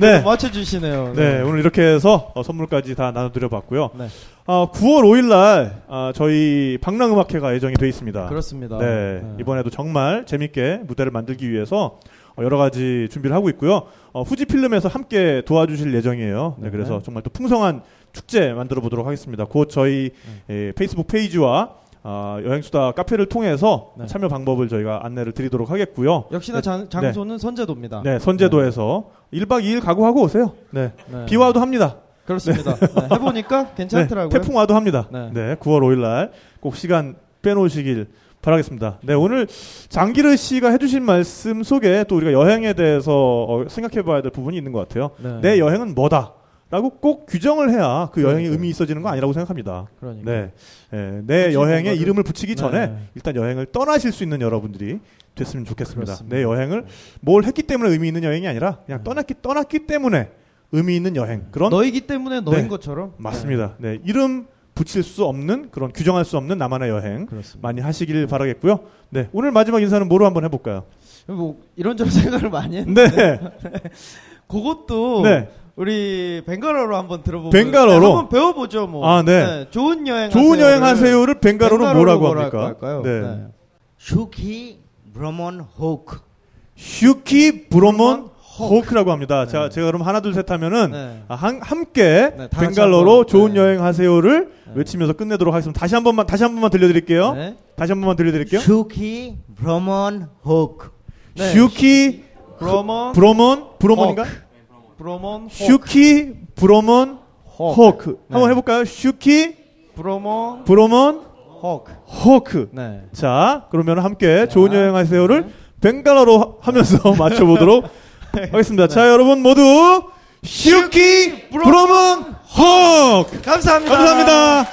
네. 맞춰주시네요. 네, 오늘 이렇게 해서 어, 선물까지 다 나눠드려 봤고요. 네. 어, 9월 5일날 아, 저희 방랑음악회가 예정이 돼 있습니다. 그렇습니다. 네, 네. 이번에도 정말 재밌게 무대를 만들기 위해서 어, 여러 가지 준비를 하고 있고요. 어, 후지필름에서 함께 도와주실 예정이에요. 네, 네. 그래서 정말 또 풍성한 축제 만들어 보도록 하겠습니다. 곧 저희 네. 에, 페이스북 페이지와 아, 여행수다 카페를 통해서 네. 참여 방법을 저희가 안내를 드리도록 하겠고요. 역시나 장, 장소는 선재도입니다. 네, 선재도에서 1박 2일 각오하고 오세요. 네. 네. 비 와도 합니다. 그렇습니다. 네, 해보니까 괜찮더라고요. 네, 태풍 와도 합니다. 네. 네. 9월 5일 날 꼭 시간 빼놓으시길 바라겠습니다. 네, 오늘 장기르 씨가 해주신 말씀 속에 또 우리가 여행에 대해서 어, 생각해 봐야 될 부분이 있는 것 같아요. 네. 내 여행은 뭐다? 라고 꼭 규정을 해야 그 여행이 그러니까요. 의미 있어지는 거 아니라고 생각합니다. 그러니까. 네. 예, 내 그치, 여행에 뭔가를- 이름을 붙이기 전에 네. 일단 여행을 떠나실 수 있는 여러분들이 됐으면 좋겠습니다. 그렇습니다. 내 여행을 뭘 했기 때문에 의미 있는 여행이 아니라 그냥 네. 떠났기 떠났기 때문에 의미 있는 여행. 그런 너이기 때문에 너인 네. 것처럼. 맞습니다. 네, 이름 붙일 수 없는 그런 규정할 수 없는 나만의 여행 네, 그렇습니다. 많이 하시길 바라겠고요. 네, 오늘 마지막 인사는 뭐로 한번 해 볼까요? 뭐 이런저런 *laughs* 생각을 많이 했는데 네, *laughs* 그것도 네. 우리 벵갈어로 한번 들어보고 벤갈어로? 네, 한번 배워보죠 뭐. 아, 네. 좋은 여행 좋은 하세요를 여행 하세요를 벵갈어로 벵갈어로 뭐라고 합니까? 할까요? 네. 슈키 브로몬 호크 সুখী ভ্রমণ হোক라고 합니다. 네. 자, 제가 그럼 하나 둘 셋 하면은 네. 아, 한, 함께 네, 한번, 좋은 네. 여행 하세요를 네. 외치면서 끝내도록 하겠습니다. 다시 한 번만 다시 한 번만 들려드릴게요. 네. 다시 한 번만 들려드릴게요. সুখী ভ্রমণ হোক 네. সুখী ভ্রমণ ভ্রমণ ভ্রমণ인가? ভ্রমণ হো সুখী ভ্রমণ হোক. 한번 해볼까요? সুখী ভ্রমণ ভ্রমণ হোক. 호크. 네. 자, 그러면 함께 좋은 여행 하세요를 벵갈어로 하면서 *laughs* 맞춰보도록 하겠습니다. 자, 여러분 모두 슈키 브로몬 호크. 감사합니다. 감사합니다.